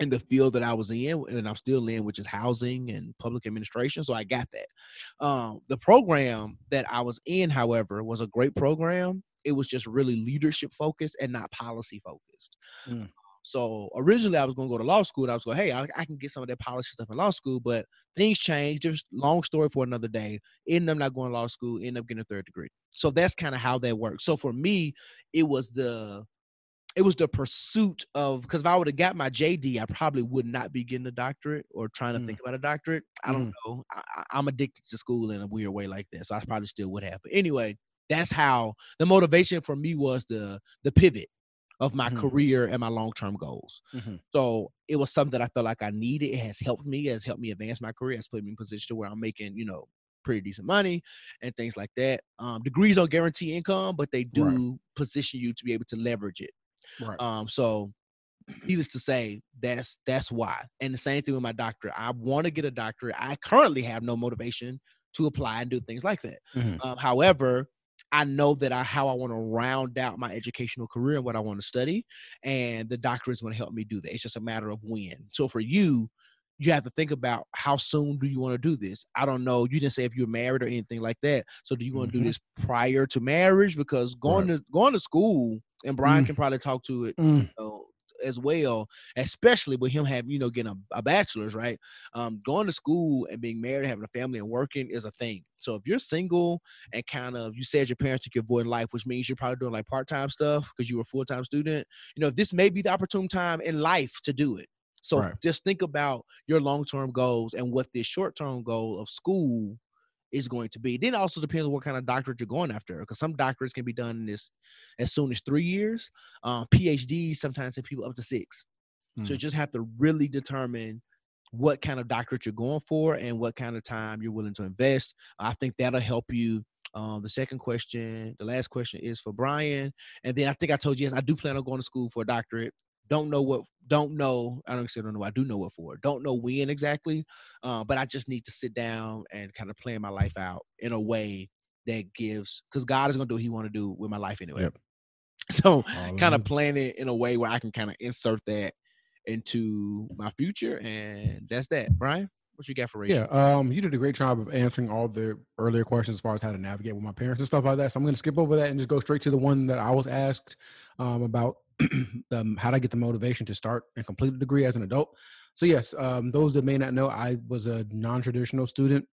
in the field that I was in, and I'm still in, which is housing and public administration. So I got that. Um, the program that I was in, however, was a great program. It was just really leadership focused and not policy focused. Mm. So originally, I was going to go to law school. And I was going, hey, I, I can get some of that policy stuff in law school, but things changed. Just long story for another day. Ended up not going to law school. Ended up getting a third degree. So that's kind of how that works. So for me, it was the it was the pursuit of because if I would have got my JD, I probably would not be getting a doctorate or trying to Mm. think about a doctorate. I don't know. I, I'm addicted to school in a weird way like that, so I probably still would have. But anyway, that's how the motivation for me was the the pivot of my Mhm. career and my long term goals. Mhm. So it was something that I felt like I needed. It has helped me. It has helped me advance my career. It's put me in a position to where I'm making you know pretty decent money and things like that. Um, degrees don't guarantee income, but they do position you to be able to leverage it. Right. Um, so needless to say, that's that's why. And the same thing with my doctorate. I want to get a doctorate. I currently have no motivation to apply and do things like that. Mhm. Um, however, I know that I how I want to round out my educational career and what I want to study, and the doctorate is going to help me do that. It's just a matter of when. So for you, you have to think about how soon do you want to do this. I don't know. You didn't say if you're married or anything like that. So do you want to Mhm. do this prior to marriage? Because going to going to school, and Bryan Mm. can probably talk to it Mm. know, as well, especially with him having, you know, getting a, a bachelor's, right? Um, going to school and being married, having a family and working is a thing. So if you're single and kind of you said your parents took your void in life, which means you're probably doing like part-time stuff because you were a full-time student, you know, this may be the opportune time in life to do it. So Right. just think about your long-term goals and what this short-term goal of school is going to be. Then it also depends on what kind of doctorate you're going after, because some doctorates can be done in this as soon as three years. Um, PhDs sometimes have people up to six. So you Mm. just have to really determine what kind of doctorate you're going for and what kind of time you're willing to invest. I think that'll help you. Um, the second question, the last question is for Bryan, and then I think I told you yes, I do plan on going to school for a doctorate. Don't know what, don't know. I don't say don't know. I do know what for. Don't know when exactly, uh, but I just need to sit down and kind of plan my life out in a way that gives, because God is gonna do what He want to do with my life anyway. Yep. So All kind of plan it in a way where I can kind of insert that into my future, and that's that. Bryan, what you got for Rachel? Yeah, um, you did a great job of answering all the earlier questions as far as how to navigate with my parents and stuff like that. So I'm going to skip over that and just go straight to the one that I was asked um, about um, how to get the motivation to start and complete a degree as an adult. So yes, um, those that may not know, I was a non-traditional student.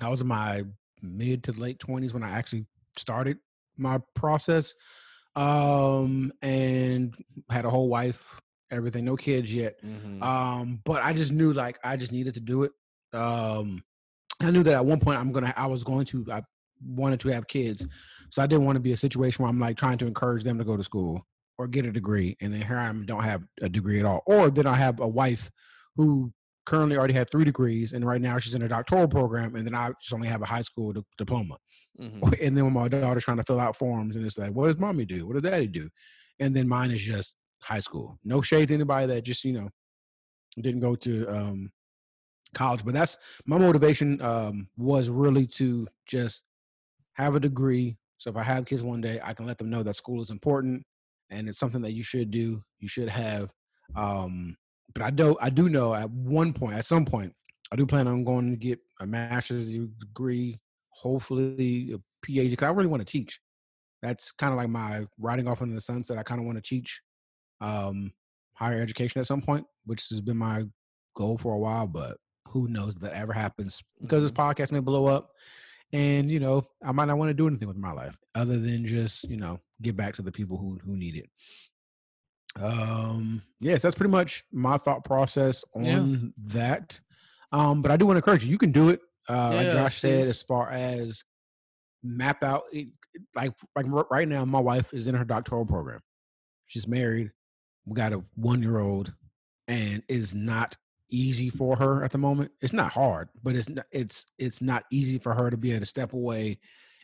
I was in my mid to late 20s when I actually started my process, um, and had a whole wife, everything, no kids yet. Mhm. Um, but I just knew like I just needed to do it. Um, I knew that at one point I'm gonna, I was going to, I wanted to have kids, so I didn't want to be a situation where I'm like trying to encourage them to go to school or get a degree, and then here I am don't have a degree at all, or then I have a wife who currently already had three degrees, and right now she's in a doctoral program, and then I just only have a high school di- diploma. Mhm. And then when my daughter's trying to fill out forms, and it's like, what does mommy do? What does daddy do? And then mine is just high school. No shade to anybody that just you know didn't go to um, college, but that's my motivation um, was really to just have a degree. So if I have kids one day, I can let them know that school is important and it's something that you should do. You should have. Um, but I do I do know at one point, at some point, I do plan on going to get a master's degree, hopefully a PhD. Because I really want to teach. That's kind of like my riding off into the sunset. I kind of want to teach um, higher education at some point, which has been my goal for a while. But who knows if that ever happens? Because this podcast may blow up, and you know I might not want to do anything with my life other than just you know get back to the people who who need it. Um, yes, that's pretty much my thought process on Yeah. that. Um, but I do want to encourage you. You can do it. Uh, like Josh said, as far as map out, it, like like right now, my wife is in her doctoral program. She's married. We got a one year old, and is not easy for her at the moment. It's not hard, but it's not, it's it's not easy for her to be able to step away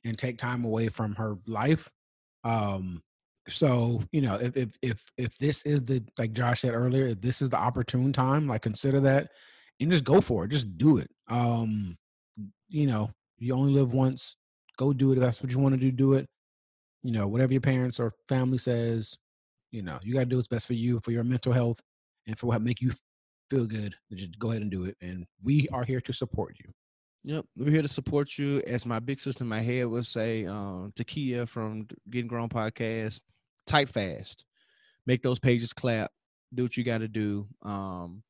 and take time away from her life. Um, so you know, if if if if this is the like Josh said earlier, if this is the opportune time, like consider that and just go for it. Just do it. Um, you know, you only live once. Go do it. If that's what you want to do, do it. You know, whatever your parents or family says, you know, you got to do what's best for you, for your mental health, and for what make you feel good. Just go ahead and do it. And we are here to support you. Yep, we're here to support you. As my big sister in my head would say, um, Takia from Getting Grown podcast, type fast, make those pages clap, do what you got to do um,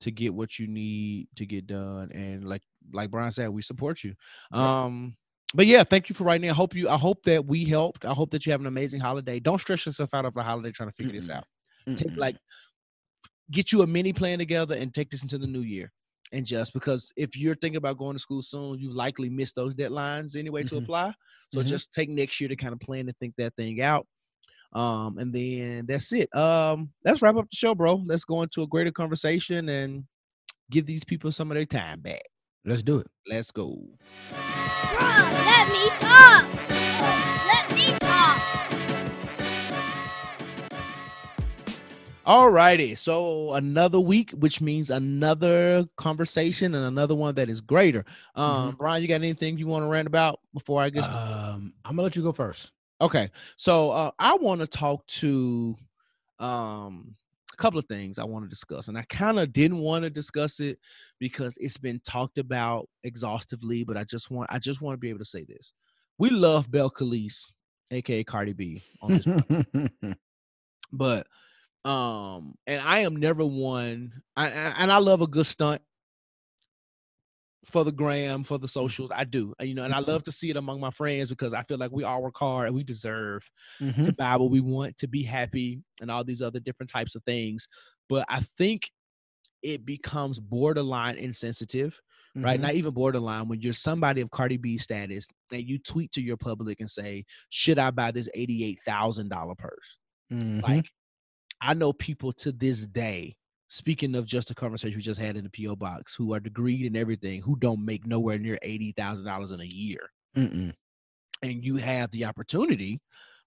to get what you need to get done. And like like Bryan said, we support you. Um, but yeah, thank you for writing. in. I hope you. I hope that we helped. I hope that you have an amazing holiday. Don't stress yourself out over the holiday trying to figure this Mm-mm. out. Take like get you a mini plan together and take this into the new year and just because if you're thinking about going to school soon, you likely miss those deadlines anyway to Mhm. apply. So Mhm. just take next year to kind of plan and think that thing out. Um, and then that's it. Um, let's wrap up the show, bro. Let's go into a greater conversation and give these people some of their time back. Let's do it. Let's go. Bruh, let me talk. Let me talk. All righty. So another week, which means another conversation and another one that is greater. Um, Bryan, you got anything you want to rant about before I get? Um, I'm gonna let you go first. Okay, so uh, I want to talk to um, a couple of things I want to discuss, and I kind of didn't want to discuss it because it's been talked about exhaustively. But I just want I just want to be able to say this: we love Belcalis, aka Cardi B, on this, but um, and I am never one, I, I- and I love a good stunt for the gram, for the socials. I do, you know, and I love to see it among my friends because I feel like we all work hard and we deserve Mhm. to buy what we want, to be happy, and all these other different types of things. But I think it becomes borderline insensitive, right? Mhm. Not even borderline when you're somebody of Cardi B status and you tweet to your public and say, "Should I buy this eighty-eight thousand dollar purse?" Mhm. Like, I know people to this day speaking of just a conversation we just had in the PO box, who are degreed and everything, who don't make nowhere near eighty thousand dollars in a year, Mm-mm. and you have the opportunity,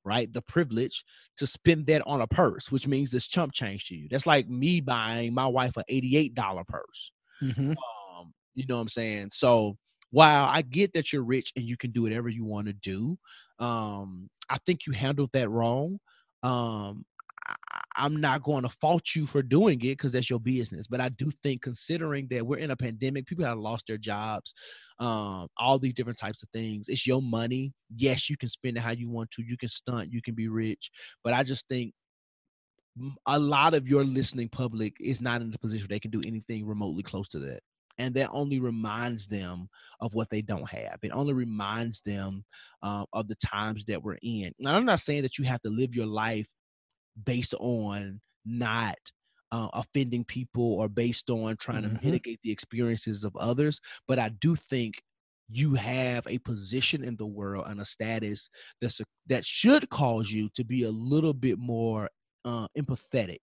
right, the privilege to spend that on a purse, which means it's chump change to you. That's like me buying my wife an eighty-eight dollar purse. Mhm. Um, you know what I'm saying? So while I get that you're rich and you can do whatever you want to do, um, I think you handled that wrong. Um, I'm not going to fault you for doing it because that's your business. But I do think, considering that we're in a pandemic, people have lost their jobs, um, all these different types of things. It's your money. Yes, you can spend it how you want to. You can stunt. You can be rich. But I just think a lot of your listening public is not in the position where they can do anything remotely close to that. And that only reminds them of what they don't have. It only reminds them uh, of the times that we're in. Now, I'm not saying that you have to live your life based on not uh, offending people or based on trying Mhm. to mitigate the experiences of others, but I do think you have a position in the world and a status that's a, that should cause you to be a little bit more uh, empathetic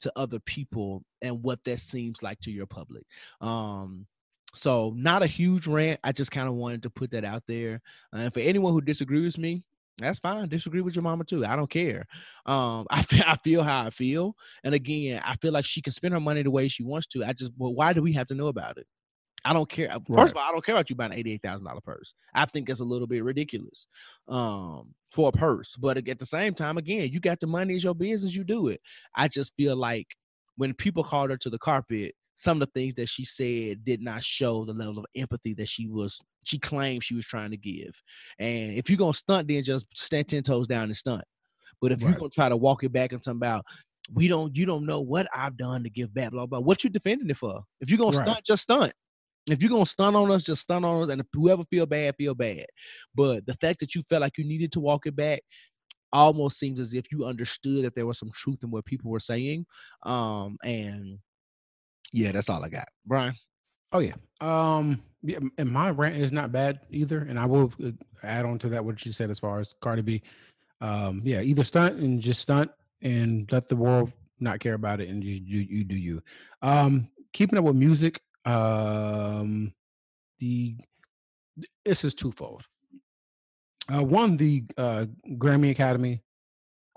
to other people and what that seems like to your public. Um, so not a huge rant. I just kind of wanted to put that out there. Uh, and for anyone who disagrees with me, that's fine. Disagree with your mama too. I don't care. Um, I feel, I feel how I feel, and again, I feel like she can spend her money the way she wants to. I just, well, why do we have to know about it? I don't care. First Right. of all, I don't care about you buying an eighty-eight thousand dollar purse. I think it's a little bit ridiculous um, for a purse. But at the same time, again, you got the money, it's your business, you do it. I just feel like when people called her to the carpet, some of the things that she said did not show the level of empathy that she was she claimed she was trying to give. And if you're gonna stunt, then just stand ten toes down and stunt. But if you're gonna try to walk it back and talk about we don't you don't know what I've done to give back, blah blah. What you defending it for? If you're gonna Right. stunt, just stunt. If you're gonna stunt on us, just stunt on us, and if whoever feel bad, feel bad. But the fact that you felt like you needed to walk it back almost seems as if you understood that there was some truth in what people were saying. Um, and yeah, that's all I got. Bryan. Oh yeah. Um. Yeah, and my rant is not bad either. And I will uh, add on to that what you said as far as Cardi B. Um. Yeah. Either stunt and just stunt and let the world not care about it and you you, you do you. Um. Keeping up with music. Um. The this is twofold. Uh, one, the uh, Grammy Academy.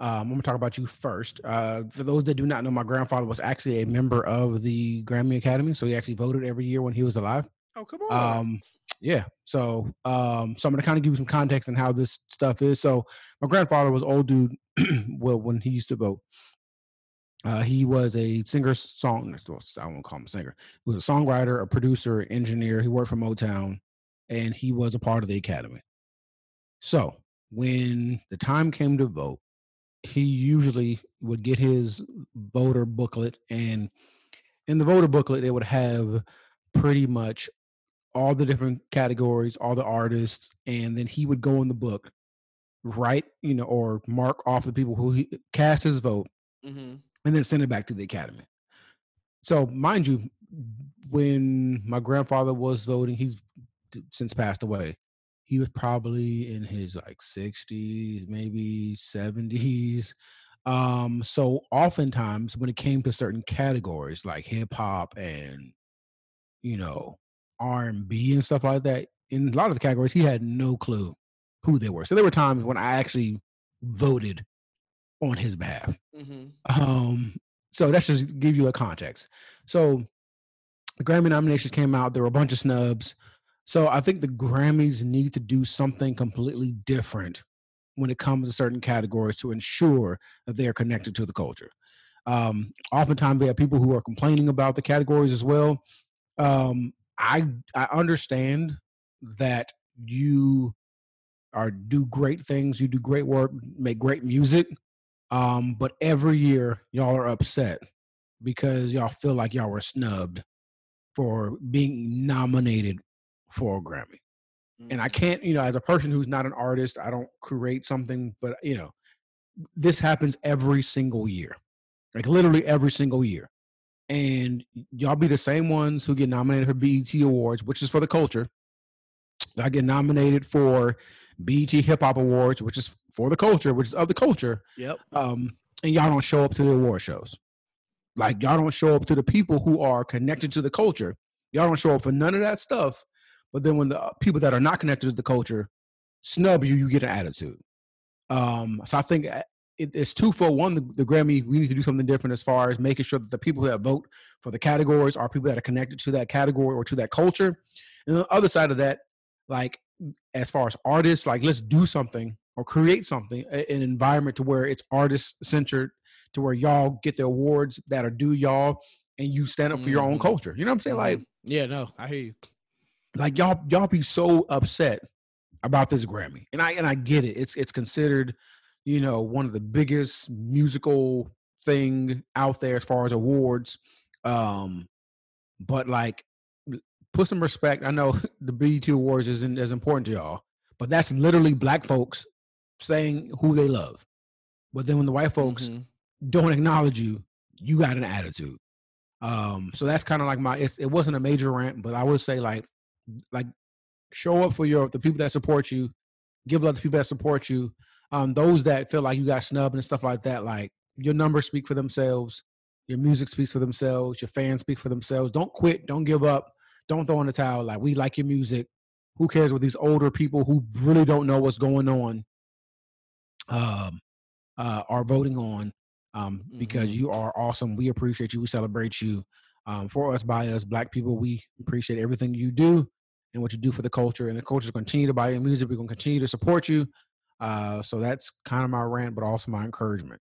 Um, I'm gonna talk about you first. Uh, for those that do not know, my grandfather was actually a member of the Grammy Academy, so he actually voted every year when he was alive. Oh, come Um, yeah. So, um, so I'm gonna kind of give you some context on how this stuff is. So, my grandfather was old dude. well, when he used to vote, uh, he was a singer song. I won't call him a singer. He was a songwriter, a producer, engineer. He worked for Motown, and he was a part of the Academy. So, when the time came to vote, he usually would get his voter booklet, and in the voter booklet, they would have pretty much all the different categories, all the artists, and then he would go in the book, write, you know, or mark off the people who he cast his vote, mm-hmm. and then send it back to the academy. So, mind you, when my grandfather was voting, he's since passed away. He was probably in his like 60s, maybe 70s. Um, so oftentimes when it came to certain categories like hip hop and you know R&B and stuff like that, in a lot of the categories he had no clue who they were. So there were times when I actually voted on his behalf. Mm-hmm. Um, so that's just give you a context. So the Grammy nominations came out. There were a bunch of snubs. So I think the Grammys need to do something completely different when it comes to certain categories to ensure that they are connected to the culture. Um, oftentimes they have people who are complaining about the categories as well. Um, I I understand that you are do great things, you do great work, make great music, um, but every year y'all are upset because y'all feel like y'all were snubbed for being nominated for a Grammy. And I can't, you know, as a person who's not an artist, I don't create something, but you know, this happens every single year. Like literally every single year. And y'all be the same ones who get nominated for BET Awards, which is for the culture. I get nominated for BET Hip Hop Awards, which is for the culture, which is of the culture Yep. um, and y'all don't show up to the award shows. Like y'all don't show up to the people who are connected to the culture. Y'all don't show up for none of that stuff. But then when the uh, people that are not connected to the culture snub you, you get an attitude. Um, so I think uh, it, it's twofold. One, the, the Grammy, we need to do something different as far as making sure that the people that vote for the categories are people that are connected to that category or to that culture. And the other side of that, like as far as artists, like let's do something or create something, an environment to where it's artist centered, to where y'all get the awards that are due y'all, and you stand up for your own Mhm. culture. You know what I'm saying? Like, Yeah, no, I hear you. Like y'all y'all be so upset about this Grammy. And I and I get it. It's it's considered, you know, one of the biggest musical thing out there as far as awards. Um but like put some respect. I know the BET awards isn't as important to y'all, but that's literally black folks saying who they love. But then when the white folks Mhm. don't acknowledge you, you got an attitude. Um, so that's kind of like my. It's, it wasn't a major rant, but I would say like, like, show up for your the people that support you, give love to people that support you. Um, those that feel like you got snubbed and stuff like that, like your numbers speak for themselves, your music speaks for themselves, your fans speak for themselves. Don't quit, don't give up, don't throw in the towel. Like we like your music. Who cares what these older people who really don't know what's going on um, uh, are voting on? Um, because Mhm. you are awesome. We appreciate you. We celebrate you. Um, for us, by us, black people, we appreciate everything you do and what you do for the culture. And the culture is going to continue to buy your music. We're going to continue to support you. Uh, so that's kind of my rant, but also my encouragement.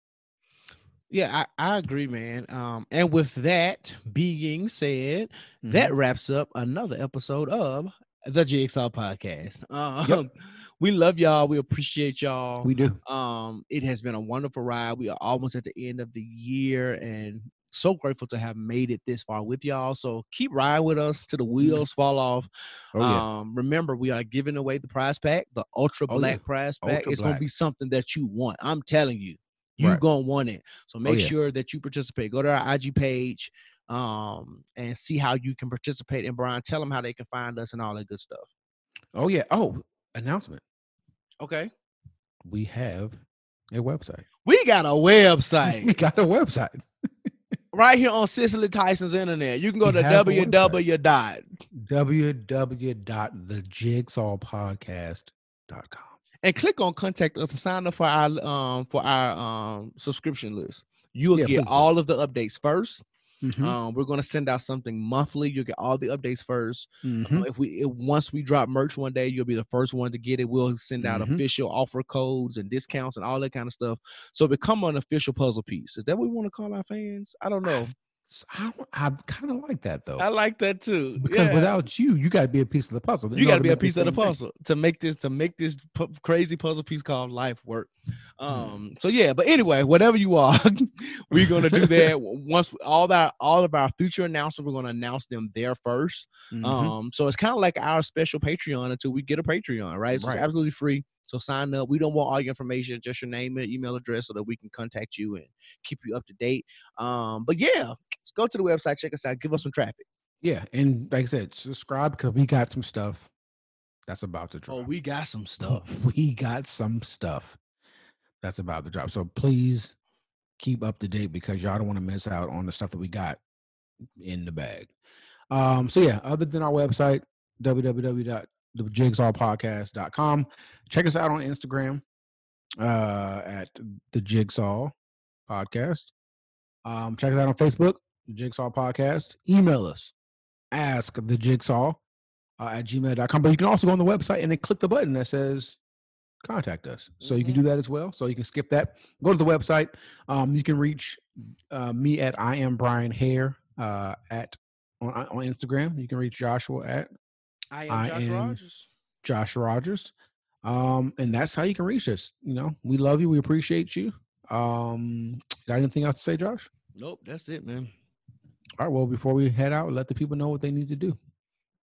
Yeah, I, I agree, man. Um, and with that being said, that Mm-hmm. wraps up another episode of the Jigsaw Podcast. Um, we love y'all. We appreciate y'all. we do. Um, it has been a wonderful ride. We are almost at the end of the year and so grateful to have made it this far with y'all. So keep riding with us till the wheels fall off. Mm-hmm. Oh yeah. Um, remember, we are giving away the prize pack, the ultra Oh, yeah. black prize pack. Ultra it's gonna be something that you want. I'm telling you, you Right. Oh, gonna want it. So make yeah. sure that you participate. Go to our IG page um and see how you can participate. And Bryan, tell them how they can find us and all that good stuff. Oh yeah. Oh, announcement. Okay. We have a website. We got a website we got a website. Right here on Cicely Tyson's internet. You can go We to a website. www dot www.thejigsawpodcast.com. and click on contact us and sign up for our um for our um subscription list. You'll Yeah, get please all of the updates 1st Mhm, Um, we're gonna send out something monthly. You'll get all the updates first. mhm. Uh, if we if, once we drop merch one day, you'll be the first one to get it. We'll send out Mhm. official offer codes and discounts and all that kind of stuff. So become an official puzzle piece. Is that what we want to call our fans? I don't know. S- I, I kind of like that though. I like that too. because Yeah. without you, you got to be a piece of the puzzle. you got to be a piece of the thing puzzle to make this to make this pu- crazy puzzle piece called life work. Hmm. Um. So yeah, but anyway, whatever you are, we're gonna do that once all that all of our future announcements. We're gonna announce them there 1st Mhm. Um. So it's kind of like our special Patreon until we get a Patreon, right? So Right. it's absolutely free. So sign up. We don't want all your information, just your name and email address, so that we can contact you and keep you up to date. Um. But yeah, go to the website, check us out, give us some traffic. yeah, and like I said, subscribe because we got some stuff that's about to drop. Oh, we got some stuff. we got some stuff that's about to drop. So please keep up to date because y'all don't want to miss out on the stuff that we got in the bag. Um, so yeah, other than our website, www.thejigsawpodcast.com. Check us out on Instagram uh at the Jigsaw Podcast. Um, check us out on Facebook, the Jigsaw Podcast. Email us, ask the jigsaw uh, at gmail.com. But you can also go on the website and then click the button that says contact us. So you can do that as well. So you can skip that. Go to the website. Um, you can reach uh, me at I am Bryan Hare uh, at on, on Instagram. You can reach Joshua at I am I Josh am- Rogers. Josh Rogers. Um, and that's how you can reach us. You know, we love you. We appreciate you. Um, got anything else to say, Josh? Nope, that's it, man. All right. Well, before we head out, let the people know what they need to do.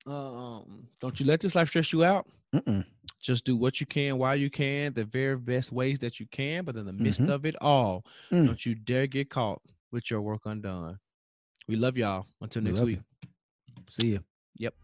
Um, don't you let this life stress you out. Mm-mm. Just do what you can while you can, the very best ways that you can. But in the midst Mhm. of it all, Mm. don't you dare get caught with your work undone. We love y'all. Until next love week. you. See you. Yep.